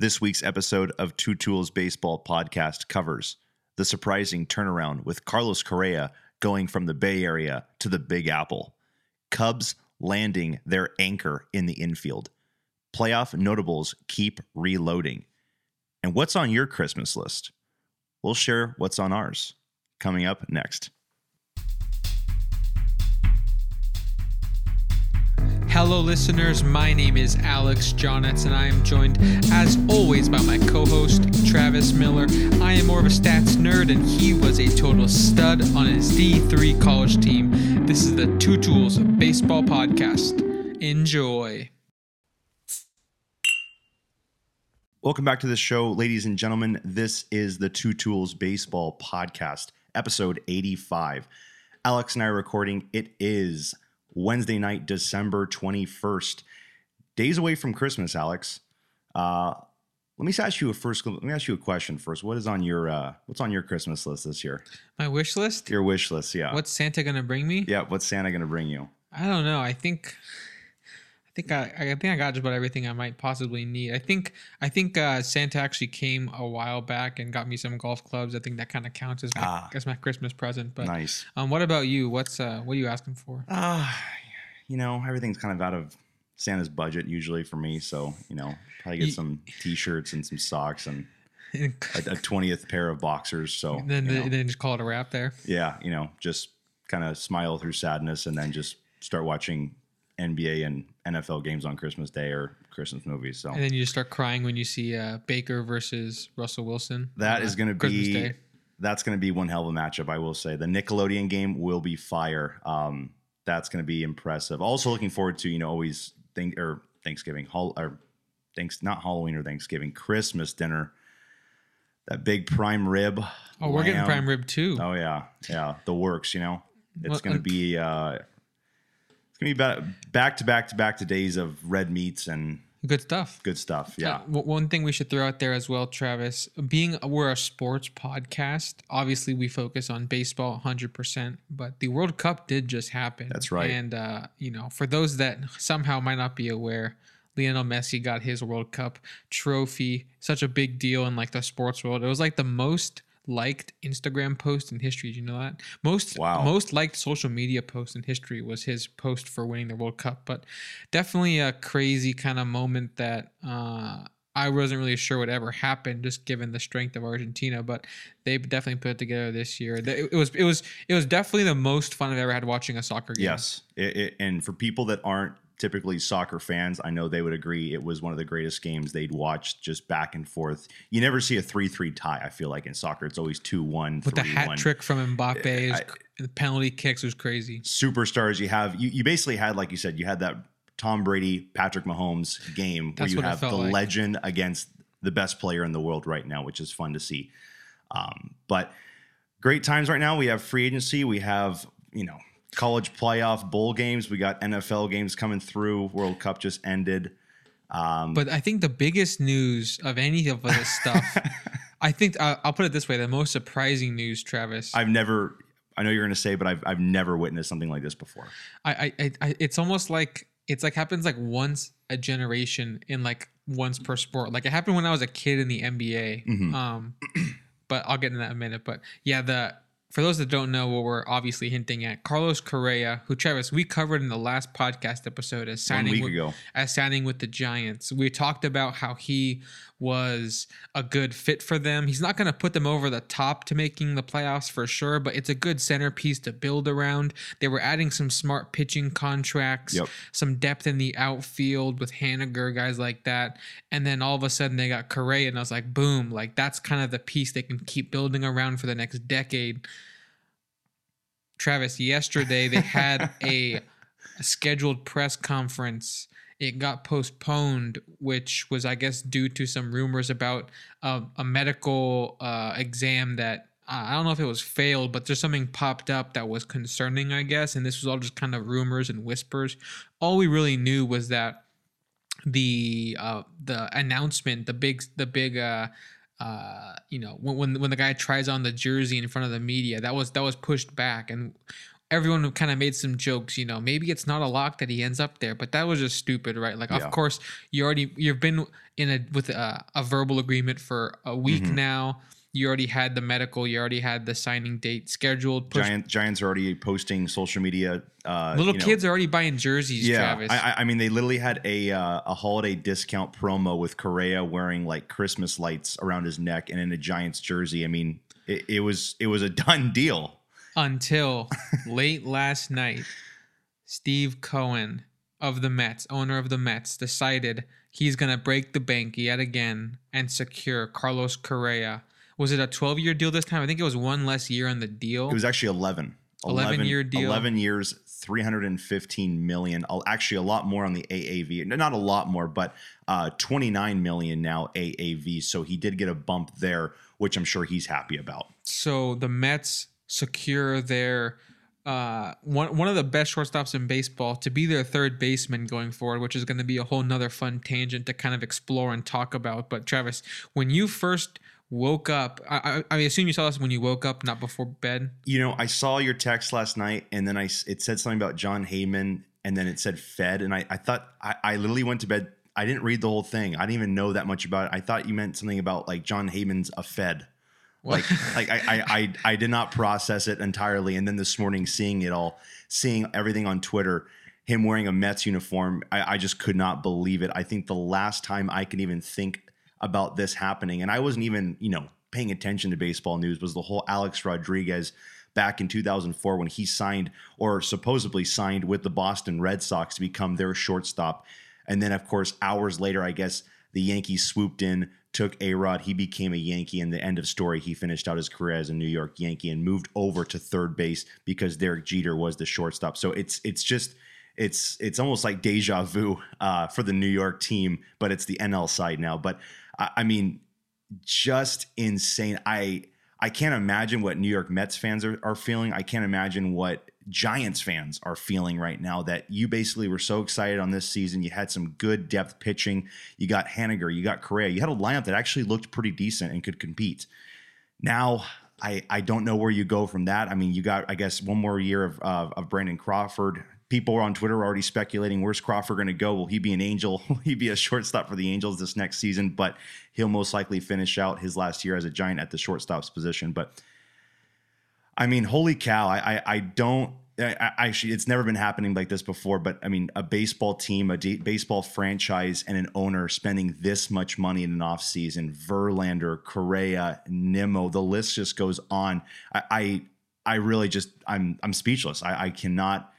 This week's episode of Two Tools Baseball Podcast covers the surprising turnaround with Carlos Correa going from the Bay Area to the Big Apple, Cubs landing their anchor in the infield, playoff notables keep reloading, and what's on your Christmas list? We'll share what's on ours coming up next. Hello, listeners. My name is Alex Jonitz, and I am joined, as always, by my co host, Travis Miller. I am more of a stats nerd, and he was a total stud on his D3 college team. This is the Two Tools Baseball Podcast. Enjoy. Welcome back to the show, ladies and gentlemen. This is the Two Tools Baseball Podcast, episode 85. Alex and I are recording. It is Wednesday night, December 21st. Days away from Christmas, Alex. Uh, let me ask you a first. Let me ask you a question first. What is on your uh, What's on your Christmas list this year? My wish list? Your wish list, yeah. What's Santa going to bring me? Yeah, what's Santa going to bring you? I don't know. I think. I think I, I think I got just about everything I might possibly need. I think I think uh, Santa actually came a while back and got me some golf clubs. I think that kind of counts as my, Ah. as my Christmas present. But nice. um, what about you? What's uh, what are you asking for? Uh, you know, everything's kind of out of Santa's budget usually for me. So, you know, probably get some t-shirts and some socks and a, 20th pair of boxers. So, then you know, then just call it a wrap there. yeah, you know, just kind of smile through sadness and then just start watching NBA and NFL games on Christmas Day or Christmas movies. So And then you just start crying when you see uh, Baker versus Russell Wilson. that is going to be Day. that's going to be one hell of a matchup. I will say the Nickelodeon game will be fire. Um, that's going to be impressive. Also looking forward to you know always think or Thanksgiving hol- or thanks not Halloween or Thanksgiving Christmas dinner. That big prime rib. Oh, we're getting prime rib too. Oh yeah, yeah, the works. You know, it's Well, going to be uh, to be back, back to back to back to days of red meats and Good stuff. good stuff. Yeah, Uh, one thing we should throw out there as well, Travis, being we're a sports podcast, obviously we focus on baseball 100%, but the World Cup did just happen. That's right. And, uh, you know, for those that somehow might not be aware, Lionel Messi got his World Cup trophy. Such a big deal in like the sports world. It was like the most liked Instagram post in history. Did you know that? Most Wow. most liked social media post in history was his post for winning the World Cup. But definitely a crazy kind of moment that uh, I wasn't really sure would ever happen, just given the strength of Argentina. But they definitely put it together this year. It, it was it was it was definitely the most fun I've ever had watching a soccer game. Yes, it, it, and for people that aren't typically soccer fans, I know they would agree it was one of the greatest games they'd watched just back and forth. You never see a three-three tie. I feel like in soccer, it's always two-one, with the hat trick from Mbappe, is I- the penalty kicks was crazy. Superstars, you have you, you basically had like you said, you had that Tom Brady, Patrick Mahomes game where you have the like. legend against the best player in the world right now, which is fun to see. Um, but great times right now. We have free agency. We have you know college playoff bowl games. We got NFL games coming through. World Cup just ended. Um, But I think the biggest news of any of this stuff, I think I'll put it this way: the most surprising news, Travis. I've never. I know you're going to say, but I've I've never witnessed something like this before. I, I, I, it's almost like it's like happens like once a generation in like once per sport. Like it happened when I was a kid in the NBA. Mhm. Um, but I'll get into that in a minute. But yeah, the for those that don't know what we're obviously hinting at, Carlos Correa, who Travis we covered in the last podcast episode as signing with, as signing with the Giants. We talked about how he was a good fit for them. He's not going to put them over the top to making the playoffs for sure, but it's a good centerpiece to build around. They were adding some smart pitching contracts, Yep. some depth in the outfield with Haniger, guys like that. And then all of a sudden they got Correa, and I was like, boom, like that's kind of the piece they can keep building around for the next decade. Travis, yesterday they had a, a scheduled press conference. It got postponed, which was, I guess, due to some rumors about uh, a medical uh, exam that uh, I don't know if it was failed, but there's something popped up that was concerning, I guess. And this was all just kind of rumors and whispers. All we really knew was that the uh, the announcement, the big the big uh, you know when when when the guy tries on the jersey in front of the media, that was that was pushed back, and everyone kind of made some jokes. You know, maybe it's not a lock that he ends up there, but that was just stupid, right? Like, Yeah. of course, you already you've been in a with a, a verbal agreement for a week Mhm. now. You already had the medical. You already had the signing date scheduled. Pushed. Giant, Giants are already posting social media. Uh, Little you know, kids are already buying jerseys. Yeah, Travis. I, I- I mean, they literally had a uh, a holiday discount promo with Correa wearing like Christmas lights around his neck and in a Giants jersey. I mean, it, it was it was a done deal. until late last night, Steve Cohen of the Mets, owner of the Mets, decided he's going to break the bank yet again and secure Carlos Correa. Was it a 12 year deal this time? I think it was one less year on the deal. It was actually 11. 11 year deal. 11 years, 315 million. Actually, a lot more on the AAV. Not a lot more, but uh, 29 million now AAV. So he did get a bump there, which I'm sure he's happy about. so the Mets secure their uh, one one of the best shortstops in baseball to be their third baseman going forward, which is going to be a whole nother fun tangent to kind of explore and talk about. But Travis, when you first woke up, I, I, I assume you saw this when you woke up, not before bed. You know, I saw your text last night, and then I it said something about Jon Heyman, and then it said Fed, and I, I thought I, I literally went to bed. I didn't read the whole thing. I didn't even know that much about it. I thought you meant something about like Jon Heyman's a Fed. Like, like I, I, I, I did not process it entirely, and then this morning, seeing it all, seeing everything on Twitter, him wearing a Mets uniform, I, I just could not believe it. I think the last time I can even think about this happening, and I wasn't even, you know, paying attention to baseball news, was the whole Alex Rodriguez back in 2004 when he signed or supposedly signed with the Boston Red Sox to become their shortstop. And then, of course, hours later, I guess the Yankees swooped in, took A Rod. He became a Yankee. And the end of story, he finished out his career as a New York Yankee and moved over to third base because Derek Jeter was the shortstop. So it's it's just it's it's almost like deja vu uh, for the New York team, but it's the NL side now. But I, I mean, just insane. I I can't imagine what New York Mets fans are, are feeling. I can't imagine what Giants fans are feeling right now that you basically were so excited on this season. You had some good depth pitching. You got Haniger, you got Correa. You had a lineup that actually looked pretty decent and could compete. Now, I, I don't know where you go from that. I mean, you got, I guess, one more year of, of, of Brandon Crawford. People on Twitter already speculating where's Crawford going to go? Will he be an Angel? Will he be a shortstop for the Angels this next season? But he'll most likely finish out his last year as a Giant at the shortstop's position. But I mean, holy cow! I I, I don't. I, actually, it's never been happening like this before. But I mean, a baseball team, a d- baseball franchise, and an owner spending this much money in an offseason. Verlander, Correa, Nimmo, the list just goes on. I I, I really just I'm I'm speechless. I, I cannot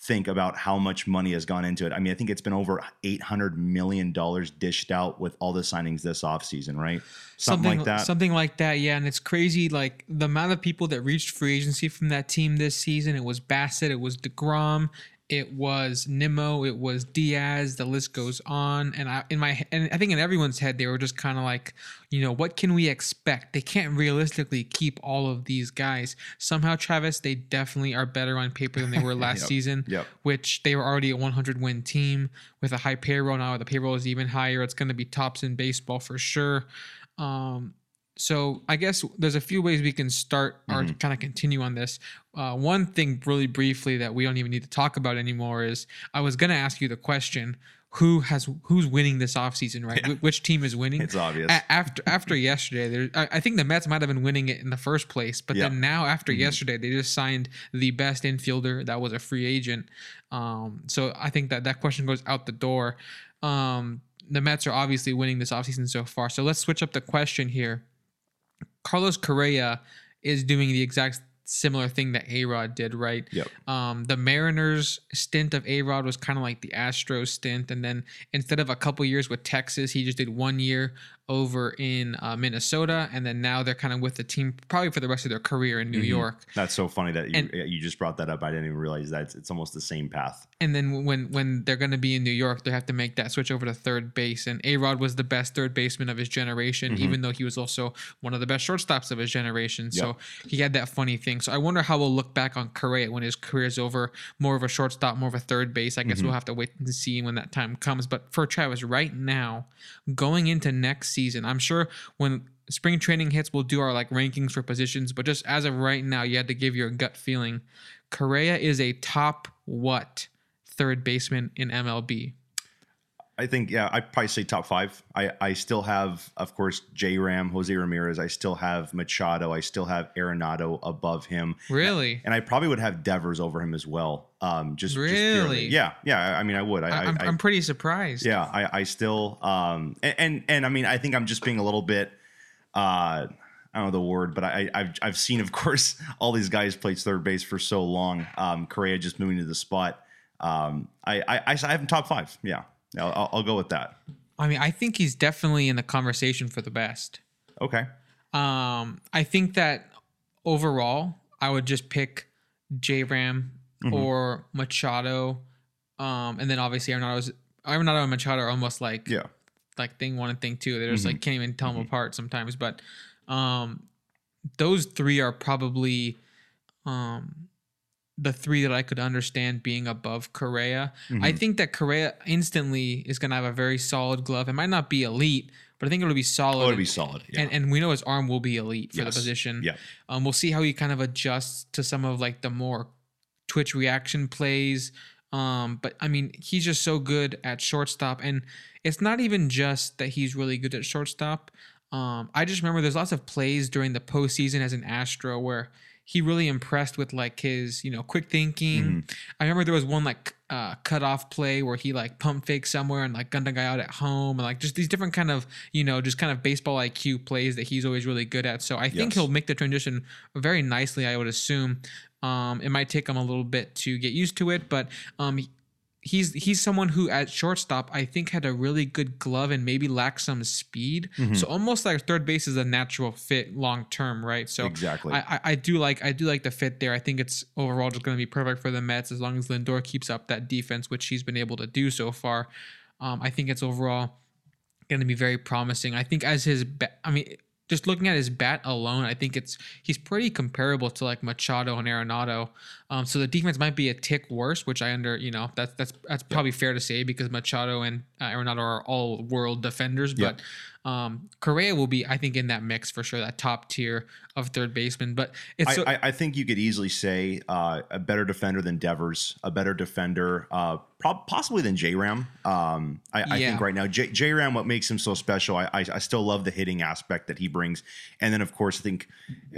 think about how much money has gone into it. I mean, I think it's been over eight hundred million dollars dished out with all the signings this offseason, right? Something, like that. Something like that, yeah. And it's crazy, like the amount of people that reached free agency from that team this season. It was Bassitt, it was deGrom, it was Nimmo, it was Diaz. The list goes on. And I, in my, and I think in everyone's head, they were just kind of like, you know, what can we expect? They can't realistically keep all of these guys. Somehow, Travis, they definitely are better on paper than they were last Yep, season. yep. Which they were already a 100 win team with a high payroll. Now the payroll is even higher. It's going to be tops in baseball for sure. Um, so I guess there's a few ways we can start or Mm-hmm. kind of continue on this. Uh, one thing, really briefly, that we don't even need to talk about anymore is I was going to ask you the question: Who has who's winning this offseason, right? Wh- Which team is winning? It's obvious. A- after after yesterday, there, I, I think the Mets might have been winning it in the first place, but Yeah. Mm-hmm. then now after yesterday, they just signed the best infielder that was a free agent. Um, so I think that that question goes out the door. Um, the Mets are obviously winning this offseason so far. So let's switch up the question here. Carlos Correa is doing the exact similar thing that A Rod did, right? Yep. Um, the Mariners stint of A Rod was kind of like the Astros stint, and then instead of a couple years with Texas, he just did one year over in uh, Minnesota, and then now they're kind of with the team probably for the rest of their career in New Mhm. York. That's so funny that you, And- you just brought that up. I didn't even realize that it's, it's almost the same path. And then when when they're going to be in New York, they have to make that switch over to third base. And A Rod was the best third baseman of his generation, Mhm. even though he was also one of the best shortstops of his generation. So he had that funny thing. So I wonder how we'll look back on Correa when his career is over, more of a shortstop, more of a third base. I guess Mhm. we'll have to wait and see when that time comes. But for Travis, right now, going into next season, I'm sure when spring training hits, we'll do our like rankings for positions. But just as of right now, you had to give your gut feeling. Correa is a top what third baseman in MLB? I think yeah, I'd probably say top five. I, I still have, of course, J Ram, Jose Ramirez. I still have Machado. I still have Arenado above him. Really? And I probably would have Devers over him as well. Um, just just Really? purely. yeah, yeah. I mean, I would. I, I, I, I'm, I, I'm pretty surprised. yeah, I, I still um and, and and I mean I think I'm just being a little bit uh I don't know the word, but I, I've I've seen of course all these guys play third base for so long. Um, Correa just moving to the spot. Um, I I, I have him top five. Yeah, I'll, I'll, I'll go with that. I mean, I think he's definitely in the conversation for the best. Okay. Um, I think that overall, I would just pick J Ram Mhm. or Machado, um, and then obviously Arenado's Arenado and Machado are almost like Yeah. like thing one and thing two. They're just Mhm. like can't even tell them Mhm. apart sometimes. But um, those three are probably um, the three that I could understand being above Correa. I Mhm. think that Correa instantly is going to have a very solid glove. It might not be elite, but I think it'll be solid. Oh, it'd be solid. Yeah. and, and we know his arm will be elite for Yes. the position. Yeah. Um, we'll see how he kind of adjusts to some of like the more twitch reaction plays. Um, but I mean, he's just so good at shortstop, and it's not even just that he's really good at shortstop. Um, I just remember there's lots of plays during the postseason as an Astro where he really impressed with like his you know quick thinking. Mhm. I remember there was one like uh, cut off play where he like pump fake somewhere and like gunned a guy out at home and like just these different kind of you know just kind of baseball IQ plays that he's always really good at. So I think Yes. he'll make the transition very nicely. I would assume. Um, it might take him a little bit to get used to it, but um, he's he's someone who at shortstop I think had a really good glove and maybe lacked some speed. Mhm. So almost like third base is a natural fit long term, right? So exactly. I, I, I do like I do like the fit there. I think it's overall just going to be perfect for the Mets as long as Lindor keeps up that defense, which he's been able to do so far. Um, I think it's overall going to be very promising. I think as his, ba- I mean, just looking at his bat alone, I think it's he's pretty comparable to like Machado and Arenado. Um, so the defense might be a tick worse, which I under you know that's that's that's probably fair to say because Machado and uh, Arenado are all world defenders, but um, Correa will be I think in that mix for sure, that top tier of third baseman. But it's I, so, I, I think you could easily say uh, a better defender than Devers, a better defender, uh, prob- possibly than J Ram. Um, I, I Yeah. think right now J, J Ram, what makes him so special, I, I, I still love the hitting aspect that he brings. And then, of course, I think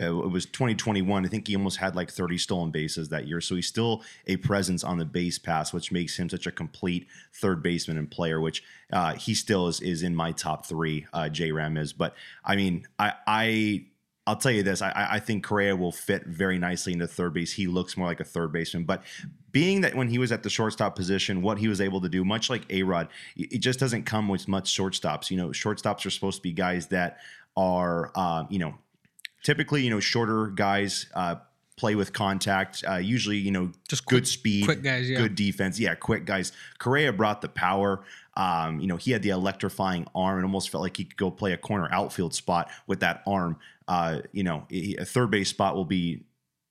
uh, it was 2021. I think he almost had like 30 stolen bases that year. So he's still a presence on the base pass, which makes him such a complete third baseman and player, which uh, he still is, is in my top three, uh, J Ram is. But I mean, I, I I'll tell you this: I- I, I think Correa will fit very nicely into third base. He looks more like a third baseman, but being that when he was at the shortstop position, what he was able to do, much like A Rod, it just doesn't come with much shortstops. You know, shortstops are supposed to be guys that are, uh, you know, typically, you know, shorter guys. Uh, play with contact uh, usually you know Just good quick- speed quick guys, yeah. good defense yeah quick guys Correa brought the power um, you know he had the electrifying arm and almost felt like he could go play a corner outfield spot with that arm uh, you know a third base spot will be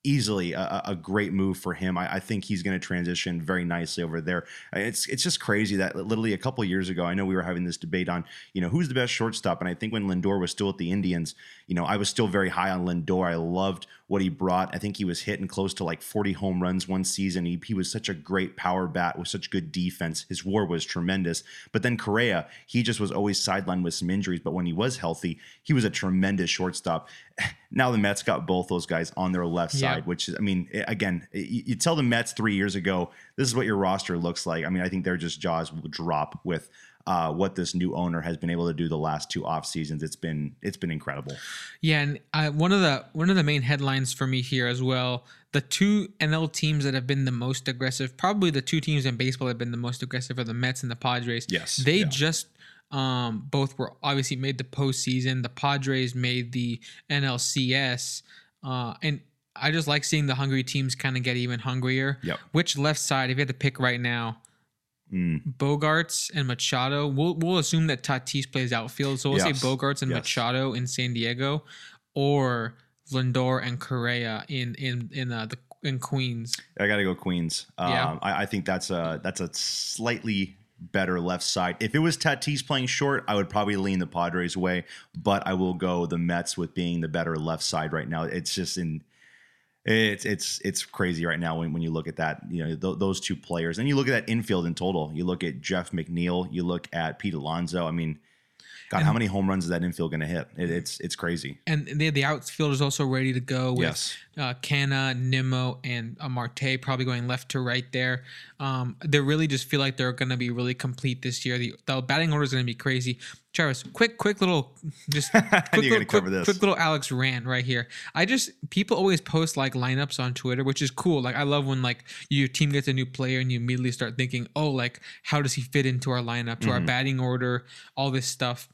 easily a, a- great move for him. I, I think he's going to transition very nicely over there. It's it's just crazy that literally a couple years ago, I know we were having this debate on you know who's the best shortstop, and I think when Lindor was still at the Indians, you know I was still very high on Lindor. I loved what he brought. I think he was hitting close to like 40 home runs one season. He, he was such a great power bat with such good defense. His WAR was tremendous. But then Correa, he just was always sidelined with some injuries. But when he was healthy, he was a tremendous shortstop. Now the Mets got both those guys on their left Yeah. side, which is, I mean, again, you, you tell the Mets three years ago, this is what your roster looks like. I mean, I think their just jaws will drop with uh, what this new owner has been able to do the last two off seasons. It's been it's been incredible. Yeah, and uh, one of the one of the main headlines for me here as well, the two NL teams that have been the most aggressive, probably the two teams in baseball that have been the most aggressive are the Mets and the Padres. Yes, they yeah. just um, both were obviously made the postseason. The Padres made the NLCS, uh, and I just like seeing the hungry teams kind of get even hungrier. Yep. Which left side, if you had to pick right now, Mm. Bogaerts and Machado. We'll we'll assume that Tatis plays outfield, so we'll Yes. say Bogaerts and Yes. Machado in San Diego, or Lindor and Correa in in in uh, the in Queens. I got to go Queens. Um, Yeah. I, I think that's a that's a slightly better left side. If it was Tatis playing short, I would probably lean the Padres way, but I will go the Mets with being the better left side right now. It's just in It's it's it's crazy right now when, when you look at that. You know th- those two players, and you look at that infield in total. You look at Jeff McNeil. You look at Pete Alonso. I mean, God, And- how many home runs is that infield going to hit? It, it's it's crazy. And the the outfield is also ready to go with Yes. Uh, Canha, Nimmo, and Marte probably going left to right there. Um, they really just feel like they're going to be really complete this year. The, the batting order is going to be crazy. Travis, quick, quick little, just quick, little, quick, this. quick little Alex rant right here. I just people always post like lineups on Twitter, which is cool. Like I love when like your team gets a new player and you immediately start thinking, oh, like how does he fit into our lineup, to our Mhm. batting order, all this stuff.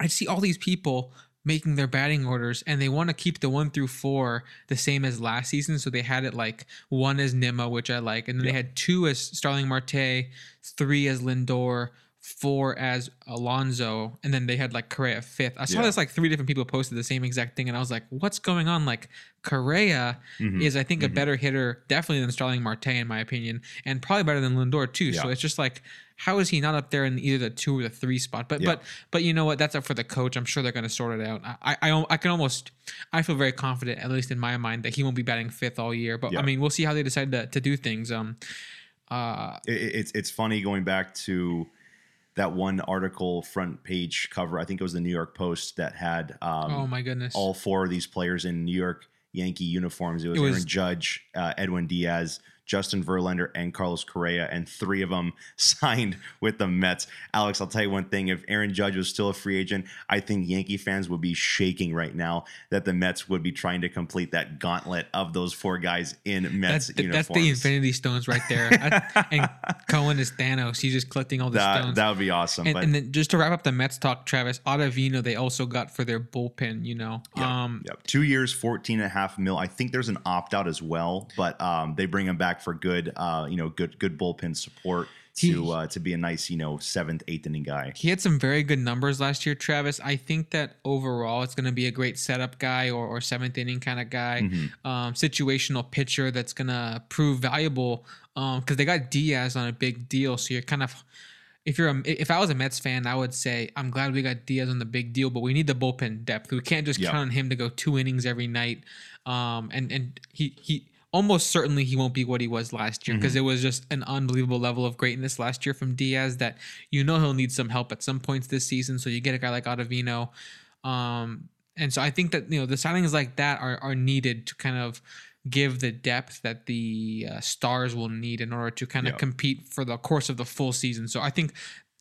I see all these people making their batting orders and they want to keep the one through four the same as last season. So they had it like one as Nimmo, which I like, and then they had two as Starling Marte, three as Lindor, four as Alonso, and then they had like Correa fifth. I saw Yeah. this like three different people posted the same exact thing, and I was like, what's going on? Like Correa Mhm. is I think a Mhm. better hitter, definitely than Starling Marte in my opinion, and probably better than Lindor too. So it's just like, how is he not up there in either the two or the three spot? But Yeah. but but you know what? That's up for the coach. I'm sure they're going to sort it out. I, I I can almost I feel very confident, at least in my mind, that he won't be batting fifth all year. But Yeah. I mean, we'll see how they decide to, to do things. Um, uh, It, it- it's it's funny going back to that one article front page cover. I think it was the New York Post that had um, oh my goodness. all four of these players in New York Yankee uniforms. It was, It was- Aaron Judge, uh, Edwin Diaz, Justin Verlander, and Carlos Correa, and three of them signed with the Mets. Alex, I'll tell you one thing: if Aaron Judge was still a free agent, I think Yankee fans would be shaking right now that the Mets would be trying to complete that gauntlet of those four guys in Mets that's, the, uniforms. that's the Infinity Stones right there. I- and Cohen is Thanos. He's just collecting all the that, stones. that would be awesome. and, and then just to wrap up the Mets talk, Travis Ottavino, they also got for their bullpen. You know, Yep, um, yep. Two years, 14 and a half mil. I think there's an opt out as well, but um, they bring him back for good, uh, you know, good good bullpen support to uh, to be a nice, you know, seventh, eighth inning guy. He had some very good numbers last year, Travis. I think that overall it's going to be a great setup guy or, or seventh inning kind of guy, Mhm. um, situational pitcher that's going to prove valuable because they got Diaz on a big deal. So you're kind of, if you're a, if I was a Mets fan, I would say I'm glad we got Diaz on the big deal, but we need the bullpen depth. We can't just Yeah. count on him to go two innings every night. Um, and and he he almost certainly he won't be what he was last year because it was just an unbelievable level of greatness last year from Diaz that you know he'll need some help at some points this season. So you get a guy like Ottavino. Um, and so I think that you know the signings like that are are needed to kind of give the depth that the uh, stars will need in order to kind of Yeah. compete for the course of the full season. So I think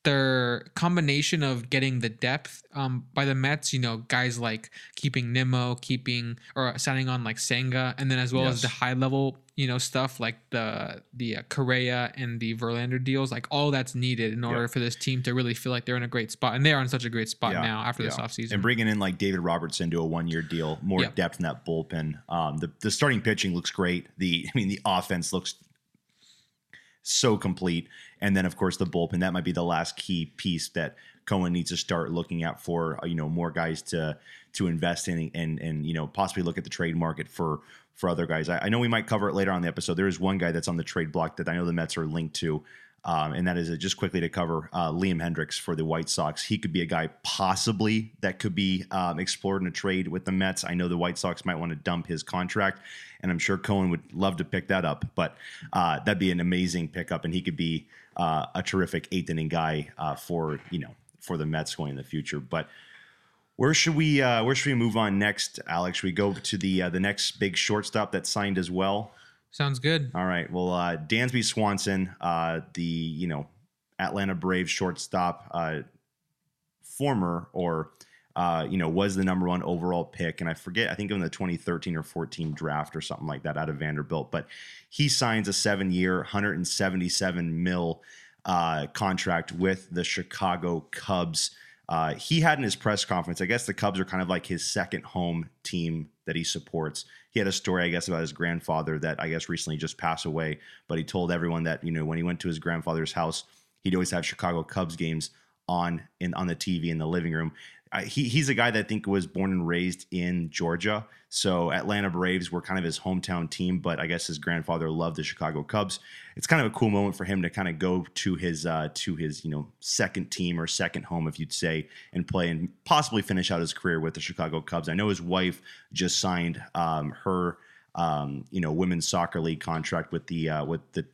their combination of getting the depth um, by the Mets, you know, guys like keeping Nimmo, keeping or signing on like Senga, and then as well as the high level, you know, stuff like the the uh, Correa and the Verlander deals, like all that's needed in order for this team to really feel like they're in a great spot, and they are in such a great spot Yeah, now after this yeah. offseason. And bringing in like David Robertson to a one year deal, more Yep. depth in that bullpen. Um, the the starting pitching looks great. The I mean the offense looks so complete. And then of course the bullpen that might be the last key piece that Cohen needs to start looking at for uh, you know more guys to to invest in and and you know possibly look at the trade market for for other guys. I, I know we might cover it later on the episode. There is one guy that's on the trade block that I know the Mets are linked to. Um, and that is uh, just quickly to cover uh, Liam Hendriks for the White Sox. He could be a guy possibly that could be um, explored in a trade with the Mets. I know the White Sox might want to dump his contract, and I'm sure Cohen would love to pick that up. But uh, that'd be an amazing pickup, and he could be uh, a terrific eighth inning guy uh, for you know for the Mets going in the future. But where should we uh, where should we move on next, Alex? Should we go to the uh, the next big shortstop that signed as well? Sounds good. All right. Well, uh, Dansby Swanson, uh, the you know Atlanta Braves shortstop, uh, former or uh, you know was the number one overall pick, and I forget. I think in the 2013 or 14 draft or something like that out of Vanderbilt. But he signs a seven-year, 177 mil uh, contract with the Chicago Cubs. Uh, he had in his press conference, I guess the Cubs are kind of like his second home team that he supports. He had a story, I guess, about his grandfather that I guess recently just passed away. But he told everyone that you know when he went to his grandfather's house, he'd always have Chicago Cubs games on in on the TV in the living room. He, he's a guy that I think was born and raised in Georgia. So Atlanta Braves were kind of his hometown team, but I guess his grandfather loved the Chicago Cubs. It's kind of a cool moment for him to kind of go to his uh, to his you know second team or second home, if you'd say, and play and possibly finish out his career with the Chicago Cubs. I know his wife just signed um, her um, you know women's soccer league contract with the uh, with the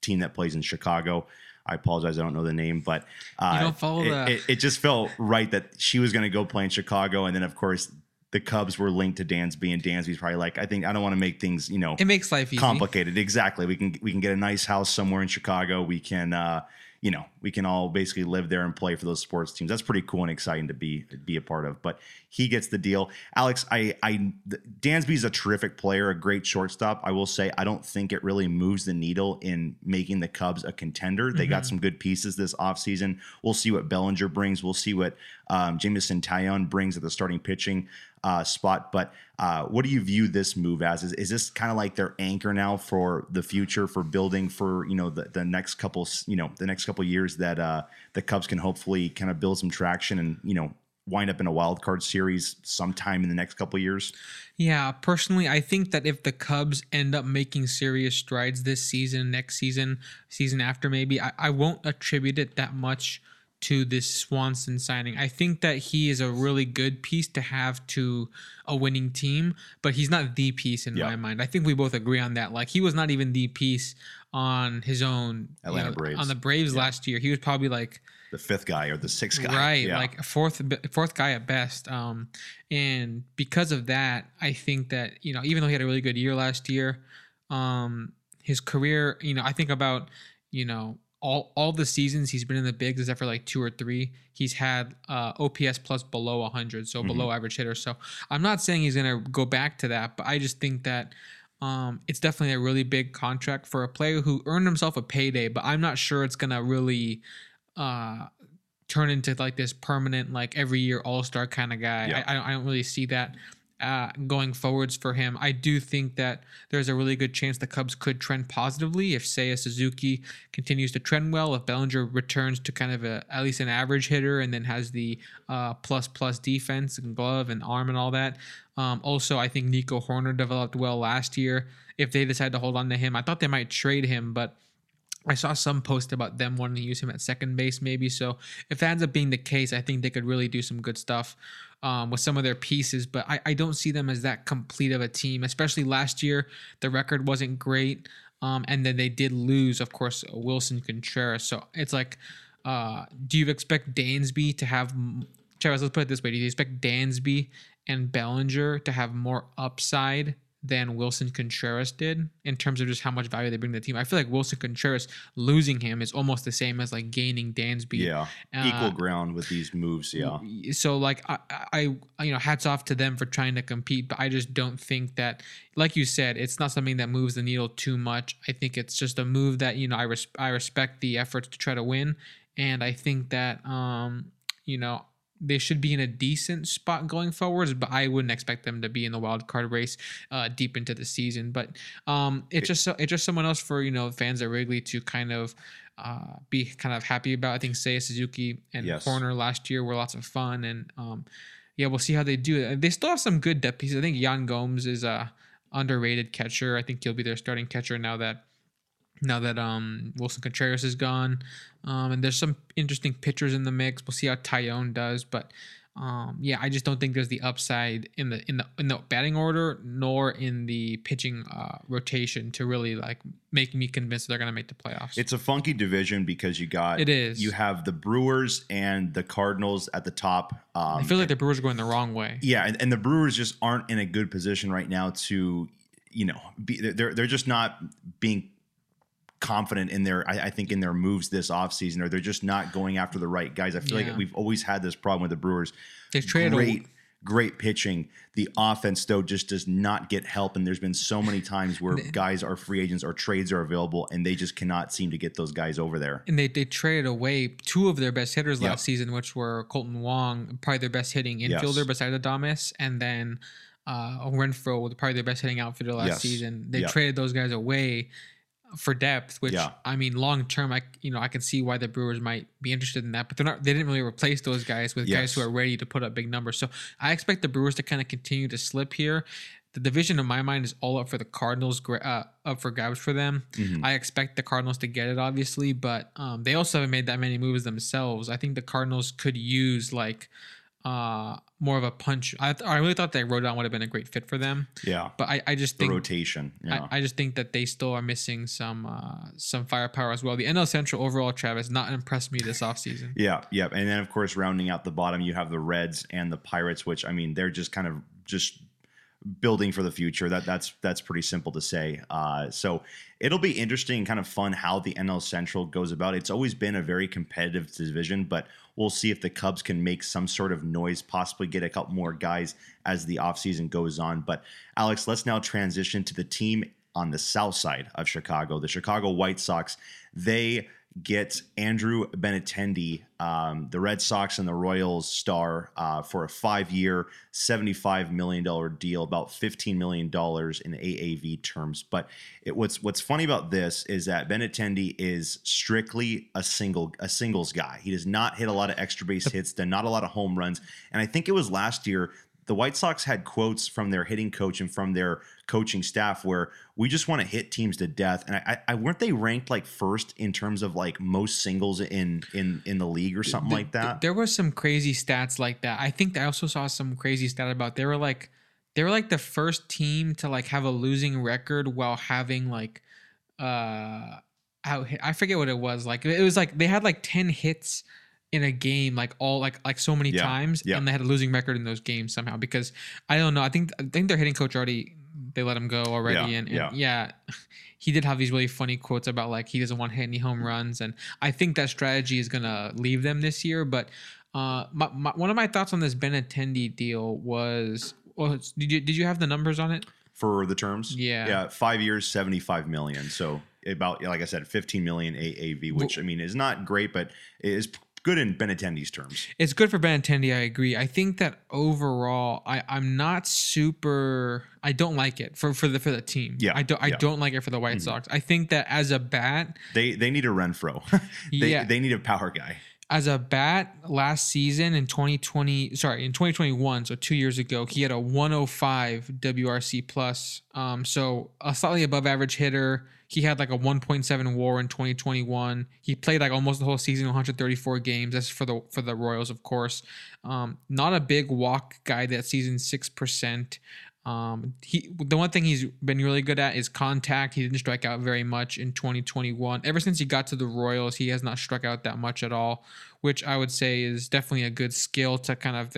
team that plays in Chicago. I apologize, I don't know the name, but uh, You don't follow it, it, it just felt right that she was going to go play in Chicago, and then of course the Cubs were linked to Dansby, and Dansby's probably like, I think I don't want to make things you know It makes life easy. complicated. Exactly. We can we can get a nice house somewhere in Chicago. We can uh, you know we can all basically live there and play for those sports teams. That's pretty cool and exciting to be be a part of. But he gets the deal. Alex, I I Dansby's a terrific player, a great shortstop. I will say I don't think it really moves the needle in making the Cubs a contender. They got mm-hmm. some good pieces this offseason. We'll see what Bellinger brings. We'll see what um, Jameson Taillon brings at the starting pitching uh, spot. But uh, what do you view this move as? Is, is this kind of like their anchor now for the future, for building for you know the, the next couple you know the next couple years that uh, the Cubs can hopefully kind of build some traction and you know wind up in a wild card series sometime in the next couple years? Yeah, personally, I think that if the Cubs end up making serious strides this season, next season, season after, maybe, I, I won't attribute it that much to this Swanson signing. I think that he is a really good piece to have to a winning team, but he's not the piece in Yeah. my mind. I think we both agree on that. Like he was not even the piece on his own you Atlanta know, Braves. on the Braves last year. He was probably like The fifth guy or the sixth guy, right Yeah. like a fourth fourth guy at best um and because of that i think that you know even though he had a really good year last year um his career you know i think about you know all all the seasons he's been in the bigs except for like two or three he's had uh ops plus below 100 so below average hitter so i'm not saying he's gonna go back to that but i just think that um, it's definitely a really big contract for a player who earned himself a payday, but I'm not sure it's gonna really uh, turn into like this permanent, like every year All Star kind of guy. Yeah. I, I don't really see that uh, going forwards for him. I do think that there's a really good chance the Cubs could trend positively if Seiya Suzuki continues to trend well. If Bellinger returns to kind of a at least an average hitter and then has the uh, plus plus defense and glove and arm and all that. Um, also, I think Nico Hoerner developed well last year. If they decide to hold on to him, I thought they might trade him, but I saw some post about them wanting to use him at second base, maybe. So if that ends up being the case, I think they could really do some good stuff um, with some of their pieces. But I, I don't see them as that complete of a team, especially last year. The record wasn't great. Um, and then they did lose, of course, Willson Contreras. So it's like, uh, do you expect Dansby to have, Travis, let's put it this way. Do you expect Dansby and Bellinger to have more upside than Willson Contreras did in terms of just how much value they bring to the team. I feel like Willson Contreras losing him is almost the same as like gaining Dansby. yeah, Uh, equal ground with these moves. Yeah, So like I, I, you know, hats off to them for trying to compete, but I just don't think that, like you said, it's not something that moves the needle too much. I think it's just a move that you know I res- I respect the efforts to try to win, and I think that um you know they should be in a decent spot going forwards, but I wouldn't expect them to be in the wild card race uh, deep into the season. But um, it's just so, it's just someone else for you know fans at Wrigley to kind of uh, be kind of happy about. I think Seiya Suzuki and Yes. Hoerner last year were lots of fun, and um, yeah, we'll see how they do it. They still have some good depth pieces. I think Yan Gomes is a underrated catcher. I think he'll be their starting catcher now that now that um Willson Contreras is gone. Um, and there's some interesting pitchers in the mix. We'll see how Taillon does, but um, yeah, I just don't think there's the upside in the in the in the batting order nor in the pitching uh, rotation to really like make me convinced they're gonna make the playoffs. It's a funky division because you got It is. you have the Brewers and the Cardinals at the top. Um, I feel like the Brewers are going the wrong way. yeah, and, and the Brewers just aren't in a good position right now to, you know, be they're they're just not being confident in their I, I think in their moves this offseason or they're just not going after the right guys. I feel Yeah. like we've always had this problem with the Brewers. They've traded a- great great pitching. The offense though just does not get help and there's been so many times where guys are free agents or trades are available and they just cannot seem to get those guys over there. and they, they traded away two of their best hitters Yep. last season, which were Kolten Wong, probably their best hitting Yes. infielder besides Adames, and then uh, Renfroe, was probably their best hitting outfielder last Yes. season. They Yep. traded those guys away for depth, which Yeah. I mean, long term, I you know I can see why the Brewers might be interested in that, but they're not. They didn't really replace those guys with guys who are ready to put up big numbers. So I expect the Brewers to kind of continue to slip here. The division in my mind is all up for the Cardinals, uh, up for grabs for them. Mhm. I expect the Cardinals to get it, obviously, but um, they also haven't made that many moves themselves. I think the Cardinals could use like uh, more of a punch. I, th- I really thought that Rodon would have been a great fit for them, Yeah. but I, I just The think rotation. Yeah. I, I just think that they still are missing some uh, some firepower as well. The NL Central overall, Travis, not impressed me this offseason. Yeah, yeah, and then of course rounding out the bottom, you have the Reds and the Pirates, which I mean they're just kind of just building for the future. That that's that's pretty simple to say. Uh, so it'll be interesting, and kind of fun how the NL Central goes about. It's always been a very competitive division, but we'll see if the Cubs can make some sort of noise, possibly get a couple more guys as the offseason goes on. But Alex, let's now transition to the team on the south side of Chicago, the Chicago White Sox. They get Andrew Benintendi, um, the Red Sox and the Royals star, uh, for a five-year, seventy-five million dollar deal, about fifteen million dollars in AAV terms. But it, what's what's funny about this is that Benintendi is strictly a single a singles guy. He does not hit a lot of extra base hits, done not a lot of home runs, and I think it was last year the White Sox had quotes from their hitting coach and from their coaching staff where we just want to hit teams to death. And I, I weren't they ranked like first in terms of like most singles in in in the league or something Th- like th- that. There was some crazy stats like that. I think I also saw some crazy stat about they were like they were like the first team to like have a losing record while having like uh out I forget what it was. Like it was like they had like 10 hits in a game like all like like so many Yeah, times yeah. and they had a losing record in those games somehow because I don't know. I think I think their hitting coach already they let him go already Yeah, and, and yeah. he did have these really funny quotes about like he doesn't want to hit any home runs and I think that strategy is gonna leave them this year. But uh, my, my, one of my thoughts on this Benintendi deal was, well, did you did you have the numbers on it? for the terms. Yeah. Yeah. Five years, 75 million. So about, like I said, 15 million AAV, which I mean is not great, but is good in Benintendi's terms. It's good for Benintendi. I agree. I think that overall, I I'm not super. I don't like it for for the for the team. Yeah, I don't. I yeah. don't like it for the White Mhm. Sox. I think that as a bat, They they need a Renfroe. they, Yeah. they need a power guy. as a bat last season in 2020 sorry in 2021 so two years ago he had a 105 wrc plus um so a slightly above average hitter he had like a 1.7 war in 2021 he played like almost the whole season 134 games that's for the for the royals of course um not a big walk guy that season 6% um, he the one thing he's been really good at is contact. He didn't strike out very much in 2021. Ever since he got to the Royals, he has not struck out that much at all, which I would say is definitely a good skill to kind of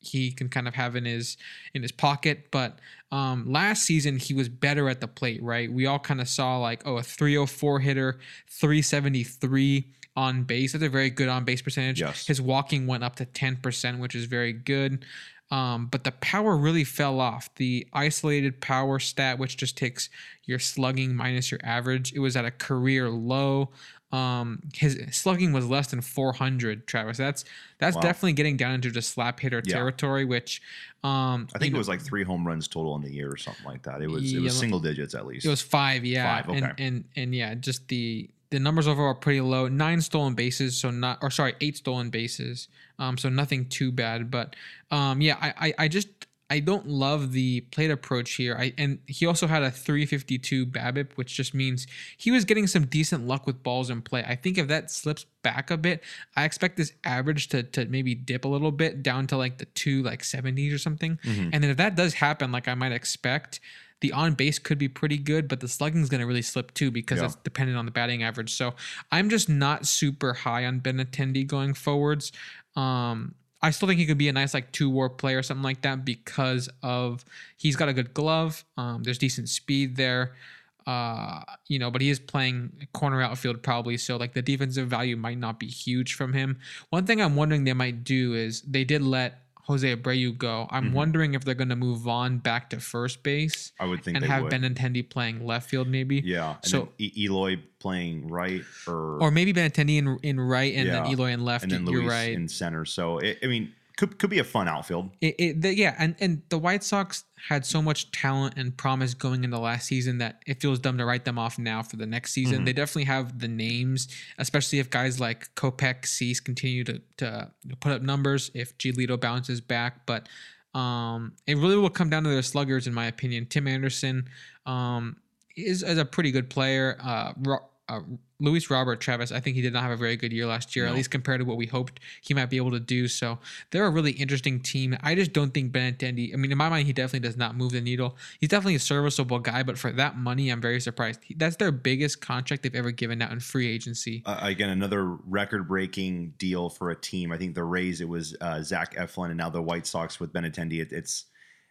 he can kind of have in his in his pocket. But um, last season he was better at the plate, right? We all kind of saw like oh a 304 hitter, 373 on base. That's a very good on base percentage. Yes. His walking went up to 10%, which is very good. Um, but the power really fell off. The isolated power stat, which just takes your slugging minus your average, it was at a career low. Um, his slugging was less than 400. Travis, that's that's Wow. definitely getting down into just slap hitter Yeah. territory. Which, um, I think it know, was like three home runs total in the year or something like that. It was it was single digits at least. It was five, yeah, Five, okay. and and and yeah, just the the numbers overall are pretty low. Nine stolen bases, so not or sorry, eight stolen bases. Um, so nothing too bad, but um, yeah, I I, I just I don't love the plate approach here. I and he also had a 352 BABIP, which just means he was getting some decent luck with balls in play. I think if that slips back a bit, I expect this average to to maybe dip a little bit down to like the two like 70s or something. Mhm. And then if that does happen, like I might expect, the on base could be pretty good, but the slugging is going to really slip too because Yeah. it's dependent on the batting average. So I'm just not super high on Benintendi going forwards. Um, I still think he could be a nice like two war player or something like that because of he's got a good glove. Um, there's decent speed there. Uh, you know, but he is playing corner outfield probably, so like the defensive value might not be huge from him. One thing I'm wondering they might do is they did let Jose Abreu go. I'm Mhm. wondering if they're going to move Vaughn back to first base I would think and have would. Benintendi playing left field, maybe. yeah. And so- E- Eloy playing right or Or maybe Benintendi in, in right and then Eloy in left. and then You're Luis right. in center. So it, I mean, could could be a fun outfield. It, it, the, yeah, and, and the White Sox had so much talent and promise going into last season that it feels dumb to write them off now for the next season. Mhm. They definitely have the names, especially if guys like Kopech, Cease continue to, to put up numbers, if Giolito bounces back. But um, it really will come down to their sluggers, in my opinion. Tim Anderson um, is, is a pretty good player. Uh, uh, Luis Robert Travis, I think he did not have a very good year last year, No. at least compared to what we hoped he might be able to do. So they're a really interesting team. I just don't think Benintendi, I mean, in my mind, he definitely does not move the needle. He's definitely a serviceable guy, but for that money, I'm very surprised. He- That's their biggest contract they've ever given out in free agency. Uh, again, another record-breaking deal for a team. I think the Rays it was uh, Zach Eflin, and now the White Sox with Benintendi. It, it's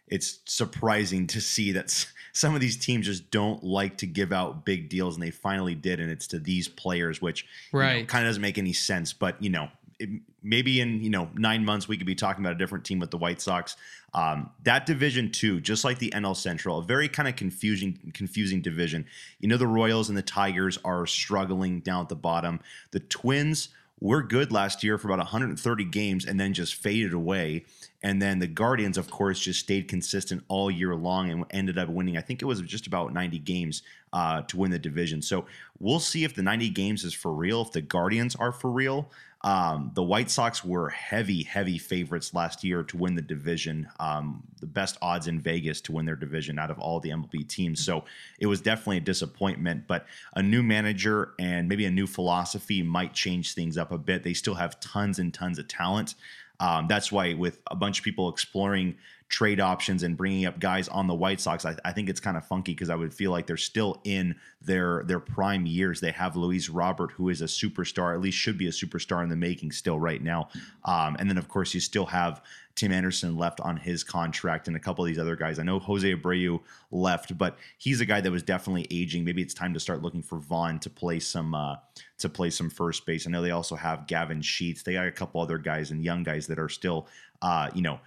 it's surprising to see that some of these teams just don't like to give out big deals, and they finally did, and it's to these players, which Right. kind of doesn't make any sense. But you know, it, maybe in you know nine months we could be talking about a different team with the White Sox. Um, that division too, just like the NL Central, a very kind of confusing confusing division. You know, the Royals and the Tigers are struggling down at the bottom. The Twins were good last year for about 130 games and then just faded away. And then the Guardians, of course, just stayed consistent all year long and ended up winning. I think it was just about 90 games uh, to win the division. So we'll see if the 90 games is for real, if the Guardians are for real. Um, the White Sox were heavy, heavy favorites last year to win the division. Um, the best odds in Vegas to win their division out of all the MLB teams. So it was definitely a disappointment. But a new manager and maybe a new philosophy might change things up a bit. They still have tons and tons of talent. Um, that's why with a bunch of people exploring trade options and bringing up guys on the White Sox, I, I think it's kind of funky because I would feel like they're still in their their prime years. They have Luis Robert, who is a superstar, at least should be a superstar in the making still right now. Um, and then of course you still have Tim Anderson left on his contract and a couple of these other guys. I know Jose Abreu left, but he's a guy that was definitely aging. Maybe it's time to start looking for Vaughn to play some uh, to play some first base. I know they also have Gavin Sheets. They got a couple other guys and young guys that are still, uh, you know,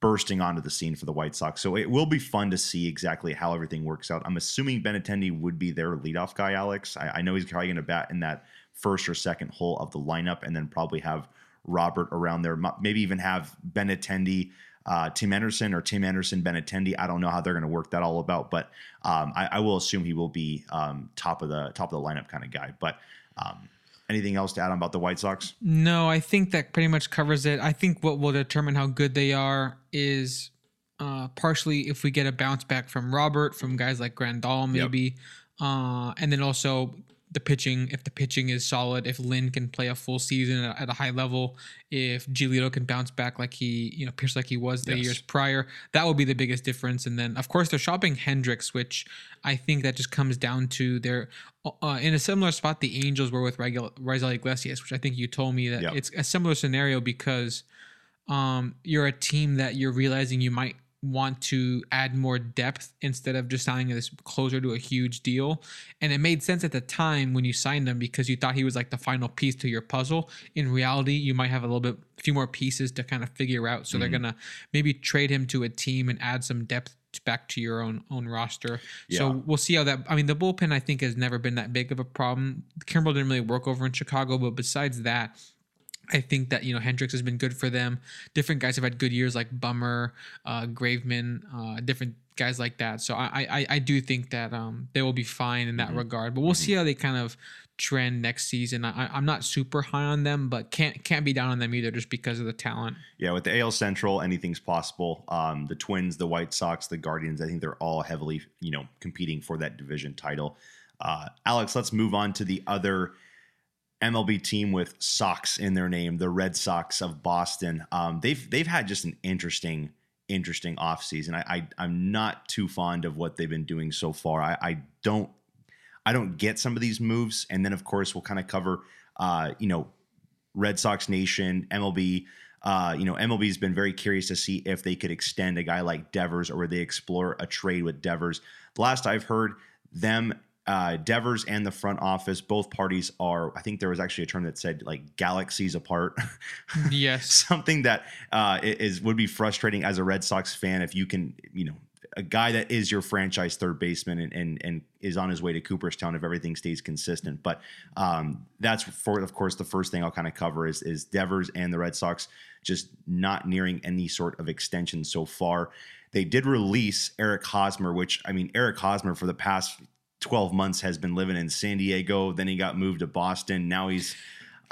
bursting onto the scene for the White Sox. So it will be fun to see exactly how everything works out. I'm assuming Ben Benintendi would be their leadoff guy, Alex. I, I know he's probably going to bat in that first or second hole of the lineup, and then probably have Robert around there. Maybe even have Benintendi. Uh, Tim Anderson or Tim Anderson Benintendi. I don't know how they're going to work that all about, but um, I, I will assume he will be um, top of the top of the lineup kind of guy. But um, anything else to add on about the White Sox? No, I think that pretty much covers it. I think what will determine how good they are is uh, partially if we get a bounce back from Robert, from guys like Grandal, maybe, uh, and then also the pitching. If the pitching is solid, if Lynn can play a full season at, a high level, if Giolito can bounce back like he, you know, appears like he was the Yes. years prior, that will be the biggest difference. And then, of course, they're shopping Hendriks, which I think that just comes down to their uh, in a similar spot the Angels were with Raisel Iglesias, which I think you told me that Yep. it's a similar scenario because um, you're a team that you're realizing you might want to add more depth instead of just signing this closer to a huge deal. And it made sense at the time when you signed him because you thought he was like the final piece to your puzzle. In reality, you might have a little bit a few more pieces to kind of figure out. So they're Mm-hmm. gonna maybe trade him to a team and add some depth back to your own own roster. Yeah. So we'll see how that. I mean, the bullpen I think has never been that big of a problem. Kimbrel didn't really work over in Chicago, but besides that, I think that you know Hendriks has been good for them. Different guys have had good years, like Bummer, uh, Graveman, uh, different guys like that. So I I, I do think that um, they will be fine in that Mhm. regard. But we'll see how they kind of trend next season. I, I'm not super high on them, but can't can't be down on them either, just because of the talent. Yeah, with the AL Central, anything's possible. Um, the Twins, the White Sox, the Guardians, I think they're all heavily, you know, competing for that division title. Uh, Alex, let's move on to the other MLB team with Sox in their name, the Red Sox of Boston. Um, they've they've had just an interesting, interesting offseason. I, I I'm not too fond of what they've been doing so far. I, I don't I don't get some of these moves, and then of course we'll kind of cover, uh, you know, Red Sox Nation, MLB. Uh, you know, MLB's been very curious to see if they could extend a guy like Devers or they explore a trade with Devers. The last I've heard, them, uh, Devers and the front office, both parties are, I think there was actually a term that said like galaxies apart. Yes. Something that uh, is would be frustrating as a Red Sox fan if you can, you know, a guy that is your franchise third baseman and and, and is on his way to Cooperstown if everything stays consistent. But um, that's for, of course, the first thing I'll kind of cover is is Devers and the Red Sox just not nearing any sort of extension so far. They did release Eric Hosmer, which I mean, Eric Hosmer for the past 12 months has been living in San Diego. Then he got moved to Boston. Now he's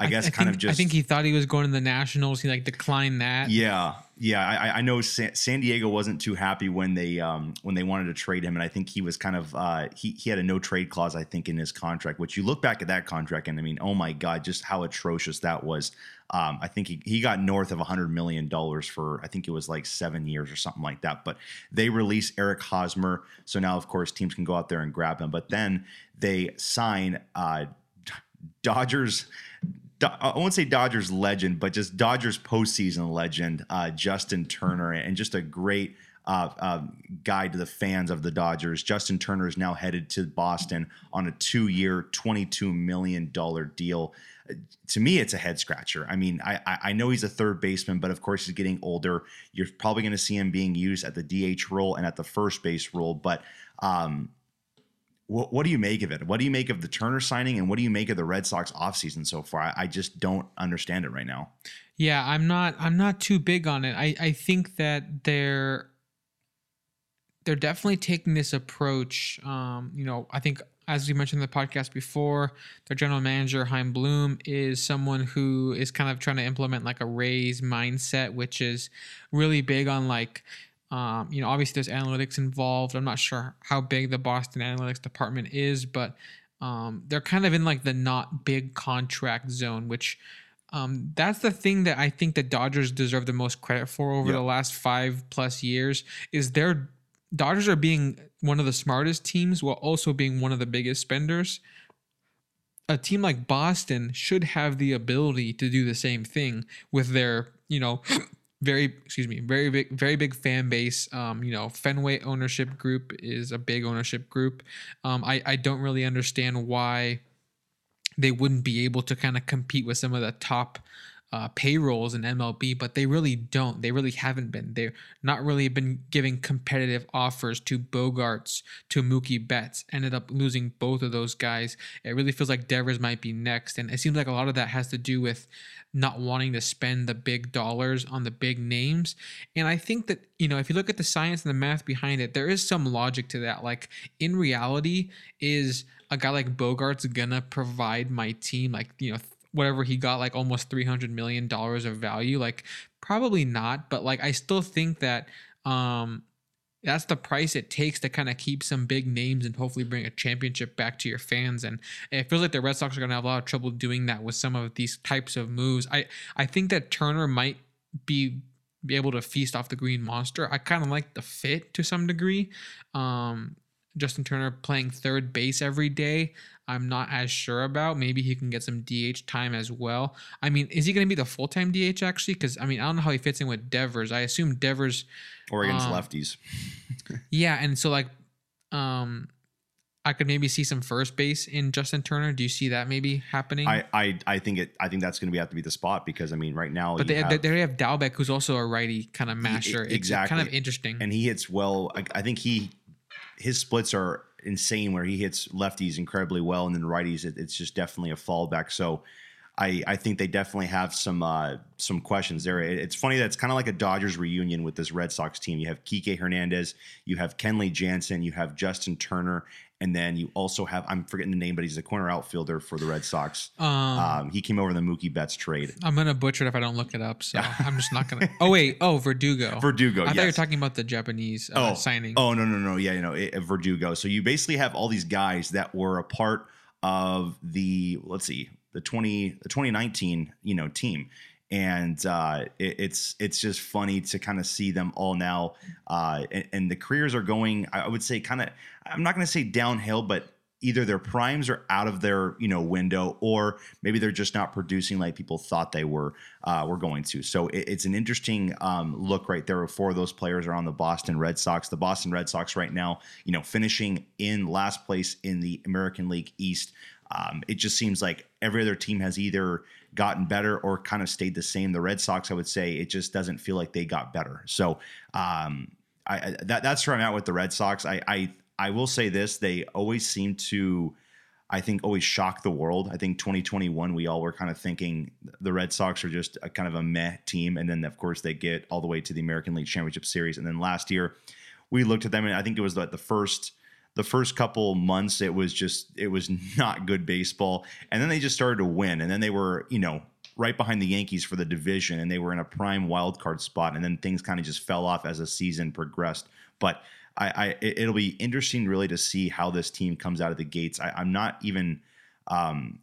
I guess I kind think, of just I think he thought he was going to the Nationals. He like declined that. Yeah, yeah. I, I know San, San Diego wasn't too happy when they um, when they wanted to trade him, and I think he was kind of uh, he he had a no trade clause, I think, in his contract. Which you look back at that contract, and I mean, oh my god, just how atrocious that was. Um, I think he, he got north of a hundred million dollars for I think it was like seven years or something like that. But they release Eric Hosmer, so now of course teams can go out there and grab him. But then they sign uh, Dodgers. I won't say Dodgers legend, but just Dodgers postseason legend, uh, Justin Turner, and just a great uh, uh, guide to the fans of the Dodgers. Justin Turner is now headed to Boston on a two-year, twenty-two million dollar deal. To me, it's a head scratcher. I mean, I I know he's a third baseman, but of course he's getting older. You're probably going to see him being used at the DH role and at the first base role, but. Um, what, what, do you make of it? What do you make of the Turner signing, and what do you make of the Red Sox offseason so far? I, I, just don't understand it right now. Yeah, I'm not. I'm not too big on it. I I think that they're they're definitely taking this approach. Um, you know, I think as we mentioned in the podcast before, their general manager Chaim Bloom is someone who is kind of trying to implement like a Rays mindset, which is really big on like um, you know, obviously there's analytics involved. I'm not sure how big the Boston analytics department is, but um, they're kind of in like the not big contract zone, which um, that's the thing that I think the Dodgers deserve the most credit for over yep. the last five plus years. Is their Dodgers are being one of the smartest teams while also being one of the biggest spenders. A team like Boston should have the ability to do the same thing with their, you know, very excuse me very big very big fan base. Um you know fenway ownership group is a big ownership group. Um i i don't really understand why they wouldn't be able to kind of compete with some of the top uh, payrolls in MLB, but they really don't. They really haven't been. They're not really been giving competitive offers to Bogaerts, to Mookie Betts. Ended up losing both of those guys. It really feels like Devers might be next, and it seems like a lot of that has to do with not wanting to spend the big dollars on the big names. And I think that, you know, if you look at the science and the math behind it, there is some logic to that. Like in reality, is a guy like Bogaerts gonna provide my team like, you know, whatever he got like almost 300 million dollars of value? Like probably not, but like I still think that um that's the price it takes to kind of keep some big names and hopefully bring a championship back to your fans. And it feels like the Red Sox are going to have a lot of trouble doing that with some of these types of moves. I I think that Turner might be be able to feast off the green monster. I kind of like the fit to some degree. Um, Justin Turner playing third base every day, I'm not as sure about. Maybe he can get some DH time as well. I mean, is he going to be the full time DH actually? Because I mean, I don't know how he fits in with Devers. I assume Devers Oregon's um, lefties. yeah, and so like, um, I could maybe see some first base in Justin Turner. Do you see that maybe happening? I I, I think it. I think that's going to be have to be the spot because I mean, right now, but they have, they, they have Dalbec, who's also a righty kind of masher. He, exactly, it's kind of interesting, and he hits well. I, I think he his splits are insane where he hits lefties incredibly well and then righties it, it's just definitely a fallback so I, I think they definitely have some uh, some questions there. It, it's funny that it's kind of like a Dodgers reunion with this Red Sox team. You have Kike Hernandez, you have Kenley Jansen, you have Justin Turner, and then you also have I'm forgetting the name, but he's a corner outfielder for the Red Sox. Um, um, he came over in the Mookie Betts trade. I'm gonna butcher it if I don't look it up, so I'm just not gonna. Oh wait, oh Verdugo. Verdugo. I yes. thought you were talking about the Japanese uh, oh, signing. Oh no no no yeah you know it, Verdugo. So you basically have all these guys that were a part of the let's see the 20 the 2019 you know team and uh, it, it's it's just funny to kind of see them all now, uh, and, and, the careers are going. I would say kind of. I'm not going to say downhill, but either their primes are out of their you know window, or maybe they're just not producing like people thought they were uh, were going to. So it, it's an interesting um, look right there. Four of those players are on the Boston Red Sox. The Boston Red Sox right now, you know, finishing in last place in the American League East. Um, it just seems like every other team has either gotten better or kind of stayed the same. The Red Sox, I would say, it just doesn't feel like they got better. So um, I, that, that's where I'm at with the Red Sox. I, I I will say this: they always seem to. I think always shock the world. I think 2021 we all were kind of thinking the Red Sox are just a kind of a meh team, and then of course they get all the way to the American League Championship Series, and then last year we looked at them and I think it was the, the first the first couple months it was just it was not good baseball and then they just started to win and then they were you know right behind the yankees for the division and they were in a prime wild card spot and then things kind of just fell off as the season progressed but I, I it'll be interesting really to see how this team comes out of the gates I, i'm not even um,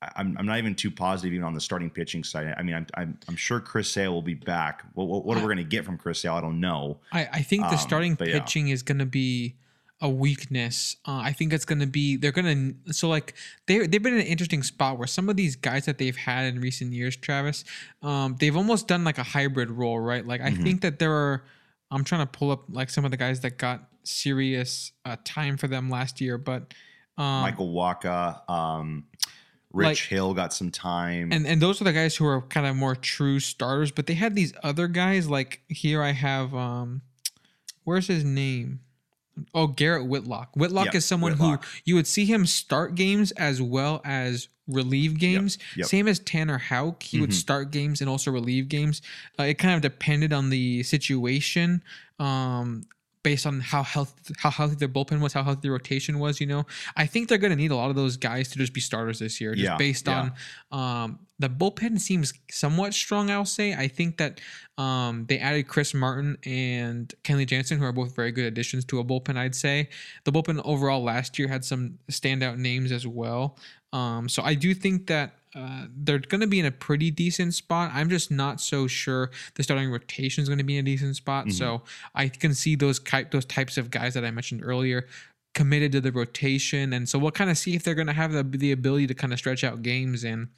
I'm, I'm not even too positive even on the starting pitching side. I mean, I'm, I'm, I'm sure Chris Sale will be back. What, what, what are we going to get from Chris Sale? I don't know. I, I think the Um, starting yeah. pitching is going to be a weakness. Uh, I think it's going to be they're going to so like they they've been in an interesting spot where some of these guys that they've had in recent years, Travis, um, they've almost done like a hybrid role, right? Like I Mhm. think that there are. I'm trying to pull up like some of the guys that got serious uh, time for them last year, but um, Michael Wacha, um, Rich like- Hill got some time. and and those are the guys who are kind of more true starters but they had these other guys like here i have um where's his name oh garrett whitlock whitlock Yep, is someone Whitlock. who you would see him start games as well as relieve games yep. same as tanner houck he would Mhm. start games and also relieve games uh, it kind of depended on the situation um based on how healthy how healthy their bullpen was how healthy the rotation was you know i think they're going to need a lot of those guys to just be starters this year just Yeah, based yeah. on um, the bullpen seems somewhat strong. I'll say. I think that um, they added Chris Martin and Kenley Jansen, who are both very good additions to a bullpen. I'd say the bullpen overall last year had some standout names as well. Um, so I do think that. Uh, they're going to be in a pretty decent spot. I'm just not so sure the starting rotation is going to be in a decent spot. Mhm. So I can see those type those types of guys that I mentioned earlier committed to the rotation, and so we'll kind of see if they're going to have the, the ability to kind of stretch out games. And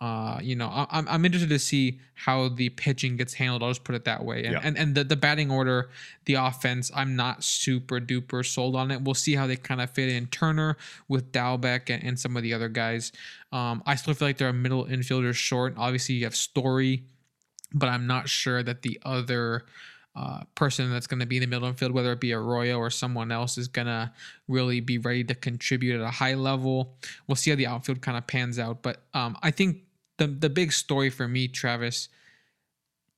uh, you know, I, I'm I'm interested to see how the pitching gets handled. I'll just put it that way. And Yeah. and, and the, the batting order, the offense, I'm not super duper sold on it. We'll see how they kind of fit in Turner with Dalbec and, and some of the other guys. Um, I still feel like they're a middle infielder short. Obviously, you have Story, but I'm not sure that the other uh, person that's going to be in the middle infield, whether it be Arroyo or someone else, is going to really be ready to contribute at a high level. We'll see how the outfield kind of pans out. But um, I think the the big story for me, Travis,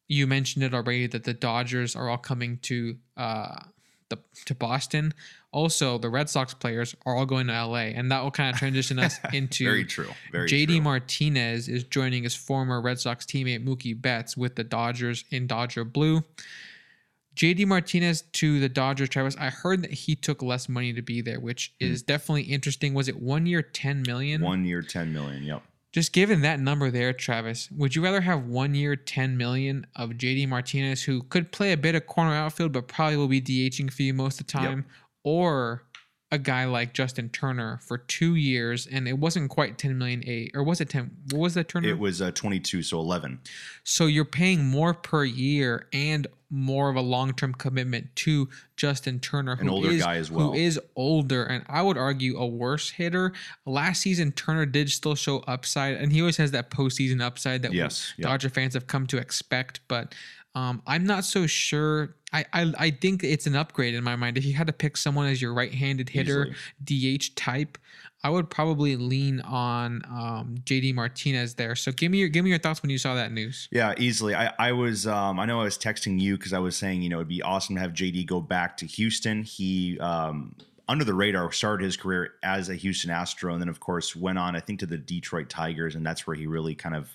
you mentioned it already that the Dodgers are all coming to uh, the to Boston. Also, the Red Sox players are all going to LA, and that will kind of transition us into Very true. Very JD true. Martinez is joining his former Red Sox teammate Mookie Betts with the Dodgers in Dodger Blue. JD Martinez to the Dodgers, Travis. I heard that he took less money to be there, which is definitely interesting. Was it one year, ten million? One year, ten million. Yep. Just given that number there, Travis, would you rather have one year, ten million of JD Martinez, who could play a bit of corner outfield, but probably will be DHing for you most of the Yep. time, or a guy like Justin Turner for two years, and it wasn't quite ten million eight, or was it ten? What was that Turner? It was uh, 22, so 11. So you're paying more per year and more of a long-term commitment to Justin Turner, an older is, guy as well, who is older, and I would argue a worse hitter. Last season, Turner did still show upside, and he always has that postseason upside that Yes. Yep. Dodger fans have come to expect. But um, I'm not so sure. I, I I think it's an upgrade in my mind. If you had to pick someone as your right-handed hitter, DH type, I would probably lean on um, JD Martinez there. So give me your give me your thoughts when you saw that news. Yeah, easily. I, I was, um, I know I was texting you because I was saying, you know, it'd be awesome to have JD go back to Houston. He, um, under the radar, started his career as a Houston Astro, and then of course went on, I think, to the Detroit Tigers, and that's where he really kind of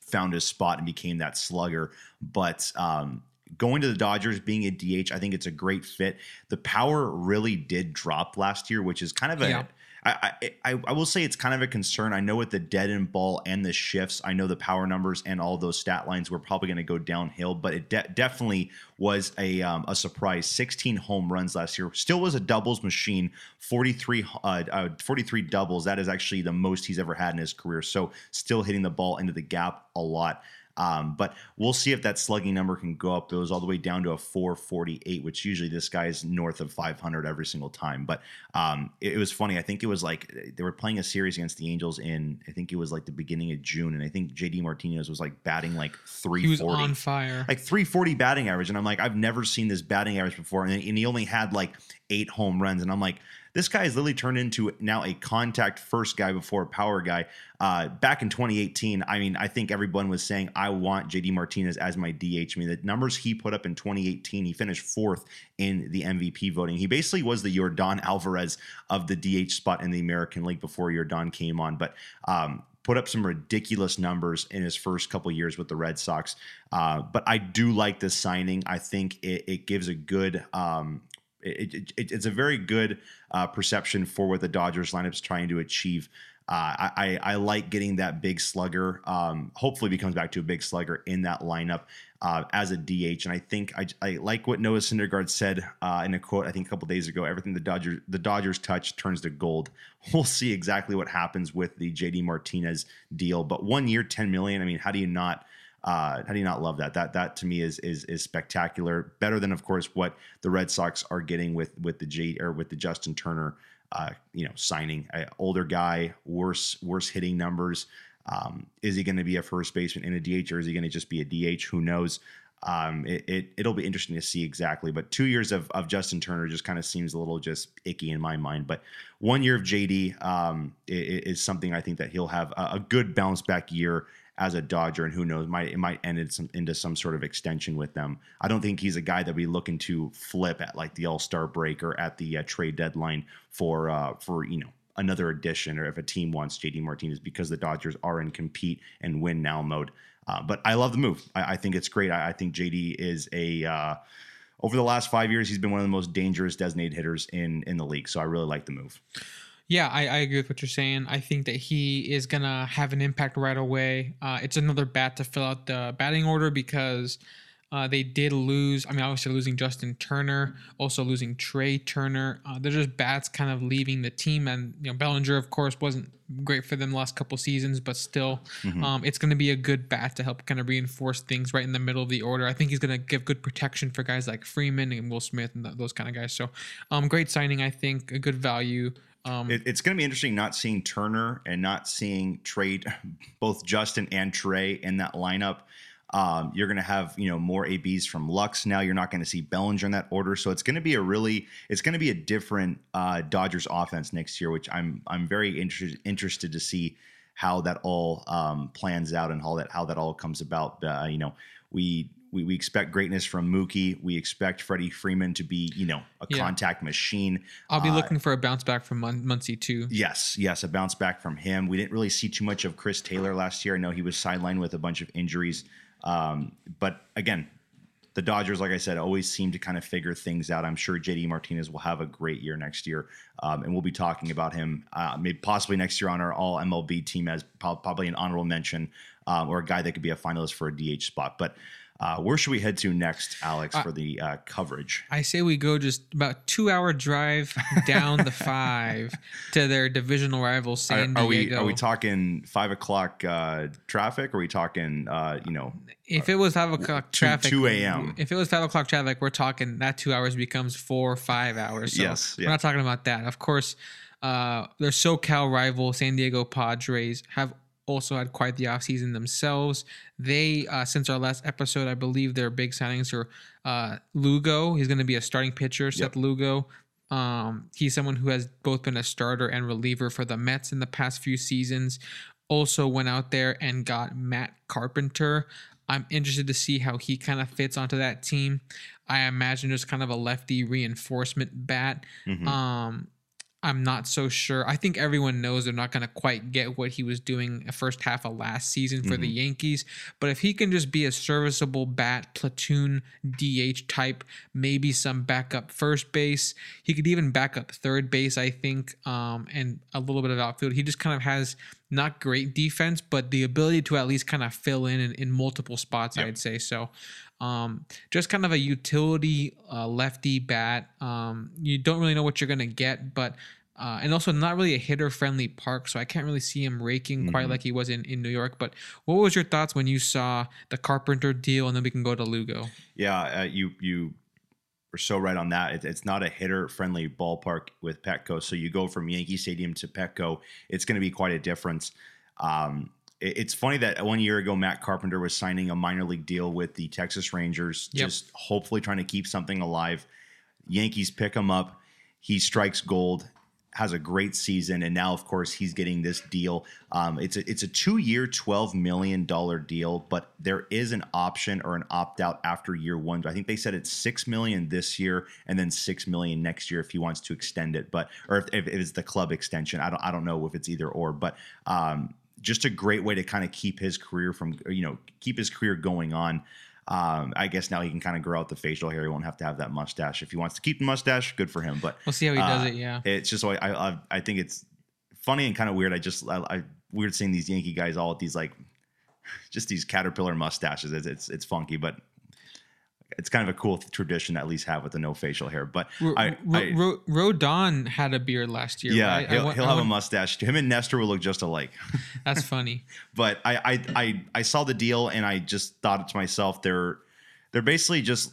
found his spot and became that slugger. But um, going to the Dodgers, being a DH, I think it's a great fit. The power really did drop last year, which is kind of a. Yeah. I, I, I will say it's kind of a concern. I know with the dead end ball and the shifts, I know the power numbers and all those stat lines were probably going to go downhill, but it de- definitely was a um, a surprise. 16 home runs last year, still was a doubles machine. 43 uh, uh, 43 doubles. That is actually the most he's ever had in his career. So still hitting the ball into the gap a lot. Um, but we'll see if that slugging number can go up. It was all the way down to a 448, which usually this guy is north of 500 every single time. But um, it, it was funny. I think it was like they were playing a series against the Angels in, I think it was like the beginning of June. And I think JD Martinez was like batting like He was 340 on fire. like 340 batting average and i'm like i've never seen this batting average before and, and he only had like eight home runs and i'm like This guy has literally turned into now a contact first guy before a power guy. Uh, back in 2018, I mean, I think everyone was saying, I want JD Martinez as my DH. I mean, the numbers he put up in 2018, he finished fourth in the MVP voting. He basically was the Yordan Alvarez of the DH spot in the American League before Yordan came on. But um, put up some ridiculous numbers in his first couple years with the Red Sox. Uh, but I do like this signing. I think it, it gives a good. Um, it, it, it's a very good uh, perception for what the Dodgers lineup is trying to achieve. Uh, I, I, like getting that big slugger. Um, hopefully, becomes back to a big slugger in that lineup uh, as a DH. And I think I, I like what Noah Syndergaard said uh, in a quote I think a couple days ago. Everything the Dodgers the Dodgers touch turns to gold. We'll see exactly what happens with the JD Martinez deal. But one year, ten million. I mean, how do you not? Uh, how do you not love that? That that to me is is is spectacular. Better than, of course, what the Red Sox are getting with with the J or with the Justin Turner uh, you know, signing an older guy, worse worse hitting numbers. Um, is he going to be a first baseman in a DH or is he going to just be a DH? Who knows? Um, it, it will be interesting to see exactly. But two years of, of Justin Turner just kind of seems a little just icky in my mind. But one year of JD um, is, is something I think that he'll have a, a good bounce back year as a Dodger, and who knows, might it might end in some, into some sort of extension with them. I don't think he's a guy that we looking to flip at like the All Star break or at the uh, trade deadline for uh, for you know another addition, or if a team wants JD Martinez because the Dodgers are in compete and win now mode. Uh, but I love the move. I, I think it's great. I, I, think JD is a uh, over the last five years, he's been one of the most dangerous designated hitters in in the league. So I really like the move. Yeah, I, I, agree with what you're saying. I think that he is gonna have an impact right away. Uh, it's another bat to fill out the batting order because uh, they did lose. I mean, obviously losing Justin Turner, also losing Trea Turner. Uh, they're just bats kind of leaving the team, and you know Bellinger, of course, wasn't great for them the last couple seasons, but still, mm-hmm. um, it's going to be a good bat to help kind of reinforce things right in the middle of the order. I think he's going to give good protection for guys like Freeman and Will Smith and th- those kind of guys. So, um, great signing, I think, a good value. Um, it, it's going to be interesting not seeing Turner and not seeing trade both Justin and Trea in that lineup. Um, you're going to have you know more ABs from Lux now. You're not going to see Bellinger in that order, so it's going to be a really it's going to be a different uh, Dodgers offense next year, which I'm I'm very interested interested to see how that all um, plans out and how that how that all comes about. Uh, you know, we we, we expect greatness from Mookie. We expect Freddie Freeman to be, you know, a yeah. contact machine. I'll be uh, looking for a bounce back from Mun- Muncy too. Yes, yes, a bounce back from him. We didn't really see too much of Chris Taylor last year. I know he was sidelined with a bunch of injuries, um, but again, the Dodgers, like I said, always seem to kind of figure things out. I'm sure JD Martinez will have a great year next year, um, and we'll be talking about him uh, maybe possibly next year on our All MLB team as probably an honorable mention um, or a guy that could be a finalist for a DH spot. But uh, where should we head to next, Alex, uh, for the uh, coverage? I say we go just about two hour drive down the five to their divisional rival San are, are Diego. We, are we talking five o'clock uh, traffic? Or are we talking, uh, you know? If it was five o'clock traffic, two a.m. If it was five o'clock traffic, we're talking that two hours becomes four or five hours. So yes, yeah. we're not talking about that. Of course, uh, their SoCal rival San Diego Padres have also had quite the offseason themselves. They, uh, since our last episode, I believe their big signings are uh, Lugo. He's going to be a starting pitcher, yep. Seth Lugo. Um, he's someone who has both been a starter and reliever for the Mets in the past few seasons. Also went out there and got Matt Carpenter. I'm interested to see how he kind of fits onto that team. I imagine there's kind of a lefty reinforcement bat. Mm-hmm. Um, I'm not so sure. I think everyone knows they're not going to quite get what he was doing the first half of last season for mm-hmm. the Yankees. But if he can just be a serviceable bat, platoon DH type, maybe some backup first base, he could even back up third base, I think, um, and a little bit of outfield. He just kind of has not great defense, but the ability to at least kind of fill in in, in multiple spots, yep. I'd say. So um, just kind of a utility uh, lefty bat. Um, you don't really know what you're gonna get, but uh, and also not really a hitter friendly park, so I can't really see him raking mm-hmm. quite like he was in, in New York. But what was your thoughts when you saw the Carpenter deal, and then we can go to Lugo? Yeah, uh, you you are so right on that. It, it's not a hitter friendly ballpark with Petco, so you go from Yankee Stadium to Petco, it's going to be quite a difference. Um, it's funny that one year ago Matt Carpenter was signing a minor league deal with the Texas Rangers, yep. just hopefully trying to keep something alive. Yankees pick him up. He strikes gold. has a great season, and now of course he's getting this deal. Um, it's a it's a two year, twelve million dollar deal, but there is an option or an opt out after year one. I think they said it's six million this year and then six million next year if he wants to extend it. But or if, if it's the club extension, I don't I don't know if it's either or. But um, just a great way to kind of keep his career from you know keep his career going on. Um, I guess now he can kind of grow out the facial hair. He won't have to have that mustache. If he wants to keep the mustache, good for him. But we'll see how he uh, does it. Yeah, it's just I, I I think it's funny and kind of weird. I just I, I weird seeing these Yankee guys all with these like just these caterpillar mustaches. It's it's, it's funky, but it's kind of a cool tradition to at least have with the no facial hair. But Ro- I, I Ro- Rodon had a beard last year. yeah, right? He'll, wa- he'll I have a wa- mustache. Him and Nestor will look just alike. That's funny. but I, I I I saw the deal and I just thought to myself, they're they're basically just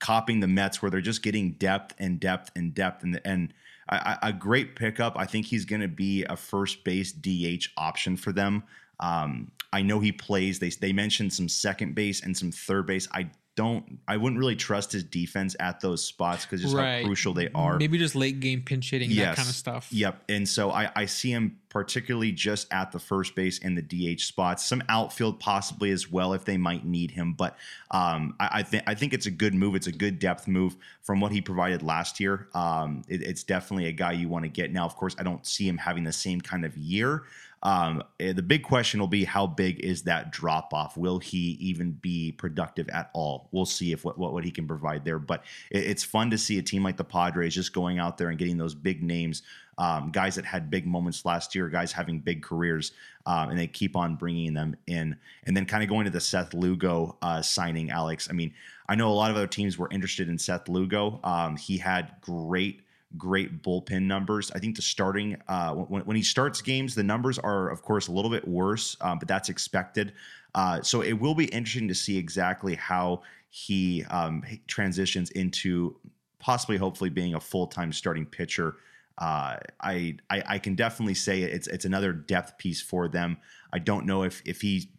copying the Mets, where they're just getting depth and depth and depth and and a, a great pickup. I think he's going to be a first base DH option for them. Um, I know he plays. They they mentioned some second base and some third base. I don't. I wouldn't really trust his defense at those spots because just Right. how crucial they are. Maybe just late game pinch hitting, that kind of stuff. Yep. And so I, I see him particularly just at the first base and the DH spots. Some outfield possibly as well if they might need him. But um, I, I think I think it's a good move. It's a good depth move from what he provided last year. Um, it- it's definitely a guy you want to get. Now, of course, I don't see him having the same kind of year. Um, eh, the big question will be how big is that drop off? Will he even be productive at all? We'll see if what, what, what he can provide there. But it, it's fun to see a team like the Padres just going out there and getting those big names, um, guys that had big moments last year, guys having big careers, um, and they keep on bringing them in. And then kind of going to the Seth Lugo uh, signing, Alex. I mean, I know a lot of other teams were interested in Seth Lugo. Um, he had great great bullpen numbers. I think the starting uh, when, when he starts games, the numbers are of course a little bit worse, um, but that's expected. Uh, so it will be interesting to see exactly how he um, transitions into possibly, hopefully, being a full time starting pitcher. Uh, I, I I can definitely say it's it's another depth piece for them. I don't know if if he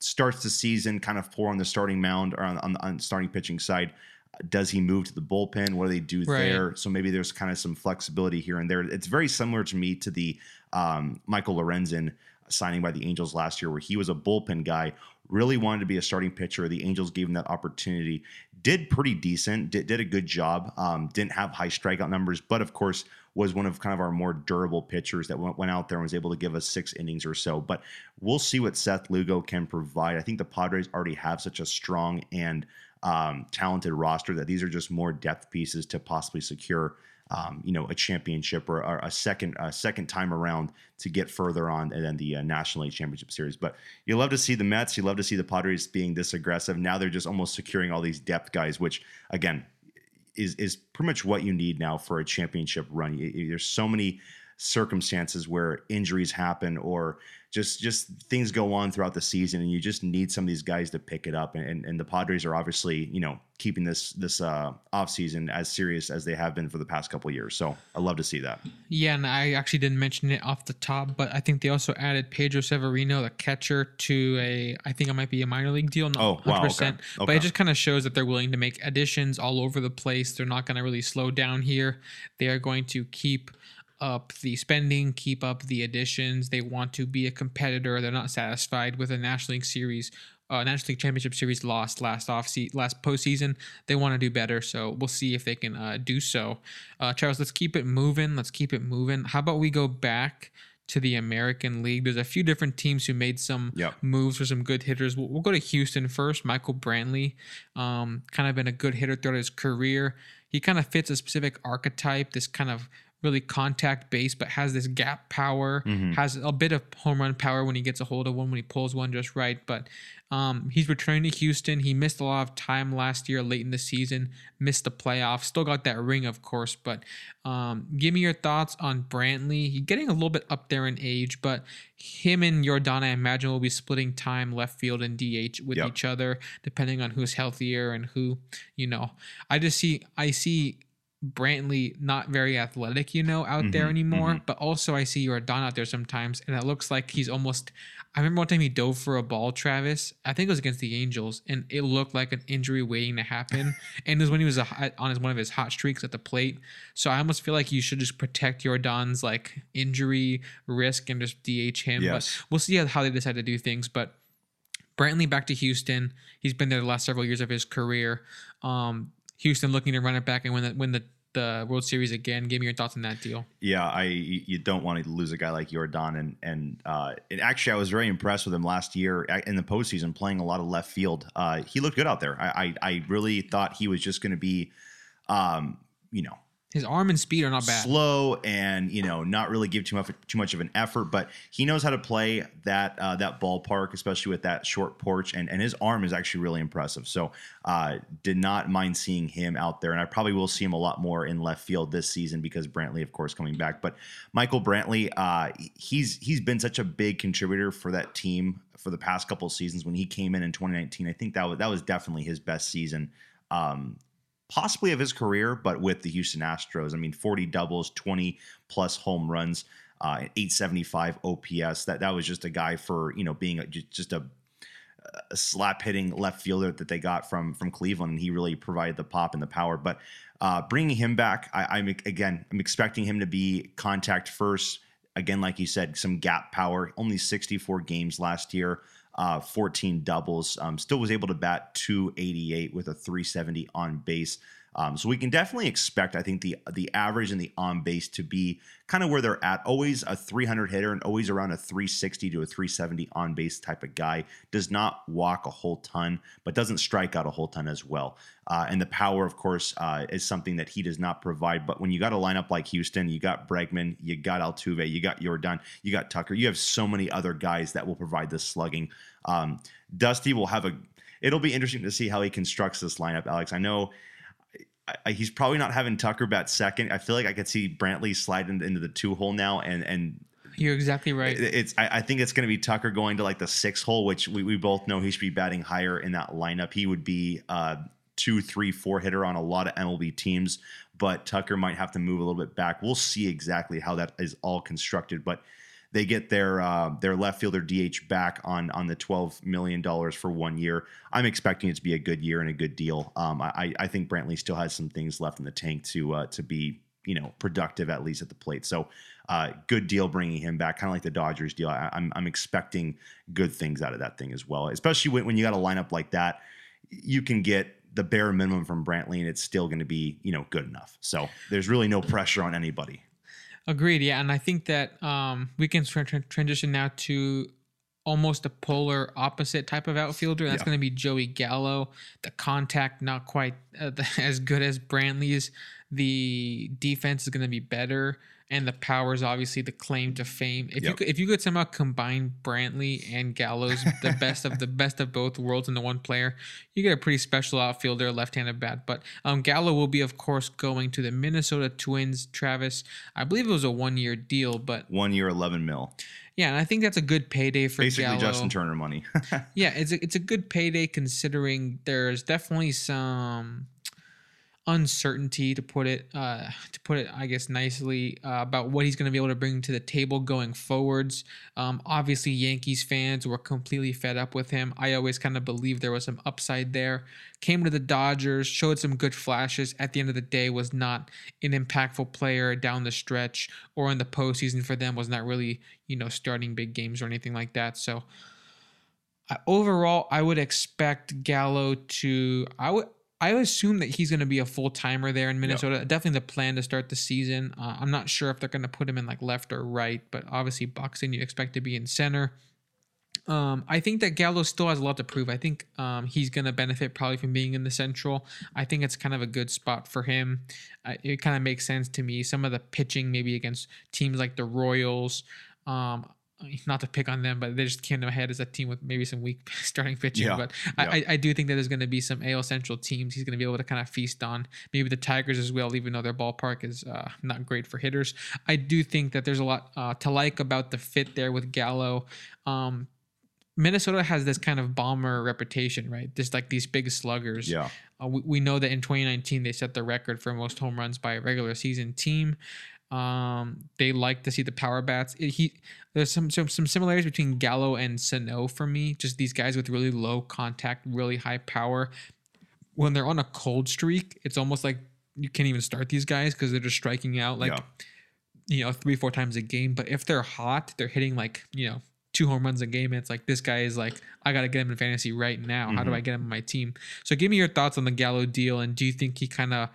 starts the season kind of poor on the starting mound or on, on, on the starting pitching side. Does he move to the bullpen? What do they do Right. there? So maybe there's kind of some flexibility here and there. It's very similar to me to the um, Michael Lorenzen signing by the Angels last year, where he was a bullpen guy, really wanted to be a starting pitcher. The Angels gave him that opportunity. Did pretty decent. Did, did a good job. Um, didn't have high strikeout numbers, but of course was one of kind of our more durable pitchers that went, went out there and was able to give us six innings or so. But we'll see what Seth Lugo can provide. I think the Padres already have such a strong and um, talented roster that these are just more depth pieces to possibly secure, um, you know, a championship or, or a second a second time around to get further on than the uh, National League Championship Series. But you love to see the Mets, you love to see the Padres being this aggressive. Now they're just almost securing all these depth guys, which again is is pretty much what you need now for a championship run. There's so many circumstances where injuries happen or just just things go on throughout the season and you just need some of these guys to pick it up and, and, and the Padres are obviously you know keeping this this uh offseason as serious as they have been for the past couple of years so I love to see that Yeah, and I actually didn't mention it off the top, but I think they also added Pedro Severino, the catcher, to a I think it might be a minor league deal. Not Oh, wow, 100%. okay, But okay. it just kind of shows that they're willing to make additions all over the place. They're not going to really slow down here. They are going to keep up the spending, keep up the additions. They want to be a competitor. They're not satisfied with a National League Series. Uh, National League Championship Series lost last off se- last postseason. They want to do better, so we'll see if they can uh, do so. Uh, Charles, let's keep it moving. Let's keep it moving. How about we go back to the American League? There's a few different teams who made some Yep. moves for some good hitters. We'll, we'll go to Houston first. Michael Brantley, um, kind of been a good hitter throughout his career. He kind of fits a specific archetype. This kind of really contact base, but has this gap power. Has a bit of home run power when he gets a hold of one, when he pulls one just right. But um, he's returning to Houston. He missed a lot of time last year, late in the season. Missed the playoffs. Still got that ring, of course. But um, give me your thoughts on Brantley. He's getting a little bit up there in age, but him and Yordan, I imagine, will be splitting time left field and DH with Yep. each other, depending on who's healthier and who, you know. I just see, I see Brantley not very athletic, you know, out there Mhm, anymore. mhm. But also, I see Yordan out there sometimes, and it looks like he's almost. I remember one time he dove for a ball, Travis. I think it was against the Angels, and it looked like an injury waiting to happen. and it was when he was a, on his one of his hot streaks at the plate. So I almost feel like you should just protect Yordan's like injury risk and just DH him. Yes. But we'll see how they decide to do things. But Brantley back to Houston. He's been there the last several years of his career. Um, Houston looking to run it back and win the win the, the World Series again. Give me your thoughts on that deal. Yeah, I you don't want to lose a guy like Yordan, and and uh, and actually, I was very impressed with him last year in the postseason, playing a lot of left field. Uh, he looked good out there. I I, I really thought he was just going to be, um, you know, His arm and speed are not bad. slow and you know not really give too much too much of an effort, but he knows how to play that uh, that ballpark, especially with that short porch, and and his arm is actually really impressive. So uh, did not mind seeing him out there, and I probably will see him a lot more in left field this season because Brantley, of course, coming back. But Michael Brantley, uh, he's he's been such a big contributor for that team for the past couple of seasons. When he came in in 2019, I think that was that was definitely his best season. Um, possibly of his career, but with the Houston Astros. I mean, 40 doubles, 20 plus home runs, uh, 875 OPS. That that was just a guy for you know being a, just a, a slap hitting left fielder that they got from from Cleveland, and he really provided the pop and the power. But uh, bringing him back, I, I'm again I'm expecting him to be contact first. Again, like you said, some gap power. Only 64 games last year uh, 14 doubles. Um, still was able to bat 288 with a 370 on base. Um, so we can definitely expect, I think, the the average and the on base to be kind of where they're at. Always a 300 hitter and always around a 360 to a 370 on base type of guy. Does not walk a whole ton, but doesn't strike out a whole ton as well. Uh, and the power, of course, uh, is something that he does not provide. But when you got a lineup like Houston, you got Bregman, you got Altuve, you got Yordan, you got Tucker. You have so many other guys that will provide this slugging. Um, Dusty will have a. It'll be interesting to see how he constructs this lineup, Alex. I know I, he's probably not having Tucker bat second. I feel like I could see Brantley slide into, into the two hole now, and and You're exactly right. it- it's I, I think it's going to be Tucker going to like the six hole, which we, we both know he should be batting higher in that lineup. He would be uh two, three, four hitter on a lot of MLB teams, but Tucker might have to move a little bit back. We'll see exactly how that is all constructed, but they get their uh, their left fielder DH back on on the twelve million dollars for one year. I'm expecting it to be a good year and a good deal. Um, I I think Brantley still has some things left in the tank to uh, to be you know productive at least at the plate. So uh, good deal bringing him back, kind of like the Dodgers deal. I, I'm I'm expecting good things out of that thing as well, especially when, when you got a lineup like that. You can get the bare minimum from Brantley, and it's still going to be you know good enough. So there's really no pressure on anybody. Agreed. Yeah, and I think that um, we can tra- tra- transition now to almost a polar opposite type of outfielder. That's Yeah. going to be Joey Gallo. The contact not quite uh, as good as Brantley's. The defense is going to be better, and the powers obviously the claim to fame. If you could, if you could somehow combine Brantley and Gallo's the best of the best of both worlds into one player, you get a pretty special outfielder, left-handed bat. But um, Gallo will be, of course, going to the Minnesota Twins. Travis, I believe it was a one-year deal, but One year, eleven mil, yeah, and I think that's a good payday for basically Gallo. Justin Turner money. Yeah, it's a, it's a good payday considering there's definitely some uncertainty to put it uh, to put it I guess nicely uh, about what he's going to be able to bring to the table going forwards. Um, obviously, Yankees fans were completely fed up with him. I always kind of believed there was some upside there. Came to the Dodgers, showed some good flashes. At the end of the day, was not an impactful player down the stretch or in the postseason for them. Was not really you know starting big games or anything like that. So. Overall, I would expect Gallo to. I would. I assume that he's going to be a full timer there in Minnesota. Definitely the plan to start the season. Uh, I'm not sure if they're going to put him in like left or right, but obviously Buxton you expect to be in center. Um, I think that Gallo still has a lot to prove. I think um, he's going to benefit probably from being in the Central. I think it's kind of a good spot for him. Uh, it kind of makes sense to me. Some of the pitching, maybe against teams like the Royals, um, not to pick on them, but they just came to my head as a team with maybe some weak starting pitching. Yeah. But Yeah. I, I, I do think that there's going to be some AL Central teams he's going to be able to kind of feast on. Maybe the Tigers as well, even though their ballpark is uh, not great for hitters. I do think that there's a lot uh, to like about the fit there with Gallo. Um, Minnesota has this kind of bomber reputation, right? Just like these big sluggers. Yeah. Uh, we, we know that in 2019 they set the record for most home runs by a regular season team. Um, they like to see the power bats. It- he there's some, some some similarities between Gallo and Sano for me. Just these guys with really low contact, really high power. When they're on a cold streak, it's almost like you can't even start these guys because they're just striking out like Yeah. you know three four times a game. But if they're hot, they're hitting like you know two home runs a game. It's like this guy is like I got to get him in fantasy right now. How do Mhm. I get him on my team? So give me your thoughts on the Gallo deal, and do you think he kind of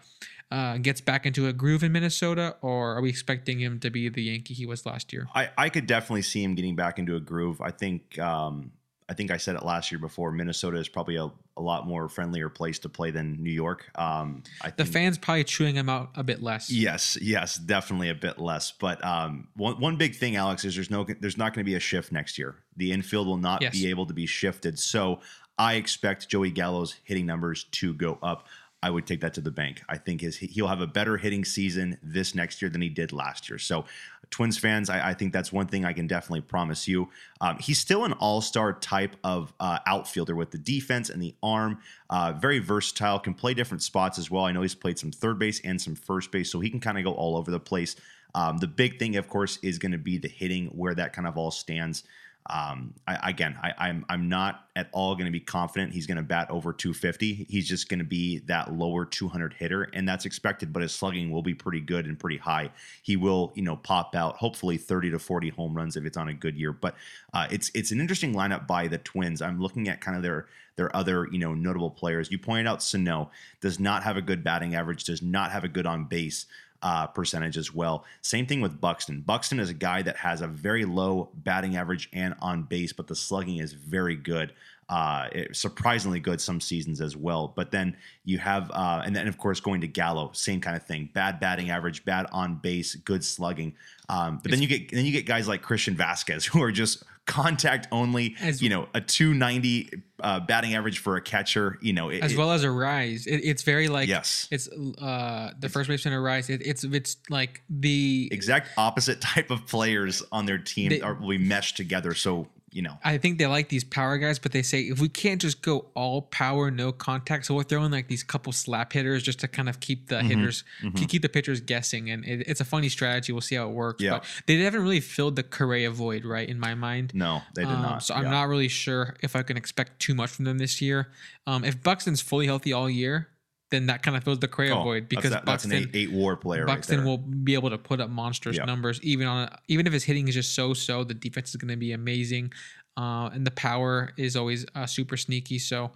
uh, gets back into a groove in Minnesota, or are we expecting him to be the Yankee he was last year? I, I could definitely see him getting back into a groove. I think um, I think I said it last year before. Minnesota is probably a, a lot more friendlier place to play than New York. Um, I The think, fans probably chewing him out a bit less. Yes, yes, definitely a bit less. But um, one one big thing, Alex, is there's no there's not going to be a shift next year. The infield will not Yes. be able to be shifted. So I expect Joey Gallo's hitting numbers to go up. I would take that to the bank. I think his he'll have a better hitting season this next year than he did last year. So, Twins fans, I, I think that's one thing I can definitely promise you. Um, he's still an all star type of uh, outfielder with the defense and the arm. Uh, very versatile, can play different spots as well. I know he's played some third base and some first base, so he can kind of go all over the place. Um, the big thing, of course, is going to be the hitting, where that kind of all stands. Um, I, again, I, I'm I'm not at all going to be confident he's going to bat over 250. He's just going to be that lower 200 hitter, and that's expected. But his slugging will be pretty good and pretty high. He will, you know, pop out hopefully 30 to 40 home runs if it's on a good year. But uh, it's it's an interesting lineup by the Twins. I'm looking at kind of their their other you know notable players. You pointed out Sano does not have a good batting average, does not have a good on base uh, percentage as well. Same thing with Buxton. Buxton is a guy that has a very low batting average and on base, but the slugging is very good. Uh, surprisingly good some seasons as well. But then you have, uh, and then of course going to Gallo, same kind of thing. Bad batting average, bad on base, good slugging. Um, but then you get then you get guys like Christian Vázquez who are just contact only. As- you know, a 290 uh, batting average for a catcher. You know, it, as it- well as Arraez. It, it's very like yes. it's uh the first baseman Arraez. It, it's it's like the exact opposite type of players on their team They- are will be meshed together. So you know, I think they like these power guys, but they say if we can't just go all power, no contact, so we're throwing like these couple slap hitters just to kind of keep the hitters, keep, keep the pitchers guessing, and it, it's a funny strategy. We'll see how it works. Yeah. But they haven't really filled the Correa void, right? In my mind, no, they did Um, not. So I'm not really sure if I can expect too much from them this year. Um, if Buxton's fully healthy all year, then that kind of fills the Correa Oh, void because that's, Buxton an eight, eight WAR player. Buxton right will be able to put up monstrous Yeah. numbers, even on even if his hitting is just so so. The defense is going to be amazing, uh, and the power is always uh, super sneaky. So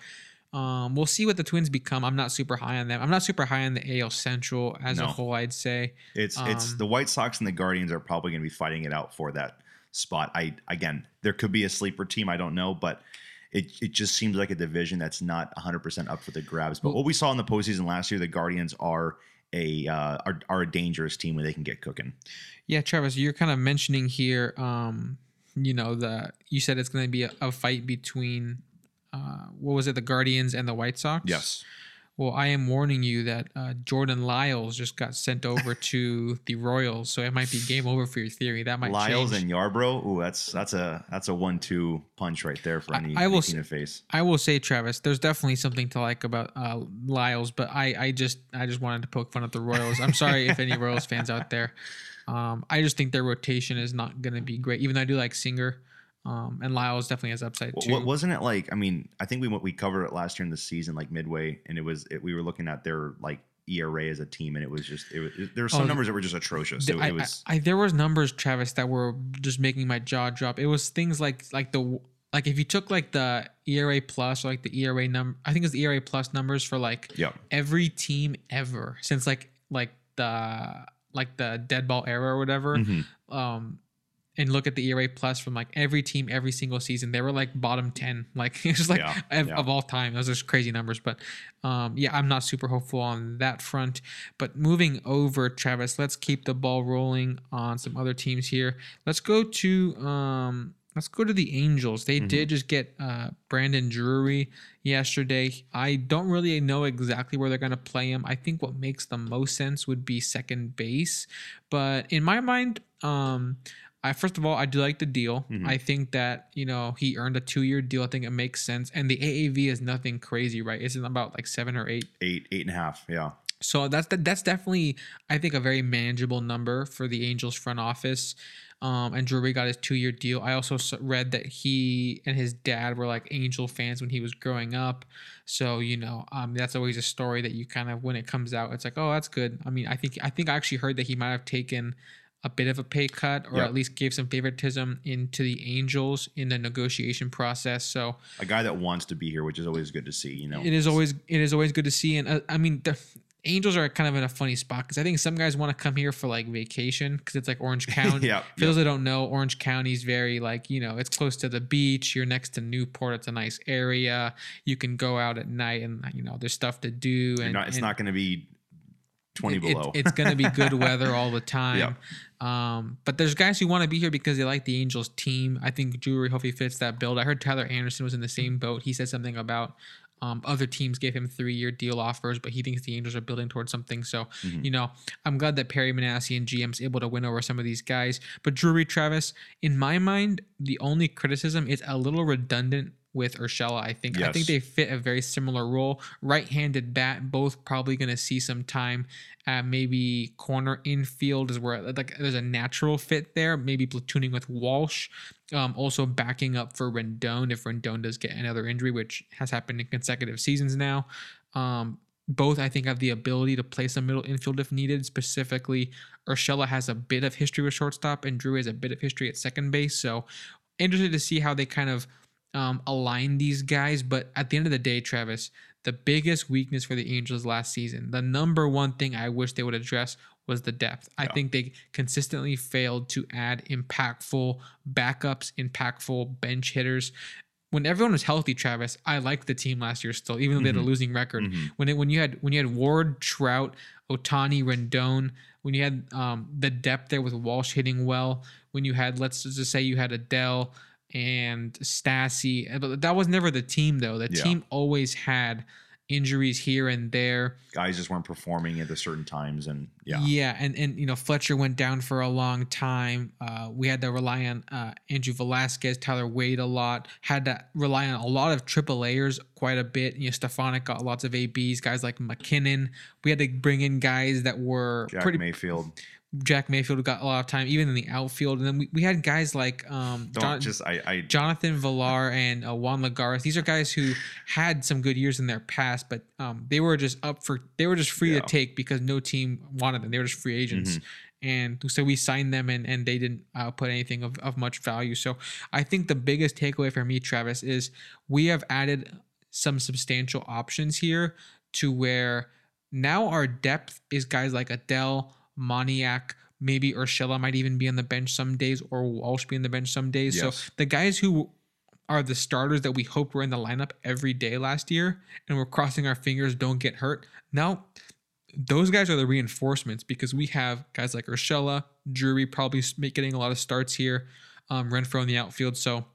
um, we'll see what the Twins become. I'm not super high on them. I'm not super high on the AL Central as a whole. I'd say It's it's Um, the White Sox and the Guardians are probably going to be fighting it out for that spot. I again, there could be a sleeper team. I don't know, but it it just seems like a division that's not 100 percent up for the grabs. But what we saw in the postseason last year, the Guardians are a uh, are, are a dangerous team when they can get cooking. yeah, Travis, you're kind of mentioning here. Um, you know the you said it's going to be a, a fight between. Uh, what was it? The Guardians and the White Sox. Yes, Well, I am warning you that uh, Jordan Lyles just got sent over to the Royals, so it might be game over for your theory. That might Lyles change. and Yarbrough. Ooh, that's that's a that's a one two punch right there for any, I will any s- team face. I will say, Travis, there's definitely something to like about uh, Lyles, but I, I just I just wanted to poke fun at the Royals. I'm sorry if any Royals fans out there. Um, I just think their rotation is not going to be great, even though I do like Singer. Um, and Lyles definitely has upside too. what wasn't it like? I mean, I think we we covered it last year in the season, like midway, and it was it, we were looking at their like ERA as a team, and it was just it was there were some Oh, numbers that were just atrocious. It, I, it was I, I there was numbers, Travis, that were just making my jaw drop. It was things like like the like if you took like the ERA plus or like the ERA number, I think it's the ERA plus numbers for like yeah every team ever since like like the like the dead ball era or whatever. Mhm. Um, and look at the ERA plus from like every team every single season. They were like bottom ten, like it's just like Yeah, of, yeah. of all time. Those are just crazy numbers, but um, yeah, I'm not super hopeful on that front. But moving over, Travis, let's keep the ball rolling on some other teams here. Let's go to um, let's go to the Angels. They Mhm. did just get uh, Brandon Drury yesterday. I don't really know exactly where they're going to play him. I think what makes the most sense would be second base, but in my mind, um, I first of all, I do like the deal. Mhm. I think that you know he earned a two-year deal. I think it makes sense, and the AAV is nothing crazy, right? Isn't about like seven or eight. Eight, eight and a half. Yeah. So that's that's definitely I think a very manageable number for the Angels front office. Um, and Drury got his two-year deal. I also read that he and his dad were like Angel fans when he was growing up. So you know, um, that's always a story that you kind of when it comes out, it's like, oh, that's good. I mean, I think I think I actually heard that he might have taken a bit of a pay cut or Yep. at least gave some favoritism into the Angels in the negotiation process. So A guy that wants to be here, which is always good to see. You know. it is always it is always good to see, and uh, I mean the Angels are kind of in a funny spot because I think some guys want to come here for like vacation because it's like Orange County. Yeah, For those that don't know, Orange County is very like you know it's close to the beach. You're next to Newport. It's a nice area. You can go out at night and you know there's stuff to do. And not, it's and not going to be twenty it- it- below. it's going to be good weather all the time. Um, but there's guys who want to be here because they like the Angels team. I think Drury hopefully fits that build. I heard Tyler Anderson was in the same boat. He said something about um, other teams gave him three year deal offers, but he thinks the Angels are building towards something. So, Mhm. you know, I'm glad that Perry Minasian GM's able to win over some of these guys. But Drury Travis, in my mind, the only criticism is a little redundant with Urshela. I think I think they fit a very similar role. Right-handed bat, both probably going to see some time at maybe corner infield is where like there's a natural fit there. Maybe platooning with Walsh, um, also backing up for Rendon if Rendon does get another injury, which has happened in consecutive seasons now. Um, both I think have the ability to play some middle infield if needed. Specifically, Urshela has a bit of history with shortstop, and Drew has a bit of history at second base. So interested to see how they kind of um, align these guys. But at the end of the day, Travis, the biggest weakness for the Angels last season, the number one thing I wish they would address was the depth. I Yeah. think they consistently failed to add impactful backups, impactful bench hitters. When everyone was healthy, Travis, I liked the team last year still, even though they had a Mhm. losing record. Mhm. When it when you had when you had Ward, Trout, Ohtani, Rendon, when you had um, the depth there with Walsh hitting well, when you had let's just say you had Adell and Stassi, uh, but that was never the team though. The Yeah. team always had injuries here and there. Guys just weren't performing at the certain times, and yeah, Yeah, and and you know Fletcher went down for a long time. Uh, we had to rely on uh, Andrew Velazquez, Tyler Wade a lot. Had to rely on a lot of triple A's quite a bit. You know, Stefanic got lots of ABs. Guys like MacKinnon. We had to bring in guys that were Jack pretty. Mayfield. Jack Mayfield got a lot of time, even in the outfield. And then we, we had guys like um, just I I Jonathan Villar and uh, Juan Lagares. These are guys who had some good years in their past, but um, they were just up for they were just free Yeah. to take because no team wanted them. They were just free agents. And so we signed them and, and they didn't uh, put anything of, of much value. So I think the biggest takeaway for me, Travis, is we have added some substantial options here to where now our depth is guys like Adell, Moniak, maybe Urshela might even be on the bench some days or Walsh be on the bench some days. Yes. So the guys who are the starters that we hoped were in the lineup every day last year and we're crossing our fingers don't get hurt. Now those guys are the reinforcements because we have guys like Urshela, Drury probably getting a lot of starts here, um, Renfroe in the outfield. So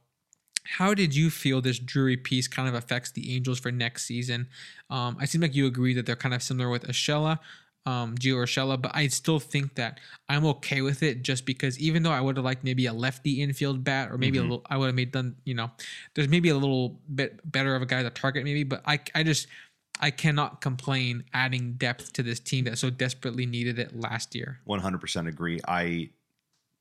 how did you feel this Drury piece kind of affects the Angels for next season? Um, I seem like you agree that they're kind of similar with Urshela, um, Gio Urshela, but I still think that I'm okay with it just because even though I would have liked maybe a lefty infield bat or maybe a Mhm. little, I would have made done, you know, there's maybe a little bit better of a guy to target maybe, but I, I just, I cannot complain adding depth to this team that so desperately needed it last year. 100% agree. I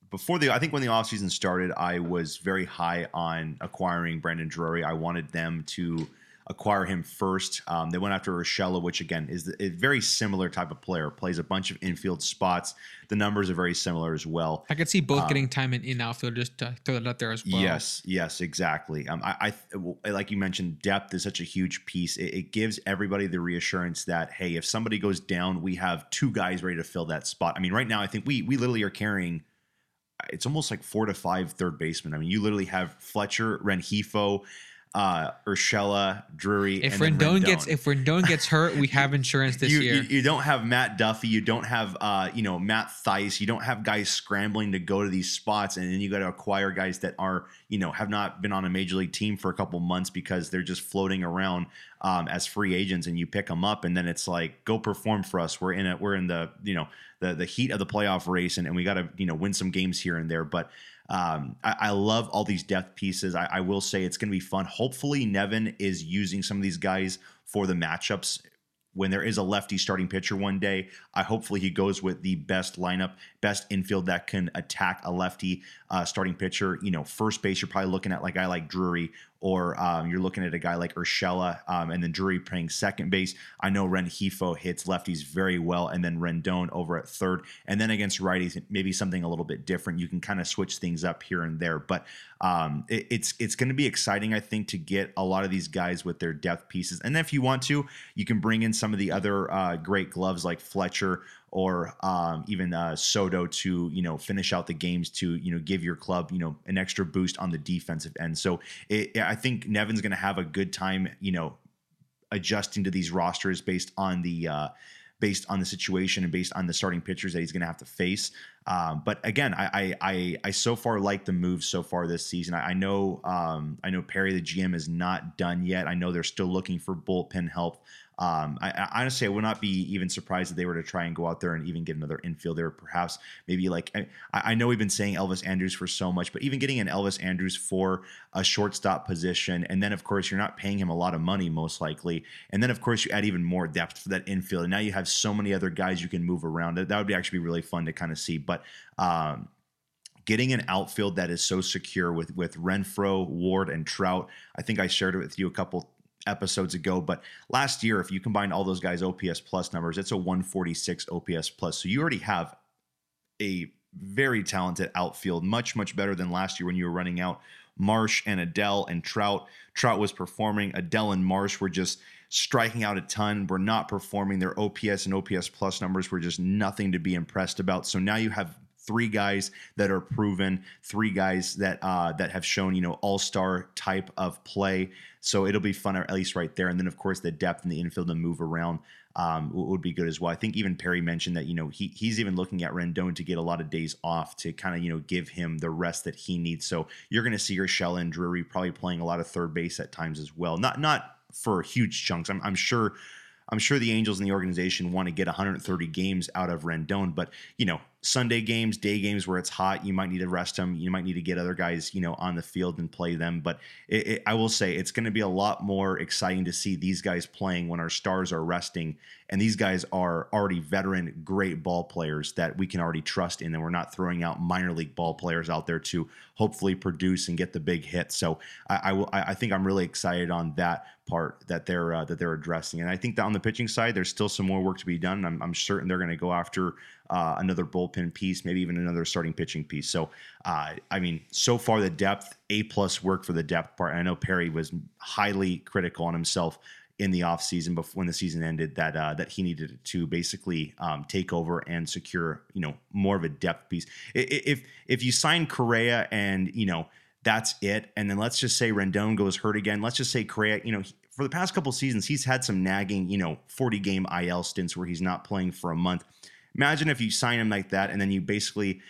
before the I think when the offseason started, I was very high on acquiring Brandon Drury. I wanted them to acquire him first. Um, they went after Urshela, which again is a very similar type of player. Plays a bunch of infield spots. The numbers are very similar as well. I could see both Um, getting time in, in outfield just to throw that out there as well. Yes, yes, exactly. Um, I, I, like you mentioned, depth is such a huge piece. It, it gives everybody the reassurance that hey, if somebody goes down, we have two guys ready to fill that spot. I mean, right now, I think we we literally are carrying. It's almost like four to five third basemen. I mean, you literally have Fletcher, Rengifo, uh, Urshela, Drury. If and then Rendon, gets if Rendon gets hurt, we have insurance this you, year. You, you don't have Matt Duffy. You don't have uh, you know Matt Thaiss. You don't have guys scrambling to go to these spots, and then you got to acquire guys that are you know have not been on a major league team for a couple months because they're just floating around um, as free agents, and you pick them up, and then it's like go perform for us. We're in it. We're in the you know the the heat of the playoff race, and, and we got to you know win some games here and there, but. Um, I, I, love all these depth pieces. I, I will say it's going to be fun. Hopefully, Nevin is using some of these guys for the matchups when there is a lefty starting pitcher one day, I hopefully he goes with the best lineup, best infield that can attack a lefty uh, starting pitcher. You know, first base, you're probably looking at like guy like Drury or um, you're looking at a guy like Urshela, um, and then Drury playing second base. I know Rengifo hits lefties very well, and then Rendon over at third, and then against righties, maybe something a little bit different. You can kind of switch things up here and there, but um, it, it's it's going to be exciting, I think, to get a lot of these guys with their depth pieces. And if you want to, you can bring in some of the other uh, great gloves like Fletcher or um, even uh, Soto to you know finish out the games to you know give your club you know an extra boost on the defensive end. So it, I think Nevin's going to have a good time you know adjusting to these rosters based on the uh, based on the situation and based on the starting pitchers that he's going to have to face. Um, but again, I, I, I I so far like the move so far this season. I, I know um, I know Perry the GM is not done yet. I know they're still looking for bullpen help. Um, I, I, honestly, I would not be even surprised if they were to try and go out there and even get another infielder. Perhaps maybe like I, I, know we've been saying Elvis Andrus for so much, but even getting an Elvis Andrus for a shortstop position, and then of course you're not paying him a lot of money most likely, and then of course you add even more depth for that infield, and now you have so many other guys you can move around. That, would be actually be really fun to kind of see, but. Um, getting an outfield that is so secure with with Renfroe, Ward, and Trout. I think I shared it with you a couple episodes ago. But last year, if you combine all those guys' OPS plus numbers, it's a 146 OPS plus. So you already have a very talented outfield, much, much better than last year when you were running out Marsh and Adell and Trout. Trout was performing. Adell and Marsh were just striking out a ton. Were not performing. Their OPS and OPS plus numbers were just nothing to be impressed about. So now you have three guys that are proven, three guys that uh, that have shown you know all star type of play. So it'll be fun, at least right there. And then of course the depth in the infield and move around um, would be good as well. I think even Perry mentioned that you know he he's even looking at Rendon to get a lot of days off to kind of you know give him the rest that he needs. So you're going to see Urshela and Drury probably playing a lot of third base at times as well. Not not for huge chunks. I'm, I'm sure. I'm sure the Angels and the organization want to get 130 games out of Rendon, but you know Sunday games, day games where it's hot, you might need to rest them. You might need to get other guys, you know, on the field and play them. But it, it, I will say it's going to be a lot more exciting to see these guys playing when our stars are resting, and these guys are already veteran, great ball players that we can already trust in, and we're not throwing out minor league ball players out there to hopefully produce and get the big hit. So I, I will. I think I'm really excited on that part that they're uh, that they're addressing, and I think that on the pitching side, there's still some more work to be done. I'm, I'm certain they're going to go after uh, another bullpen piece, maybe even another starting pitching piece. So, uh, I mean, so far the depth, A plus work for the depth part. And I know Perry was highly critical on himself in the offseason before when the season ended that uh, that he needed to basically um, take over and secure you know more of a depth piece. If if you sign Correa and you know that's it, and then let's just say Rendon goes hurt again. Let's just say Correa, you know. For the past couple seasons, he's had some nagging, you know, 40 game IL stints where he's not playing for a month. Imagine if you sign him like that and then you basically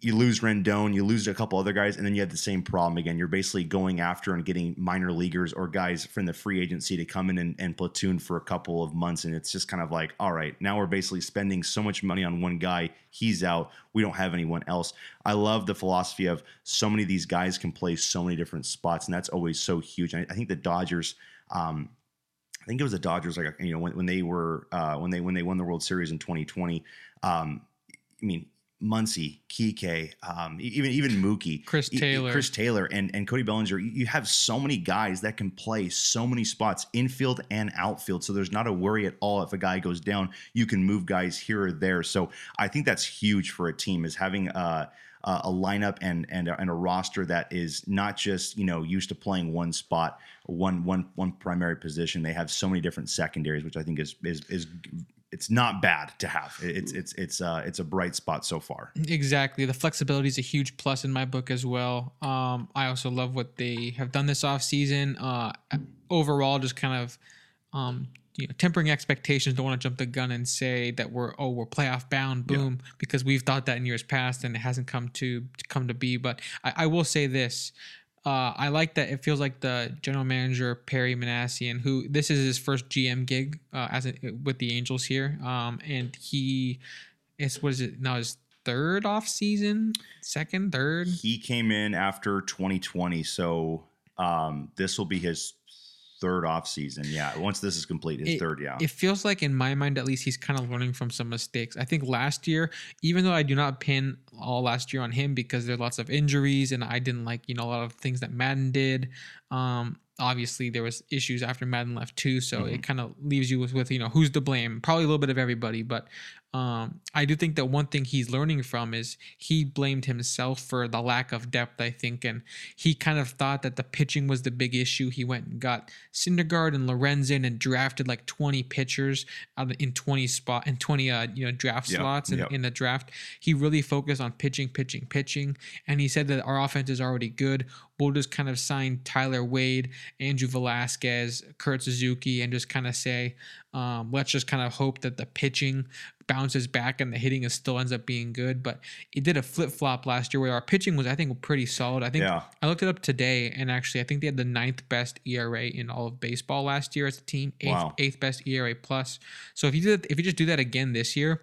you lose Rendon, you lose a couple other guys, and then you have the same problem again. You're basically going after and getting minor leaguers or guys from the free agency to come in and, and, platoon for a couple of months. And it's just kind of like, all right, now we're basically spending so much money on one guy. He's out. We don't have anyone else. I love the philosophy of so many of these guys can play so many different spots, and that's always so huge. I, I think the Dodgers. Um, I think it was the Dodgers, like you know, when, when they were uh, when they when they won the World Series in 2020. Um, I mean, Muncy, Kike, um, even even Mookie, Chris Taylor, Chris Taylor, and and Cody Bellinger. You have so many guys that can play so many spots, infield and outfield. So there's not a worry at all if a guy goes down. You can move guys here or there. So I think that's huge for a team is having. Uh, uh, a lineup and and and a roster that is not just you know used to playing one spot, one one one primary position. They have so many different secondaries, which I think is is is it's not bad to have. It's it's it's uh it's a bright spot so far. Exactly. The flexibility is a huge plus in my book as well. Um, I also love what they have done this off season. Uh, overall, just kind of um, you know, tempering expectations. Don't want to jump the gun and say that we're oh we're playoff bound, boom, yeah. because we've thought that in years past and it hasn't come to, to come to be. But I, I will say this. Uh, I like that it feels like the general manager Perry Minasian, who this is his first GM gig uh, as a, with the Angels here, um, and he is what is it now his third off season, second, third. He came in after 2020, so um, this will be his third off season. Yeah, once this is complete, his It- third. Yeah, It feels like, in my mind at least, he's kind of learning from some mistakes. I think last year, even though I do not pin all last year on him because there are lots of injuries and I didn't like, you know, a lot of things that Maddon did. Um, obviously, there was issues after Maddon left too, so Mm-hmm. it kind of leaves you with, with, you know, who's to blame? Probably a little bit of everybody, but um, I do think that one thing he's learning from is he blamed himself for the lack of depth, I think, and he kind of thought that the pitching was the big issue. He went and got Syndergaard and Lorenzen and drafted like 20 pitchers in 20 spot in 20 uh, you know draft Yep, slots in, yep. in the draft. He really focused on pitching, pitching, pitching, and he said that our offense is already good. We'll just kind of sign Tyler Wade, Andrew Velazquez, Kurt Suzuki, and just kind of say, um, let's just kind of hope that the pitching bounces back and the hitting is still ends up being good. But it did a flip flop last year where our pitching was, I think, pretty solid. I think Yeah. I looked it up today, and actually, I think they had the ninth best ERA in all of baseball last year as a team, eighth, Wow. eighth best ERA plus. So if you did, if you just do that again this year,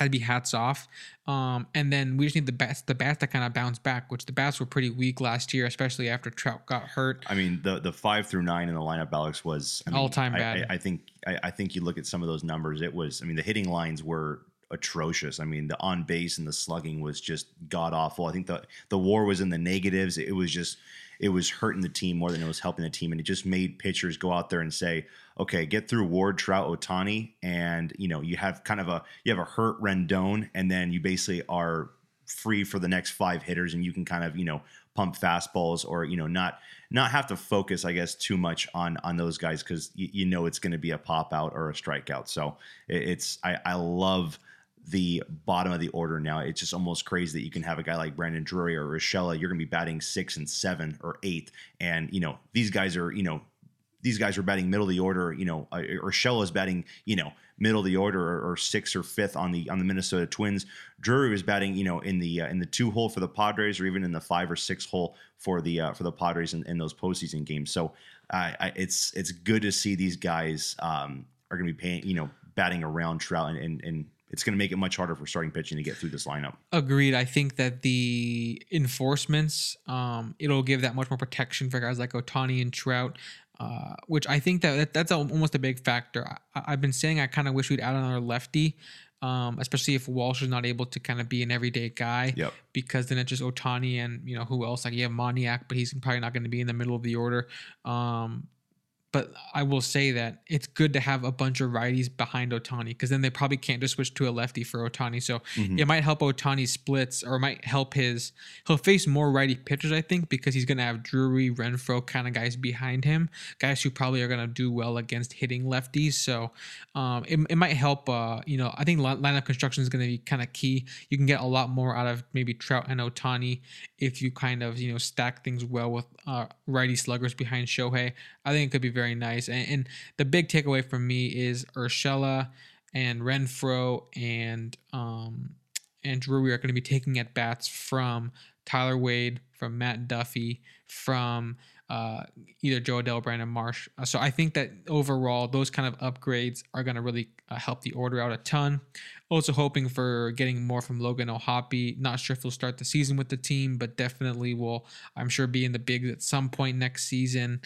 I'd be hats off. Um, and then we just need the bats, the bats that kind of bounce back, which the bats were pretty weak last year, especially after Trout got hurt. I mean the the five through nine in the lineup, Alex was I mean, All-time I- bad. I, I think I, I think you look at some of those numbers. It was I mean the hitting lines were atrocious. I mean the on base and the slugging was just god awful. I think the the WAR was in the negatives. It was just it was hurting the team more than it was helping the team, and it just made pitchers go out there and say, okay, get through Ward, Trout, Ohtani, and you know you have kind of a you have a hurt Rendon, and then you basically are free for the next five hitters, and you can kind of you know pump fastballs or you know not not have to focus, I guess, too much on on those guys because you, you know it's going to be a pop out or a strikeout. So it, it's I, I love the bottom of the order now. It's just almost crazy that you can have a guy like Brandon Drury or Urshela. You're going to be batting six and seven or eight, and you know these guys are you know these guys are batting middle of the order. You know, uh, Urshela is batting, you know, middle of the order or, or sixth or fifth on the on the Minnesota Twins. Drury was batting, you know, in the uh, in the two hole for the Padres or even in the five or six hole for the uh, for the Padres in, in those postseason games. So I I, it's it's good to see these guys um, are going to be paying, you know, batting around Trout and and, and it's going to make it much harder for starting pitching to get through this lineup. Agreed. I think that the enforcements, um, it'll give that much more protection for guys like Ohtani and Trout, uh, which I think that, that that's al- almost a big factor. I, I've been saying I kind of wish we'd add another lefty, um, especially if Walsh is not able to kind of be an everyday guy. Yep. Because then it's just Ohtani and you know who else? Like you have Moniak, but he's probably not going to be in the middle of the order. Um, but I will say that it's good to have a bunch of righties behind Ohtani because then they probably can't just switch to a lefty for Ohtani. So Mhm. it might help Ohtani's splits or it might help his. He'll face more righty pitchers, I think, because he's going to have Drury, Renfroe kind of guys behind him, guys who probably are going to do well against hitting lefties. So um, it, it might help. Uh, you know, I think li- lineup construction is going to be kind of key. You can get a lot more out of maybe Trout and Ohtani if you kind of you know stack things well with uh, righty sluggers behind Shohei. I think it could be very nice. And, and the big takeaway from me is Urshela and Renfroe and um, and Drury are going to be taking at bats from Tyler Wade, from Matt Duffy, from uh, either Jo Adell, Brandon Marsh. Uh, so I think that overall, those kind of upgrades are going to really uh, help the order out a ton. Also hoping for getting more from Logan O'Hoppe. Not sure if he'll start the season with the team, but definitely will, I'm sure, be in the bigs at some point next season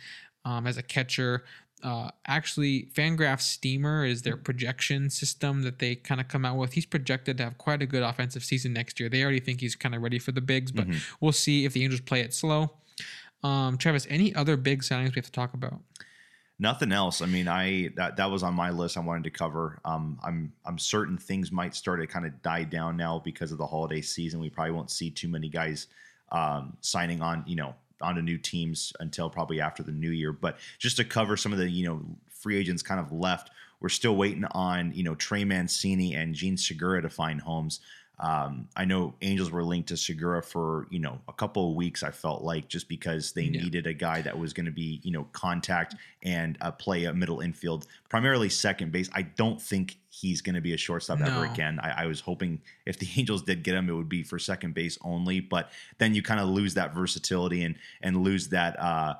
um, as a catcher. Uh, actually, Fangraph Steamer is their projection system that they kind of come out with. He's projected to have quite a good offensive season next year. They already think he's kind of ready for the bigs, but Mhm. we'll see if the Angels play it slow. Um, Travis, any other big signings we have to talk about? Nothing else. I mean, I that that was on my list. I wanted to cover. Um, I'm I'm certain things might start to kind of die down now because of the holiday season. We probably won't see too many guys um, signing on. You know, onto new teams until probably after the new year. But just to cover some of the you know free agents kind of left, we're still waiting on you know Trey Mancini and Jean Segura to find homes. Um, I know Angels were linked to Segura for you know a couple of weeks. I felt like just because they Yeah. needed a guy that was going to be you know contact and uh, play a middle infield, primarily second base. I don't think he's going to be a shortstop ever again. I, I was hoping if the Angels did get him, it would be for second base only. But then you kind of lose that versatility and and lose that. Uh,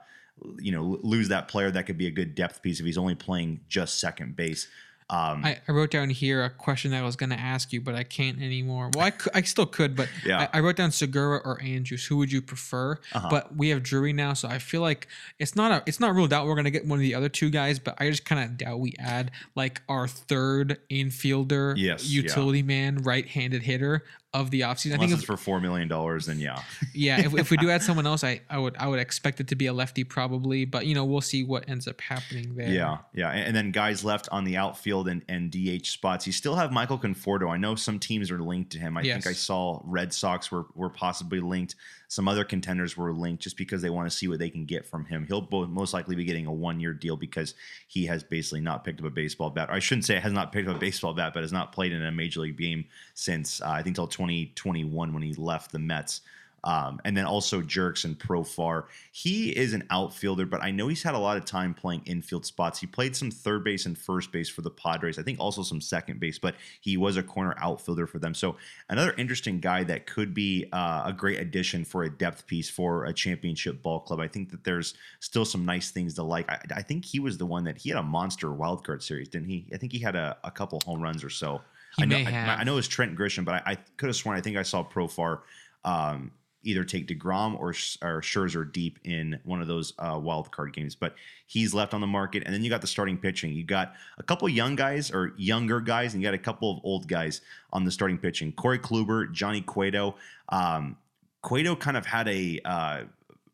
you know, lose that player that could be a good depth piece if he's only playing just second base. Um, I, I wrote down here a question that I was going to ask you, but I can't anymore. Well, I, cou- I still could, but Yeah. I, I wrote down Segura or Andrus. Who would you prefer? Uh-huh. But we have Drury now, so I feel like it's not a it's not ruled out we're going to get one of the other two guys, but I just kind of doubt we add like our third infielder, Yes, yeah. utility man, right-handed hitter of the offseason. I unless think it's if, for four million dollars, then yeah. yeah, if, if we do add someone else, I, I would I would expect it to be a lefty probably, but you know we'll see what ends up happening there. Yeah, yeah, and, and then guys left on the outfield and, and DH spots. You still have Michael Conforto. I know some teams are linked to him. I think I saw Red Sox were were possibly linked. Some other contenders were linked just because they want to see what they can get from him. He'll most likely be getting a one year deal because he has basically not picked up a baseball bat. I shouldn't say has not picked up a baseball bat, but has not played in a major league game since uh, I think till 2021 when he left the Mets. Um, and then also Jurickson Profar. He is an outfielder, but I know he's had a lot of time playing infield spots. He played some third base and first base for the Padres. I think also some second base, but he was a corner outfielder for them. So another interesting guy that could be uh, a great addition for a depth piece for a championship ball club. I think that there's still some nice things to like. I, I think he was the one that he had a monster wild card series, didn't he? I think he had a, a couple home runs or so. He I know, I-. I, know it was Trent Grisham, but I, I could have sworn I think I saw Profar um, either take deGrom or, or Scherzer deep in one of those uh, wild card games. But he's left on the market, and then you got the starting pitching. You got a couple young guys or younger guys, and you got a couple of old guys on the starting pitching. Corey Kluber, Johnny Cueto. Um, Cueto kind of had a uh,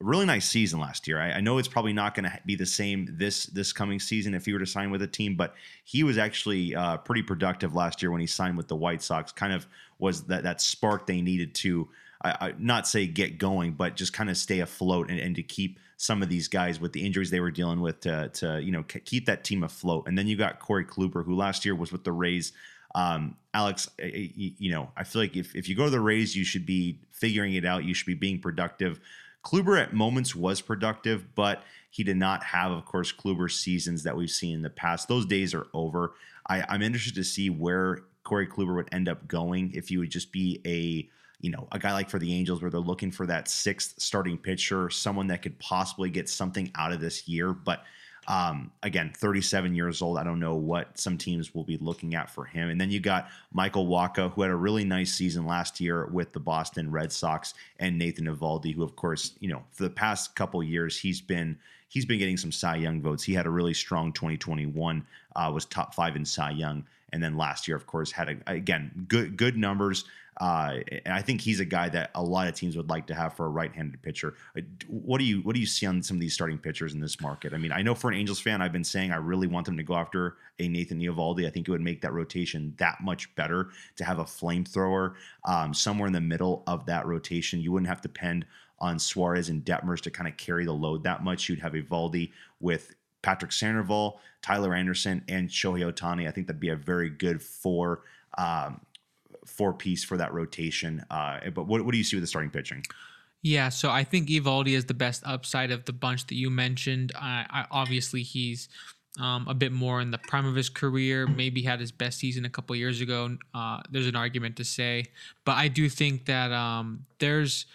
really nice season last year. I, I know it's probably not going to be the same this this coming season if he were to sign with a team, but he was actually uh, pretty productive last year when he signed with the White Sox. Kind of was that that spark they needed to. I, I not say get going, but just kind of stay afloat and, and to keep some of these guys with the injuries they were dealing with to, to you know keep that team afloat. And then you got Corey Kluber, who last year was with the Rays. Um, Alex, you know, I feel like if, if you go to the Rays, you should be figuring it out. You should be being productive. Kluber at moments was productive, but he did not have, of course, Kluber seasons that we've seen in the past. Those days are over. I, I'm interested to see where Corey Kluber would end up going if he would just be a you know, a guy like for the Angels where they're looking for that sixth starting pitcher, someone that could possibly get something out of this year. But um, again, 37 years old. I don't know what some teams will be looking at for him. And then you got Michael Wacha, who had a really nice season last year with the Boston Red Sox, and Nathan Eovaldi, who, of course, you know, for the past couple years, he's been he's been getting some Cy Young votes. He had a really strong 2021, uh, was top five in Cy Young, and then last year, of course, had a, again good good numbers. Uh, and I think he's a guy that a lot of teams would like to have for a right-handed pitcher. Uh, What do you what do you see on some of these starting pitchers in this market? I mean, I know for an Angels fan, I've been saying I really want them to go after a Nathan Eovaldi. I think it would make that rotation that much better to have a flamethrower um, somewhere in the middle of that rotation. You wouldn't have to depend on Suarez and Detmers to kind of carry the load that much. You'd have Eovaldi with Patrick Sandoval, Tyler Anderson, and Shohei Ohtani. I think that'd be a very good four um, four piece for that rotation. Uh, but what, what do you see with the starting pitching? Yeah, so I think Eovaldi is the best upside of the bunch that you mentioned. I, I obviously he's um, a bit more in the prime of his career. Maybe had his best season a couple years ago. Uh, there's an argument to say, but I do think that um, there's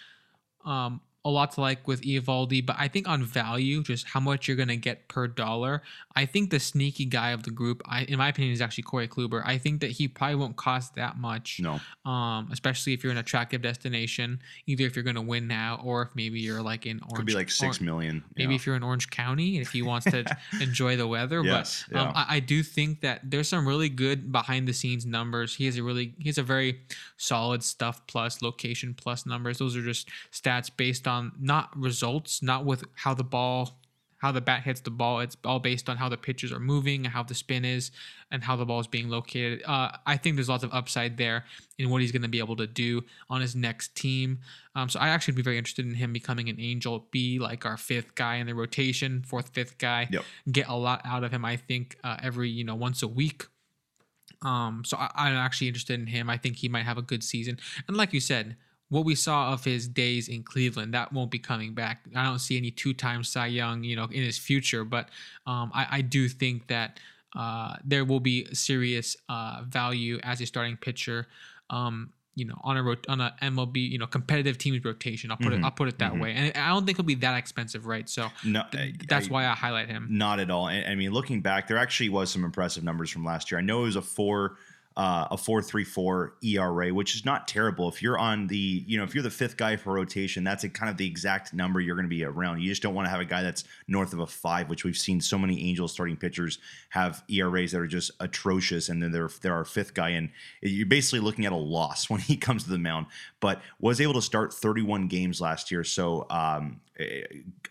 um, a lot to like with Eovaldi. But I think on value, just how much you're gonna get per dollar, I think the sneaky guy of the group, I, in my opinion, is actually Corey Kluber. I think that he probably won't cost that much No, um, especially if you're an attractive destination. Either if you're to win now, or if maybe you're like in Orange. could be like six or- million. Maybe if you're in Orange County, and if he wants to enjoy the weather. Yes, but um, yeah. I, I do think that there's some really good behind the scenes numbers. He has a really he has a very solid stuff plus location plus numbers. Those are just stats based on not results, not with how the ball how the bat hits the ball. It's all based on how the pitches are moving, how the spin is, and how the ball is being located. Uh, I think there's lots of upside there in what he's going to be able to do on his next team. Um, so I actually would be very interested in him becoming an angel, be like our fifth guy in the rotation, fourth, fifth guy. Yep. Get a lot out of him. I think uh, every you know once a week. Um, so I, I'm actually interested in him. I think he might have a good season. And like you said, what we saw of his days in Cleveland, that won't be coming back. I don't see any two-time Cy Young, you know, in his future. But um, I, I do think that uh, there will be serious uh, value as a starting pitcher. Um, you know on a rot- on a MLB you know competitive teams rotation. I'll put Mhm, it I'll put it that mhm. way, and I don't think it'll be that expensive, right? So No, th- I- that's I- why I highlight him. Not at all. And I mean, looking back, there actually was some impressive numbers from last year. I know it was a four, uh, a four three four ERA, which is not terrible. If you're on the, you know, if you're the fifth guy for rotation, that's a kind of the exact number you're going to be around. You just don't want to have a guy that's north of a five, which we've seen so many Angels starting pitchers have ERAs that are just atrocious, and then there there are fifth guy, and you're basically looking at a loss when he comes to the mound. But was able to start 31 games last year, so um,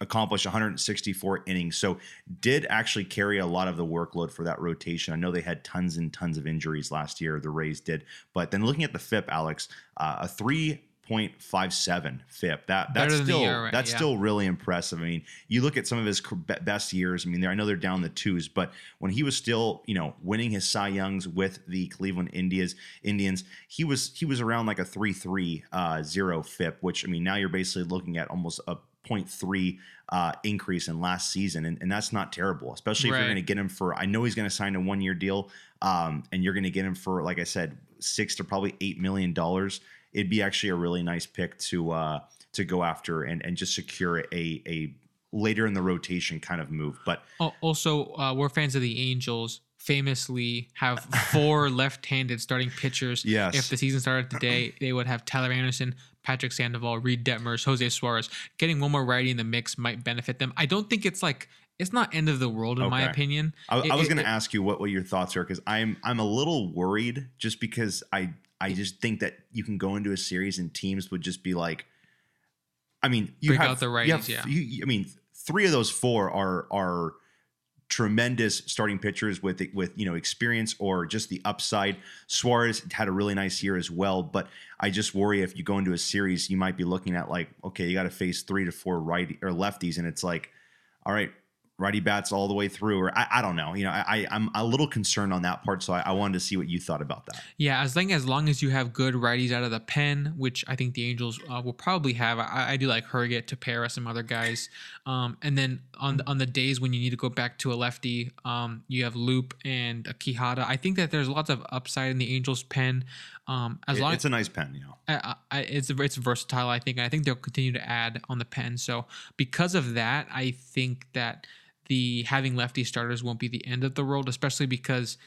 accomplished 164 innings. So did actually carry a lot of the workload for that rotation. I know they had tons and tons of injuries last year. The Rays did, but then looking at the FIP, Alex, uh, a 3.57 FIP. That that's still that's yeah. still really impressive. I mean, you look at some of his best years. I mean, I know they're down the twos, but when he was still, you know, winning his Cy Youngs with the Cleveland Indians, Indians, he was he was around like a three three uh, zero FIP, which I mean, now you're basically looking at almost a 0.3 uh, increase in last season, and, and that's not terrible, especially if Right. you're going to get him for. I know he's going to sign a one year deal, um, and you're going to get him for, like I said, six to probably eight million dollars. It'd be actually a really nice pick to uh, to go after and and just secure a a later in the rotation kind of move. But Also, uh, we're fans of the Angels. Famously, have four left-handed starting pitchers. Yes. If the season started today, they would have Tyler Anderson, Patrick Sandoval, Reid Detmers, Jose Suarez. Getting one more righty in the mix might benefit them. I don't think it's like it's not end of the world in my opinion. I, It- I was going to ask you what, what your thoughts are because I'm I'm a little worried just because I I just think that you can go into a series and teams would just be like, I mean, you Break have out the you righties, have- yeah. you- I mean, three of those four are are tremendous starting pitchers with with you know experience or just the upside. Suarez had a really nice year as well, but I just worry if you go into a series, you might be looking at like, okay, you got to face three to four righty or lefties, and it's like, all right, righty bats all the way through, or I, I don't know. You know, I, I I'm a little concerned on that part, so I, I wanted to see what you thought about that. Yeah, as long as long as you have good righties out of the pen, which I think the Angels uh, will probably have. I, I do like Herget, Tepera, some other guys, um, and then on the, on the days when you need to go back to a lefty, um, you have Loup and Quijada. I think that there's lots of upside in the Angels pen. Um, as It- long it's a nice pen, you know. I, I, it's it's versatile. I think. I think they'll continue to add on the pen. So because of that, I think that the having lefty starters won't be the end of the world, especially because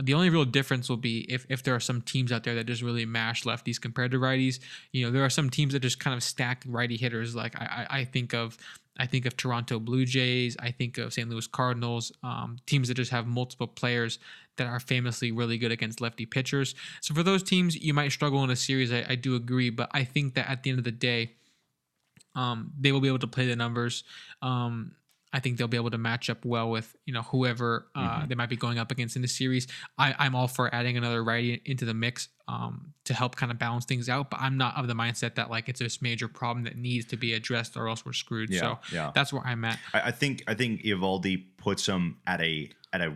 the only real difference will be if, if there are some teams out there that just really mash lefties compared to righties. You know, there are some teams that just kind of stack righty hitters. Like I, I think of I think of Toronto Blue Jays. I think of St. Louis Cardinals. Um, teams that just have multiple players that are famously really good against lefty pitchers. So for those teams, you might struggle in a series. I, I do agree, but I think that at the end of the day, um, they will be able to play the numbers. Um, I think they'll be able to match up well with you know whoever uh, Mhm. they might be going up against in the series. I, I'm all for adding another righty into the mix um, to help kind of balance things out, but I'm not of the mindset that like it's this major problem that needs to be addressed or else we're screwed. So yeah. that's where I'm at. I, I think I think Eovaldi puts them at a at a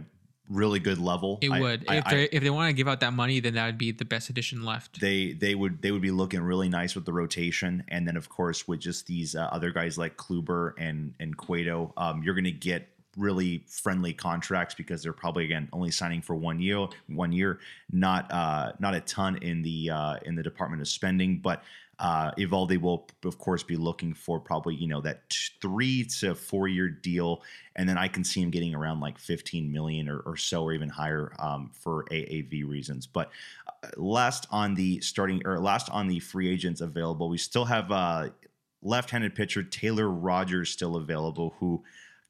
really good level. It I- would I- if I- they if they want to give out that money, then that would be the best addition left. they they would they would be looking really nice with the rotation, and then of course with just these uh, other guys like Kluber and and Cueto, um, you're going to get really friendly contracts because they're probably again only signing for one year, one year, not uh, not a ton in the uh, in the Department of Spending, but. Uh, Eovaldi will, of course, be looking for probably you know that t- three to four year deal, and then I can see him getting around like 15 million or, or so, or even higher um, for AAV reasons. But uh, last on the starting or last on the free agents available, we still have uh, left-handed pitcher Taylor Rogers still available, who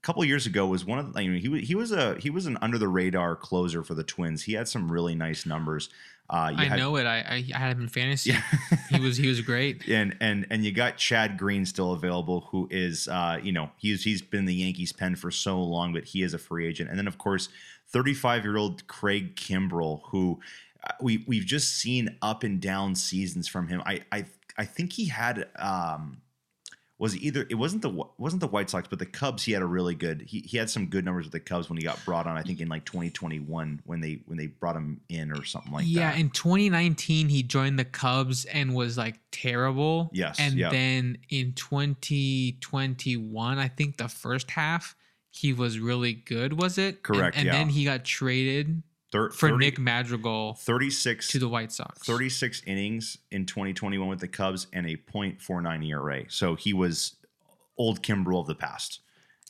a couple years ago was one of the, I mean, he was he was a he was an under the radar closer for the Twins. He had some really nice numbers. Uh, you I had- know it. I, I I had him in fantasy. Yeah. he was he was great. and and and you got Chad Green still available, who is uh, you know he's he's been the Yankees pen for so long, but he is a free agent. And then of course, 35 year old Craig Kimbrel, who uh, we we've just seen up and down seasons from him. I I I think he had um was it either it wasn't the wasn't the White Sox but the Cubs he had a really good he, he had some good numbers with the Cubs when he got brought on I think in like 2021 when they when they brought him in or something like yeah, that. Yeah, in 2019 he joined the Cubs and was like terrible. Yes, And yeah. then in 2021, I think the first half he was really good, was it? And- Correct, And, yeah. then he got traded Thir- for 30 Nick Madrigal 36 to the White Sox. 36 innings in 2021 with the Cubs and a .49 ERA. So he was old Kimbrel of the past,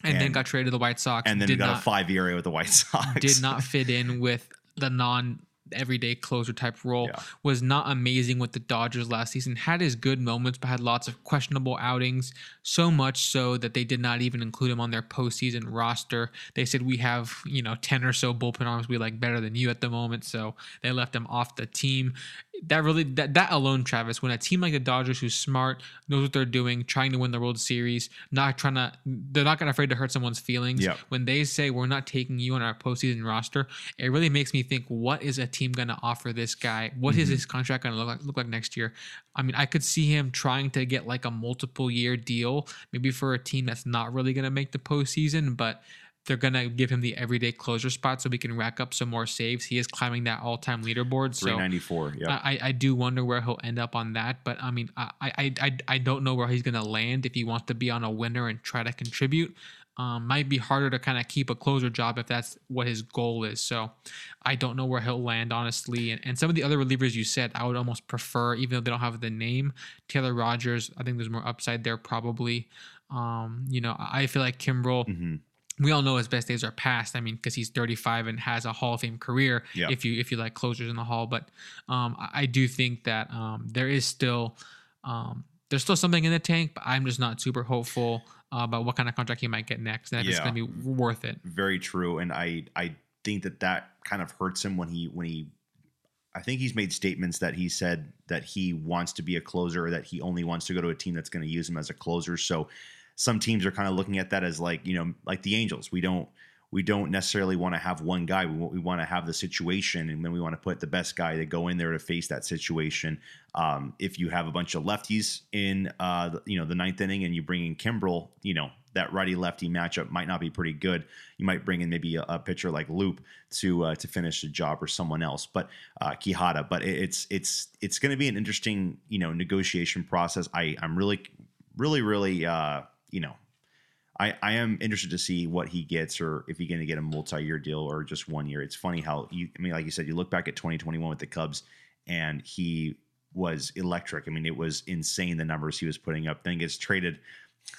and, then got traded to the White Sox. and then got not, a five ERA with the White Sox. did not fit in with the non everyday closer type role. Yeah. Was not amazing with the Dodgers last season. Had his good moments, but had lots of questionable outings. So much so that they did not even include him on their postseason roster. They said we have you know ten or so bullpen arms we like better than you at the moment, so they left him off the team. That really that that alone, Travis, when a team like the Dodgers, who's smart, knows what they're doing, trying to win the World Series, not trying to, they're not gonna afraid to hurt someone's feelings. Yep. When they say we're not taking you on our postseason roster, it really makes me think: what is a team gonna offer this guy? What is Mhm. his contract gonna look like, look like next year? I mean, I could see him trying to get like a multiple year deal, maybe for a team that's not really gonna make the postseason, but they're gonna give him the everyday closer spot so we can rack up some more saves. He is climbing that all time leaderboard. So 394. Yeah. I, I do wonder where he'll end up on that, but I mean, I, I, I, I don't know where he's going to land if he wants to be on a winner and try to contribute. Um, might be harder to kind of keep a closer job if that's what his goal is. So I don't know where he'll land, honestly. And, and some of the other relievers you said, I would almost prefer, even though they don't have the name, Taylor Rogers. I think there's more upside there, probably. Um, you know, I feel like Kimbrel Mhm. we all know his best days are past. I mean, because he's 35 and has a Hall of Fame career. Yeah. If you if you like closers in the Hall, but um, I, I do think that um, there is still um, there's still something in the tank, but I'm just not super hopeful uh, about what kind of contract he might get next, and if it's going to be worth it. Very true. And I I think that that kind of hurts him when he when he. I think he's made statements that he said that he wants to be a closer, or that he only wants to go to a team that's going to use him as a closer. So some teams are kind of looking at that as like you know like the Angels. We don't we don't necessarily want to have one guy. We, want- we want to have the situation, and then we want to put the best guy to go in there to face that situation. Um, if you have a bunch of lefties in uh, you know the ninth inning and you bring in Kimbrel, you know that righty lefty matchup might not be pretty good. You might bring in maybe a, a pitcher like Loup to uh, to finish the job or someone else, but uh, Quijada. But it, it's it's it's going to be an interesting you know negotiation process. I I'm really really really uh, you know I, I am interested to see what he gets or if he's going to get a multi-year deal or just one year. It's funny how you, I mean, like you said, you look back at 2021 with the Cubs and he was electric. I mean, it was insane the numbers he was putting up. Then gets traded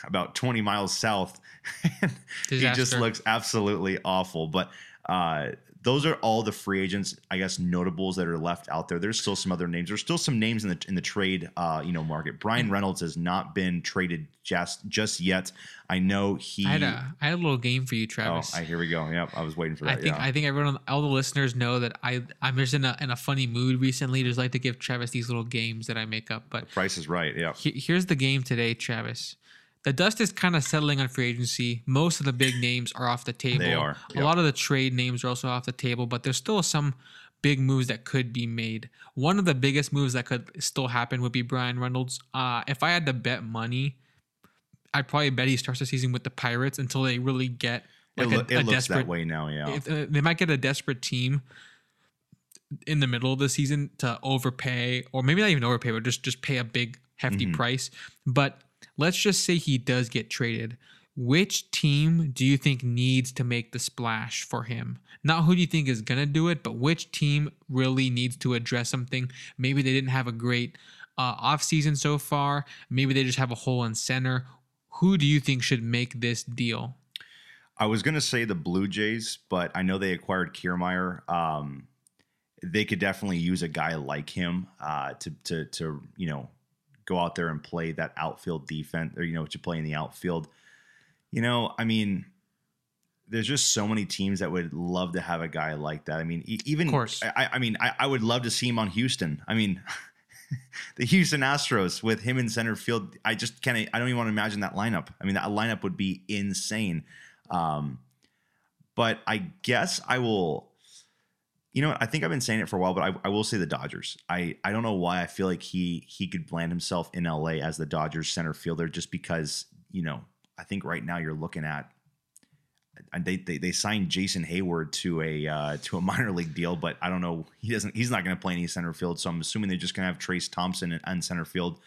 about 20 miles south. and he just looks absolutely awful. But uh, those are all the free agents, I guess, notables that are left out there. There's still some other names. There's still some names in the in the trade, uh, you know, market. Bryan Reynolds has not been traded just just yet. I know he. I had a I had a little game for you, oh, Travis. I, here we go. Yep, I was waiting for that. I think yeah. I think everyone, all the listeners know that I I'm just in a in a funny mood recently. Just like to give Travis these little games that I make up. But Price is right. Yeah. he- here's the game today, Travis. The dust is kind of settling on free agency. Most of the big names are off the table. They are, A lot of the trade names are also off the table, but there's still some big moves that could be made. One of the biggest moves that could still happen would be Bryan Reynolds. Uh, if I had to bet money, I'd probably bet he starts the season with the Pirates until they really get like it, a, loo- it looks desperate that way now. Yeah. if, uh, they might get a desperate team in the middle of the season to overpay or maybe not even overpay but just just pay a big hefty Mhm. price but let's just say he does get traded. Which team do you think needs to make the splash for him? Not who do you think is going to do it but which team really needs to address something? Maybe they didn't have a great uh, offseason so far. Maybe they just have a hole in center. Who do you think should make this deal? I was going to say the Blue Jays, but I know they acquired Kiermaier. Um, they could definitely use a guy like him uh, to to to you know go out there and play that outfield defense, or you know to play in the outfield. You know, I mean, there's just so many teams that would love to have a guy like that. I mean, even Of course. I, I mean, I, I would love to see him on Houston. I mean. the Houston Astros with him in center field, I just can't. I don't even want to imagine that lineup. I mean, that lineup would be insane. Um, but I guess I will. You know what? I think I've been saying it for a while, but I, I will say the Dodgers. I, I don't know why I feel like he he could land himself in LA as the Dodgers center fielder just because you know I think right now you're looking at and they they, they signed Jason Heyward to a uh, to a minor league deal, but I don't know he doesn't he's not going to play any center field, so I'm assuming they're just going to have Trayce Thompson in center field.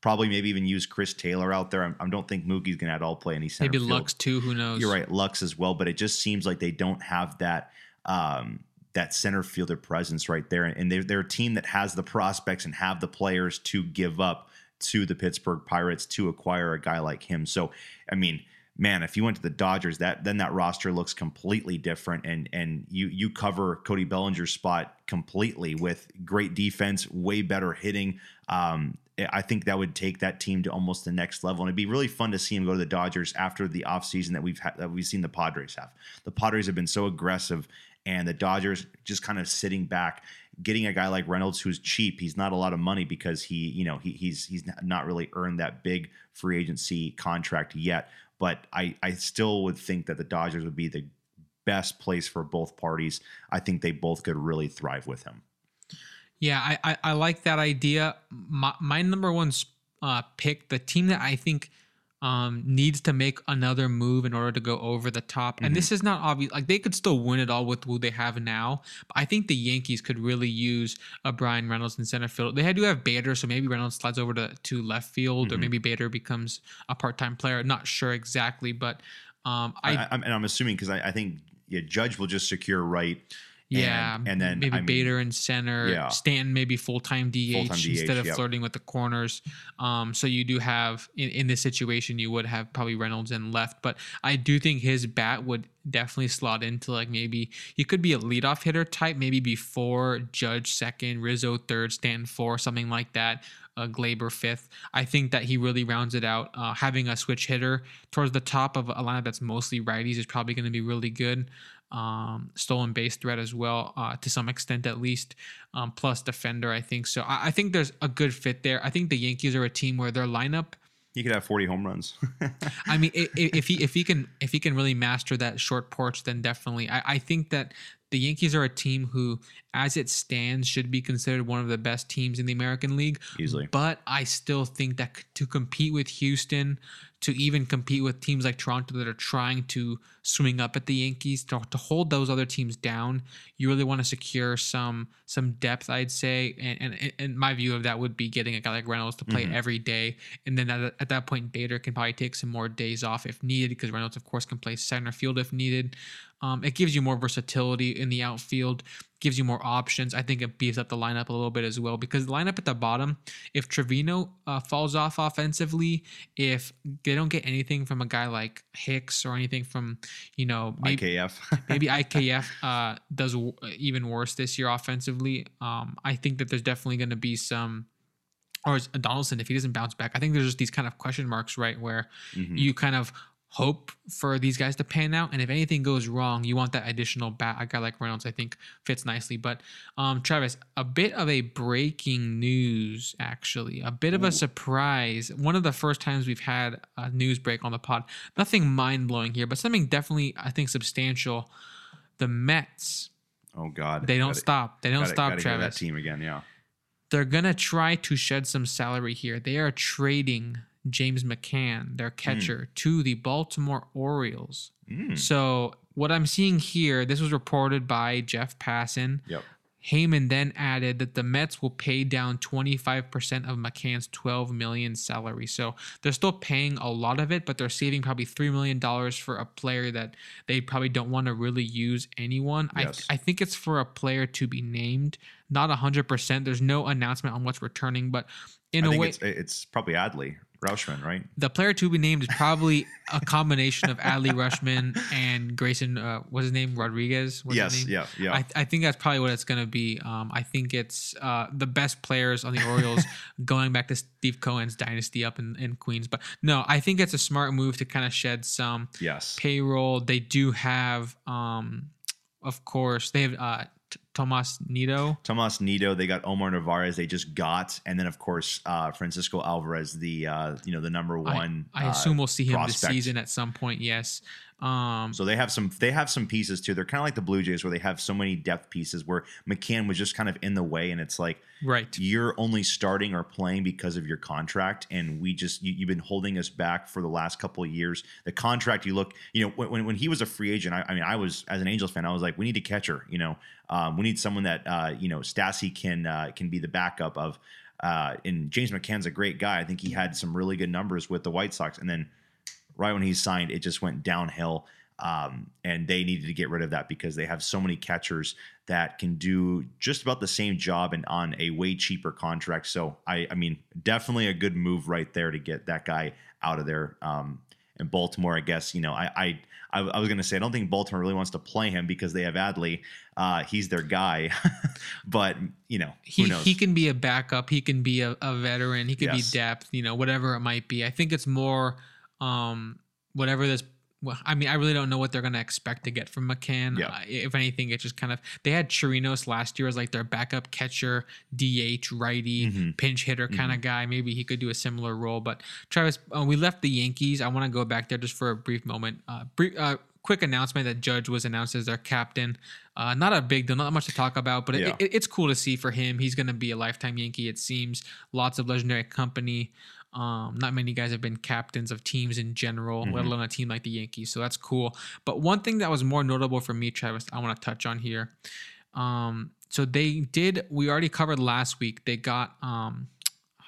Probably maybe even use Chris Taylor out there. I, I don't think Mookie's going to at all play any center maybe field. lux too who knows You're right, Lux as well, but it just seems like they don't have that um, that center fielder presence right there. And they're, they're a team that has the prospects and have the players to give up to the Pittsburgh Pirates to acquire a guy like him. So, I mean, man, if you went to the Dodgers, that then that roster looks completely different, and and you you cover Cody Bellinger's spot completely with great defense, way better hitting. Um, I think that would take that team to almost the next level, and it'd be really fun to see him go to the Dodgers after the offseason that we've had, that we've seen the Padres have. The Padres have been so aggressive, and the Dodgers just kind of sitting back getting a guy like Reynolds who's cheap. He's not a lot of money because he, you know, he, he's he's not really earned that big free agency contract yet. But I I still would think that the Dodgers would be the best place for both parties. I think they both could really thrive with him. Yeah, I I, I like that idea. My my number one uh, pick, the team that I think um, needs to make another move in order to go over the top. And mm-hmm. this is not obvious. Like they could still win it all with who they have now. But I think the Yankees could really use a Bryan Reynolds in center field. They do have Bader, so maybe Reynolds slides over to, to left field, mm-hmm. or maybe Bader becomes a part time player. Not sure exactly, but um, I, I, and I'm assuming because I, I think yeah, Judge will just secure right yeah, and, and then maybe I mean, Bader in center, yeah. Stanton maybe full time DH, DH instead of yep. flirting with the corners. Um, so you do have in, in this situation you would have probably Reynolds in left, but I do think his bat would definitely slot into like maybe he could be a leadoff hitter type, maybe before Judge second, Rizzo third, Stanton four, something like that. Uh, Gleyber fifth. I think that he really rounds it out. Uh, having a switch hitter towards the top of a lineup that's mostly righties is probably going to be really good um, stolen base threat as well, uh, to some extent at least, um, plus defender. I think so. I, I, think there's a good fit there. I think the Yankees are a team where their lineup. He could have 40 home runs. I mean, if, if he if he can if he can really master that short porch, then definitely. I, I think that the Yankees are a team who, as it stands, should be considered one of the best teams in the American League. Easily. But I still think that to compete with Houston, to even compete with teams like Toronto that are trying to swing up at the Yankees, to, to hold those other teams down, you really want to secure some some depth, I'd say. And, and, and my view of that would be getting a guy like Reynolds to play mm-hmm. every day. And then at, at that point, Bader can probably take some more days off if needed, because Reynolds, of course, can play center field if needed. Um, it gives you more versatility in the outfield, gives you more options. I think it beefs up the lineup a little bit as well because the lineup at the bottom, if Trevino uh, falls off offensively, if they don't get anything from a guy like Hicks or anything from, you know, maybe, IKF, maybe IKF uh, does w- even worse this year offensively. Um, I think that there's definitely going to be some or Donaldson, if he doesn't bounce back, I think there's just these kind of question marks, right? Where mm-hmm. you kind of hope for these guys to pan out. And if anything goes wrong, you want that additional bat. A guy like Reynolds, I think, fits nicely. But um, Travis, a bit of a breaking news, actually, a bit of a surprise. One of the first times we've had a news break on the pod. Nothing mind blowing here, but something definitely, I think, substantial. The Mets. Oh God, they don't gotta, stop. They don't gotta, stop. Gotta Travis. that team again, yeah. They're gonna try to shed some salary here. They are trading James McCann, their hmm. catcher, mm. to the Baltimore Orioles. Mm. So what I'm seeing here, this was reported by Jeff Passan. Yep. Heyman then added that the Mets will pay down 25% of McCann's 12 million salary. So they're still paying a lot of it, but they're saving probably $3 million for a player that they probably don't want to really use anyone. Yes. I, I think it's for a player to be named, not 100%. There's no announcement on what's returning, but in I a way, it's, it's probably Adley. Rutschman, right? The player to be named is probably a combination of Adley Rutschman and Grayson. Uh, what's his name? Rodriguez. What's yes. Yeah. Yeah. I, I, think that's probably what it's going to be. Um, I think it's uh, the best players on the Orioles going back to Steve Cohen's dynasty up in, in Queens. But no, I think it's a smart move to kind of shed some yes payroll. They do have, um, of course, they have uh, Tomas Nido. Tomas Nido. They got Omar Narvaez. They just got, and then of course uh, Francisco Alvarez, the uh, you know the number one. I, I assume uh, we'll see him prospect. this season at some point. Yes. Um, so they have some they have some pieces too. They're kind of like the Blue Jays where they have so many depth pieces where McCann was just kind of in the way, and it's like right you're only starting or playing because of your contract, and we just you, have been holding us back for the last couple of years. The contract you look, you know, when when he was a free agent, I, I mean, I was as an Angels fan, I was like, we need a catcher, you know, um, we need someone that uh, you know Stassi can uh, can be the backup of. Uh, and James McCann's a great guy. I think he had some really good numbers with the White Sox, and then right when he signed, it just went downhill. Um, and they needed to get rid of that because they have so many catchers that can do just about the same job and on a way cheaper contract. So I, I mean, definitely a good move right there to get that guy out of there. Um, and Baltimore, I guess, you know, I I, I, I was going to say I don't think Baltimore really wants to play him because they have Adley. Uh, he's their guy, but you know, he he can be a backup. He can be a, a veteran. He could Yes. be depth. You know, whatever it might be. I think it's more, um, whatever this. Well, I mean, I really don't know what they're going to expect to get from McCann. Yeah. Uh, if anything, it's just kind of they had Chirinos last year as like their backup catcher, DH, righty, Mhm. pinch hitter kind of guy. Maybe he could do a similar role. But Travis, uh, we left the Yankees. I want to go back there just for a brief moment. Uh, brief, uh, quick announcement that Judge was announced as their captain. Uh, not a big deal, not much to talk about, but it, it, it's cool to see for him. He's going to be a lifetime Yankee. It seems lots of legendary company. Um, not many guys have been captains of teams in general, let Mhm. alone a team like the Yankees. So that's cool. But one thing that was more notable for me, Travis, I want to touch on here. Um, so they did. We already covered last week. They got. Um,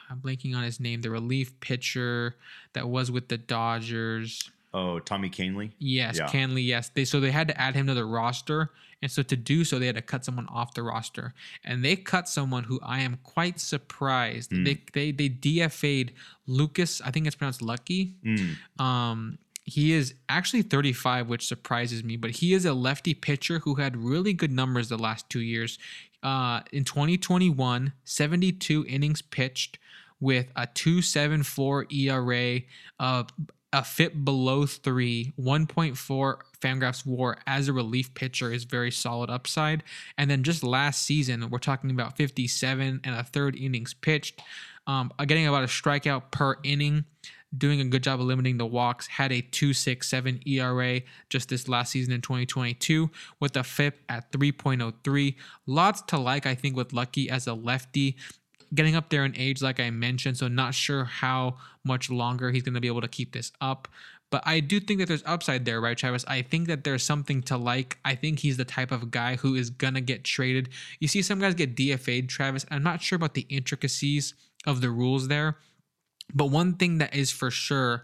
I'm blanking on his name. The relief pitcher that was with the Dodgers. Oh, Tommy Kahnle. Yes, Yeah. Kahnle. Yes, they so they had to add him to the roster, and so to do so, they had to cut someone off the roster, and they cut someone who I am quite surprised. Hmm. They they they DFA'd Lucas. I think it's pronounced Lucky. Mm. Um, he is actually 35, which surprises me, but he is a lefty pitcher who had really good numbers the last two years. Uh, in 2021, 72 innings pitched with a 2.74 ERA, uh, a FIP below three, 1.4 Fangraphs WAR as a relief pitcher is very solid upside. And then just last season, we're talking about 57 and a third innings pitched, um, getting about a strikeout per inning doing a good job of limiting the walks, had a 2.67 ERA just this last season in 2022 with a FIP at 3.03. Lots to like, I think, with Lucky as a lefty. Getting up there in age, like I mentioned, so not sure how much longer he's going to be able to keep this up. But I do think that there's upside there, right, Travis? I think that there's something to like. I think he's the type of guy who is going to get traded. You see some guys get DFA'd, Travis. I'm not sure about the intricacies of the rules there. But one thing that is for sure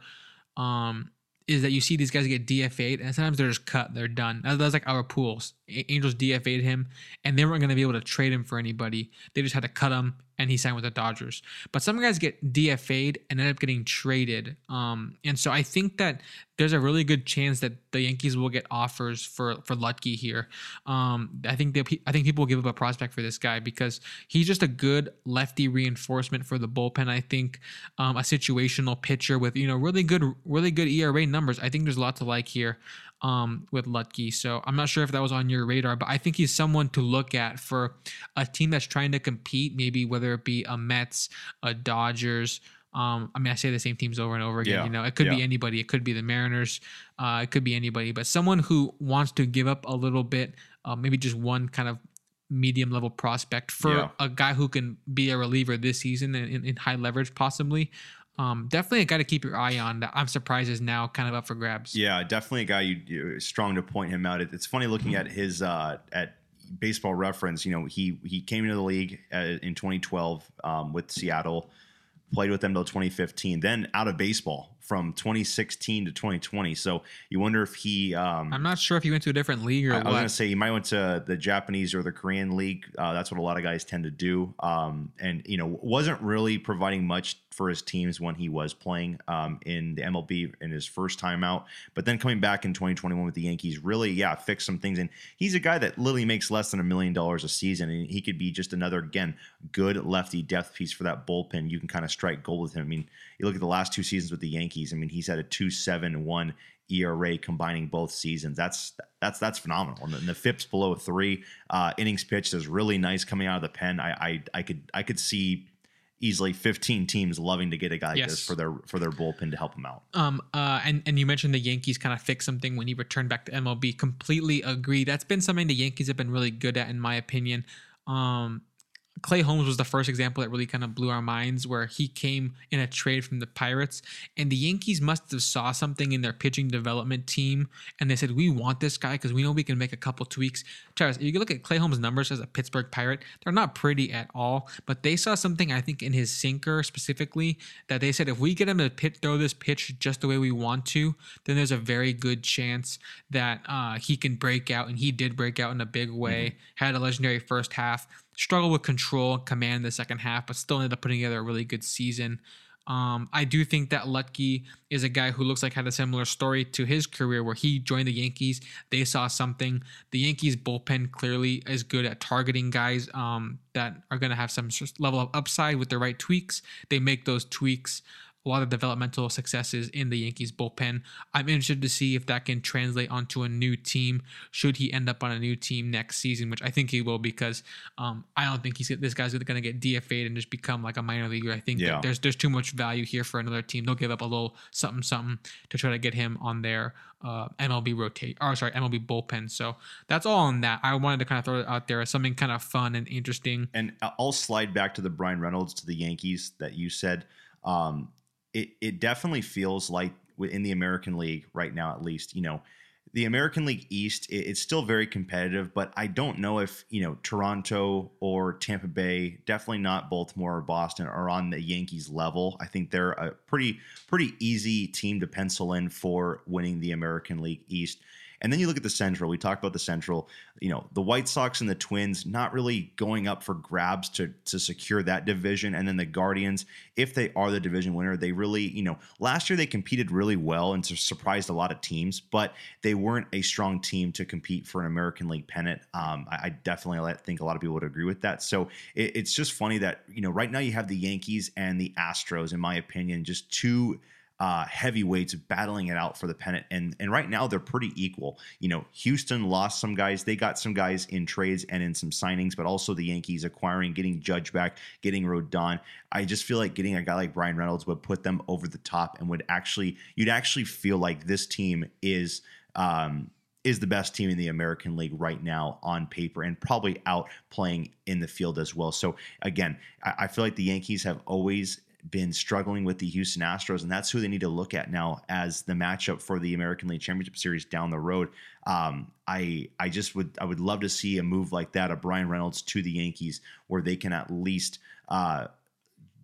um, is that you see these guys get DFA'd and sometimes they're just cut. They're done. That- That's like our Pujols. Angels DFA'd him and they weren't going to be able to trade him for anybody. They just had to cut him and he signed with the Dodgers. But some guys get DFA'd and end up getting traded. Um, and so I think that there's a really good chance that the Yankees will get offers for for Luetge here. Um, I think I think people will give up a prospect for this guy because he's just a good lefty reinforcement for the bullpen. I think um, a situational pitcher with you know really good really good ERA numbers. I think there's a lot to like here um, with Luetge. So I'm not sure if that was on your radar, but I think he's someone to look at for a team that's trying to compete. Maybe whether it be a Mets, a Dodgers. Um, I mean, I say the same teams over and over again. Yeah, You know, it could be anybody. It could be the Mariners. Uh, it could be anybody. But someone who wants to give up a little bit, uh, maybe just one kind of medium level prospect for Yeah. a guy who can be a reliever this season in, in, in high leverage, possibly. Um, definitely a guy to keep your eye on. That I'm surprised is now kind of up for grabs. Yeah, definitely a guy you, you strong to point him out. It, it's funny looking at his uh, at Baseball Reference. You know, he he came into the league uh, in 2012 um, with Seattle, played with them till 2015, then out of baseball from 2016 to 2020. So you wonder if he. Um, I'm not sure if he went to a different league or I, I was going to say he might went to the Japanese or the Korean league. Uh, that's what a lot of guys tend to do. Um, and you know, wasn't really providing much for his teams when he was playing um, in the MLB in his first time out. But then coming back in 2021 with the Yankees, really, yeah, fixed some things. And he's a guy that literally makes less than a million dollars a season, and he could be just another again good lefty depth piece for that bullpen. You can kind of strike gold with him. I mean, you look at the last two seasons with the Yankees. I mean, he's had a two seven one ERA combining both seasons. That's that's that's phenomenal. And the, and the FIPS below three uh, innings pitched is really nice coming out of the pen. I I, I could I could see easily 15 teams loving to get a guy like this for their for their bullpen to help them out. Um, uh, and and you mentioned the Yankees kind of fixed something when he returned back to MLB. Completely agree. That's been something the Yankees have been really good at, in my opinion. Um, Clay Holmes was the first example that really kind of blew our minds, where he came in a trade from the Pirates, and the Yankees must have saw something in their pitching development team, and they said, "We want this guy because we know we can make a couple tweaks." Travis, if you look at Clay Holmes' numbers as a Pittsburgh Pirate, they're not pretty at all, but they saw something I think in his sinker specifically that they said, if we get him to pit, throw this pitch just the way we want to, then there's a very good chance that uh, he can break out, and he did break out in a big way. Mm-hmm. Had a legendary first half struggled with control, command in the second half, but still ended up putting together a really good season. Um, I do think that Lucky is a guy who looks like had a similar story to his career where he joined the Yankees. They saw something. The Yankees bullpen clearly is good at targeting guys um, that are going to have some level of upside with the right tweaks. They make those tweaks a lot of developmental successes in the Yankees bullpen. I'm interested to see if that can translate onto a new team. Should he end up on a new team next season, which I think he will, because um, I don't think he's this guy's going to get DFA'd and just become like a minor leaguer. I think yeah. there's there's too much value here for another team. They'll give up a little something something to try to get him on their uh, MLB rotate or sorry MLB bullpen. So that's all on that. I wanted to kind of throw it out there as something kind of fun and interesting. And I'll slide back to the Brian Reynolds to the Yankees that you said. Um, it it definitely feels like in the American League right now, at least, you know, the American League East, it, it's still very competitive, but I don't know if, you know, Toronto or Tampa Bay, definitely not Baltimore or Boston, are on the Yankees level. I think they're a pretty, pretty easy team to pencil in for winning the American League East. And then you look at the Central. We talked about the Central. You know, the White Sox and the Twins not really going up for grabs to to secure that division. And then the Guardians, if they are the division winner, they really, you know, last year they competed really well and surprised a lot of teams, but they weren't a strong team to compete for an American League pennant. Um, I, I, definitely think a lot of people would agree with that. So it, it's just funny that you know right now you have the Yankees and the Astros, in my opinion, just two uh, heavyweights battling it out for the pennant. And and right now they're pretty equal. You know, Houston lost some guys. They got some guys in trades and in some signings, but also the Yankees acquiring, getting Judge back, getting Rodon. I just feel like getting a guy like Bryan Reynolds would put them over the top and would actually you'd actually feel like this team is. Um, is the best team in the American League right now on paper and probably out playing in the field as well. So again, I, I feel like the Yankees have always been struggling with the Houston Astros, and that's who they need to look at now as the matchup for the American League Championship Series down the road. Um, I I just would I would love to see a move like that of Bryan Reynolds to the Yankees, where they can at least. Uh,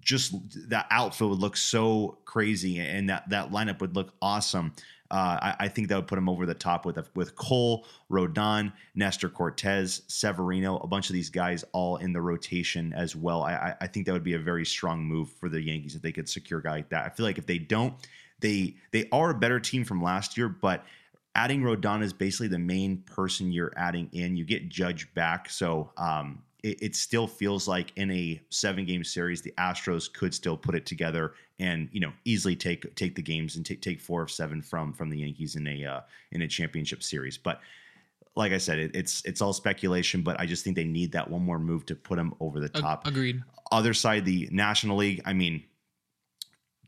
just that outfield would look so crazy, and that that lineup would look awesome uh, I, I, think that would put him over the top with with Cole, Rodon, Nestor Cortes, Severino, a bunch of these guys all in the rotation as well. I, I think that would be a very strong move for the Yankees if they could secure a guy like that. I feel like if they don't, they they are a better team from last year, but adding Rodon is basically the main person you're adding in. You get Judge back, so um, it, it, still feels like in a seven game series, the Astros could still put it together and you know easily take take the games and take take four of seven from from the Yankees in a uh, in a championship series. But like I said, it, it's it's all speculation. But I just think they need that one more move to put them over the top. Agreed. Other side, the National League. I mean,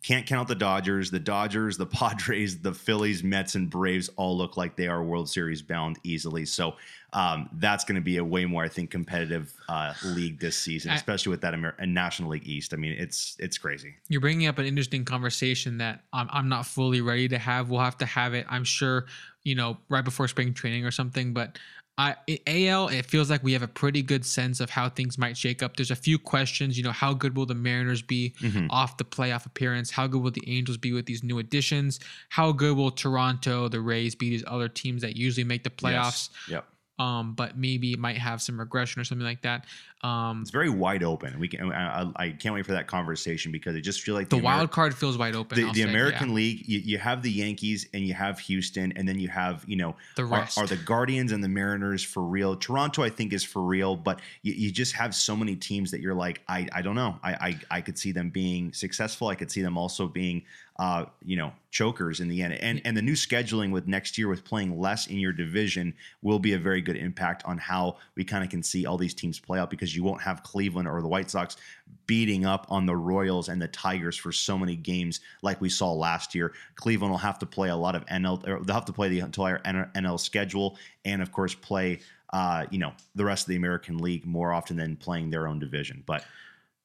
can't count the Dodgers. The Dodgers, the Padres, the Phillies, Mets, and Braves all look like they are World Series bound easily. So um, that's going to be a way more, I think, competitive uh, league this season, especially with that Amer- National League East. I mean, it's it's crazy. You're bringing up an interesting conversation that I'm, I'm not fully ready to have. We'll have to have it, I'm sure, you know, right before spring training or something. But I, AL, it feels like we have a pretty good sense of how things might shake up. There's a few questions, you know, how good will the Mariners be mm-hmm. off the playoff appearance? How good will the Angels be with these new additions? How good will Toronto, the Rays be these other teams that usually make the playoffs? Yes. Yep um, but maybe it might have some regression or something like that. Um, it's very wide open. We can. I, I, can't wait for that conversation because it just feels like the, the wild card feels wide open. The, the say, American yeah. League, you, you, have the Yankees and you have Houston, and then you have you know the rest are, are the Guardians and the Mariners for real. Toronto, I think, is for real, but you, you just have so many teams that you're like, I, I don't know. I, I I could see them being successful. I could see them also being uh, you know, chokers in the end. And and the new scheduling with next year with playing less in your division will be a very good impact on how we kind of can see all these teams play out because you won't have Cleveland or the White Sox beating up on the Royals and the Tigers for so many games like we saw last year. Cleveland will have to play a lot of NL or they'll have to play the entire NL schedule and of course play uh, you know, the rest of the American League more often than playing their own division. But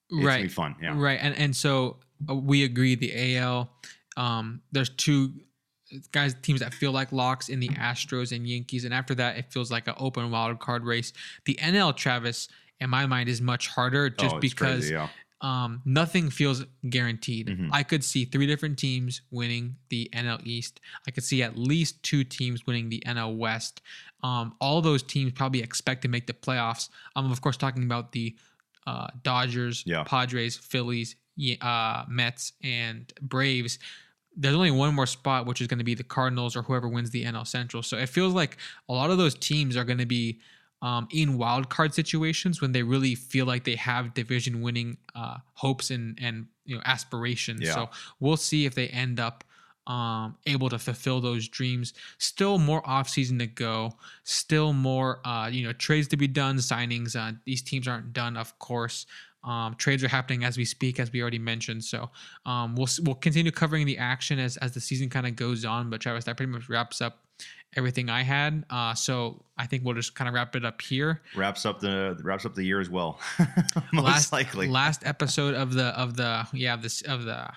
it's right. gonna be fun. Yeah. Right. And and so we agree the AL um there's two guys teams that feel like locks in the Astros and Yankees and after that it feels like an open wild card race. The NL Travis in my mind is much harder just Oh, because crazy, yeah. um, nothing feels guaranteed. Mhm. I could see three different teams winning the NL East. I could see at least two teams winning the NL West. Um, all those teams probably expect to make the playoffs. I'm of course talking about the uh, Dodgers, Yeah. Padres, Phillies, uh, Mets, and Braves. There's only one more spot, which is going to be the Cardinals or whoever wins the NL Central. So it feels like a lot of those teams are going to be um, in wild card situations when they really feel like they have division winning uh, hopes and and you know aspirations. Yeah. So we'll see if they end up um, able to fulfill those dreams. Still more offseason to go. Still more uh, you know trades to be done, signings. Uh, these teams aren't done, of course. Um, trades are happening as we speak, as we already mentioned. So um, we'll we'll continue covering the action as as the season kind of goes on. But Travis, that pretty much wraps up everything I had. Uh, so I think we'll just kind of wrap it up here. Wraps up the wraps up the year as well. Most last likely. last episode of the of the yeah this of the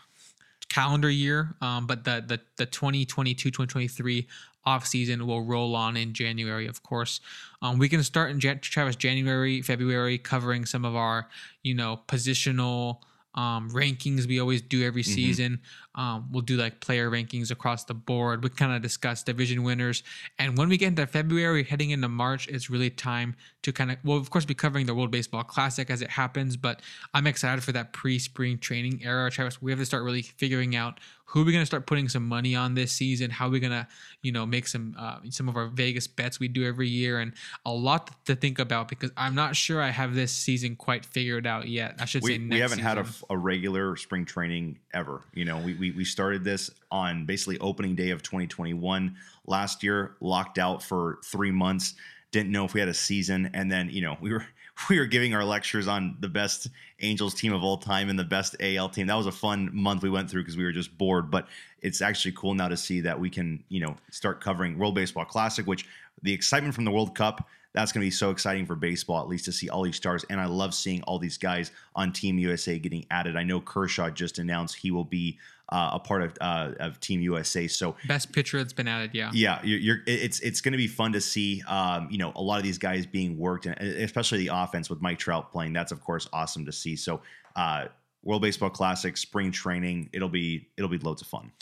calendar year. Um, but the the the 2022 2023 off season will roll on in January, of course. Um, we can start in Jan- Travis January, February, covering some of our you know positional um, rankings we always do every Mhm. season. Um, we'll do like player rankings across the board. We kind of discuss division winners. And when we get into February, heading into March, it's really time to kind of, well, of course, be covering the World Baseball Classic as it happens. But I'm excited for that pre spring training era. Travis, we have to start really figuring out who are we're going to start putting some money on this season, how are we're going to, you know, make some, uh, some of our Vegas bets we do every year, and a lot to think about because I'm not sure I have this season quite figured out yet. I should we, say next we haven't had a, season. a regular spring training ever. You know, we, we we started this on basically opening day of 2021 last year, locked out for three months, didn't know if we had a season, and then you know we were we were giving our lectures on the best Angels team of all time and the best AL team. That was a fun month we went through because we were just bored. But it's actually cool now to see that we can you know start covering World Baseball Classic, which the excitement from the World Cup that's going to be so exciting for baseball, at least to see all these stars. And I love seeing all these guys on Team USA getting added. I know Kershaw just announced he will be uh, a part of uh, of Team USA. So best pitcher that's been added. Yeah. yeah, you're, you're it's it's going to be fun to see. Um, you know, a lot of these guys being worked, and especially the offense with Mike Trout playing. That's of course awesome to see. So. Uh, World Baseball Classic, spring training. It'll be it'll be loads of fun.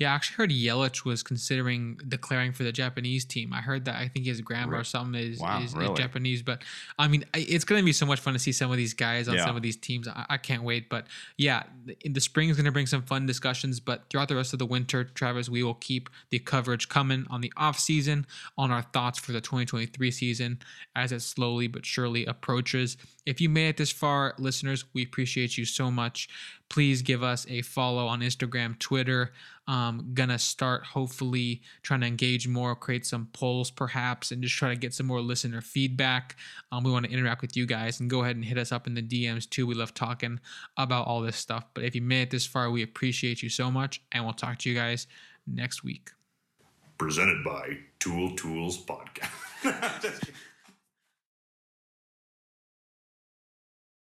Yeah, I actually heard Yelich was considering declaring for the Japanese team. I heard that. I think his grandma or something is, Wow, is, is really? Japanese. But I mean, it's going to be so much fun to see some of these guys on Yeah. some of these teams. I, I can't wait. But yeah, the spring is going to bring some fun discussions. But throughout the rest of the winter, Travis, we will keep the coverage coming on the off season, on our thoughts for the 2023 season as it slowly but surely approaches. If you made it this far, listeners, we appreciate you so much. Please give us a follow on Instagram, Twitter. Um, gonna start hopefully trying to engage more, create some polls perhaps, and just try to get some more listener feedback. Um, we want to interact with you guys and go ahead and hit us up in the DMs too. We love talking about all this stuff. But if you made it this far, we appreciate you so much, and we'll talk to you guys next week. presented by Tool Tools Podcast.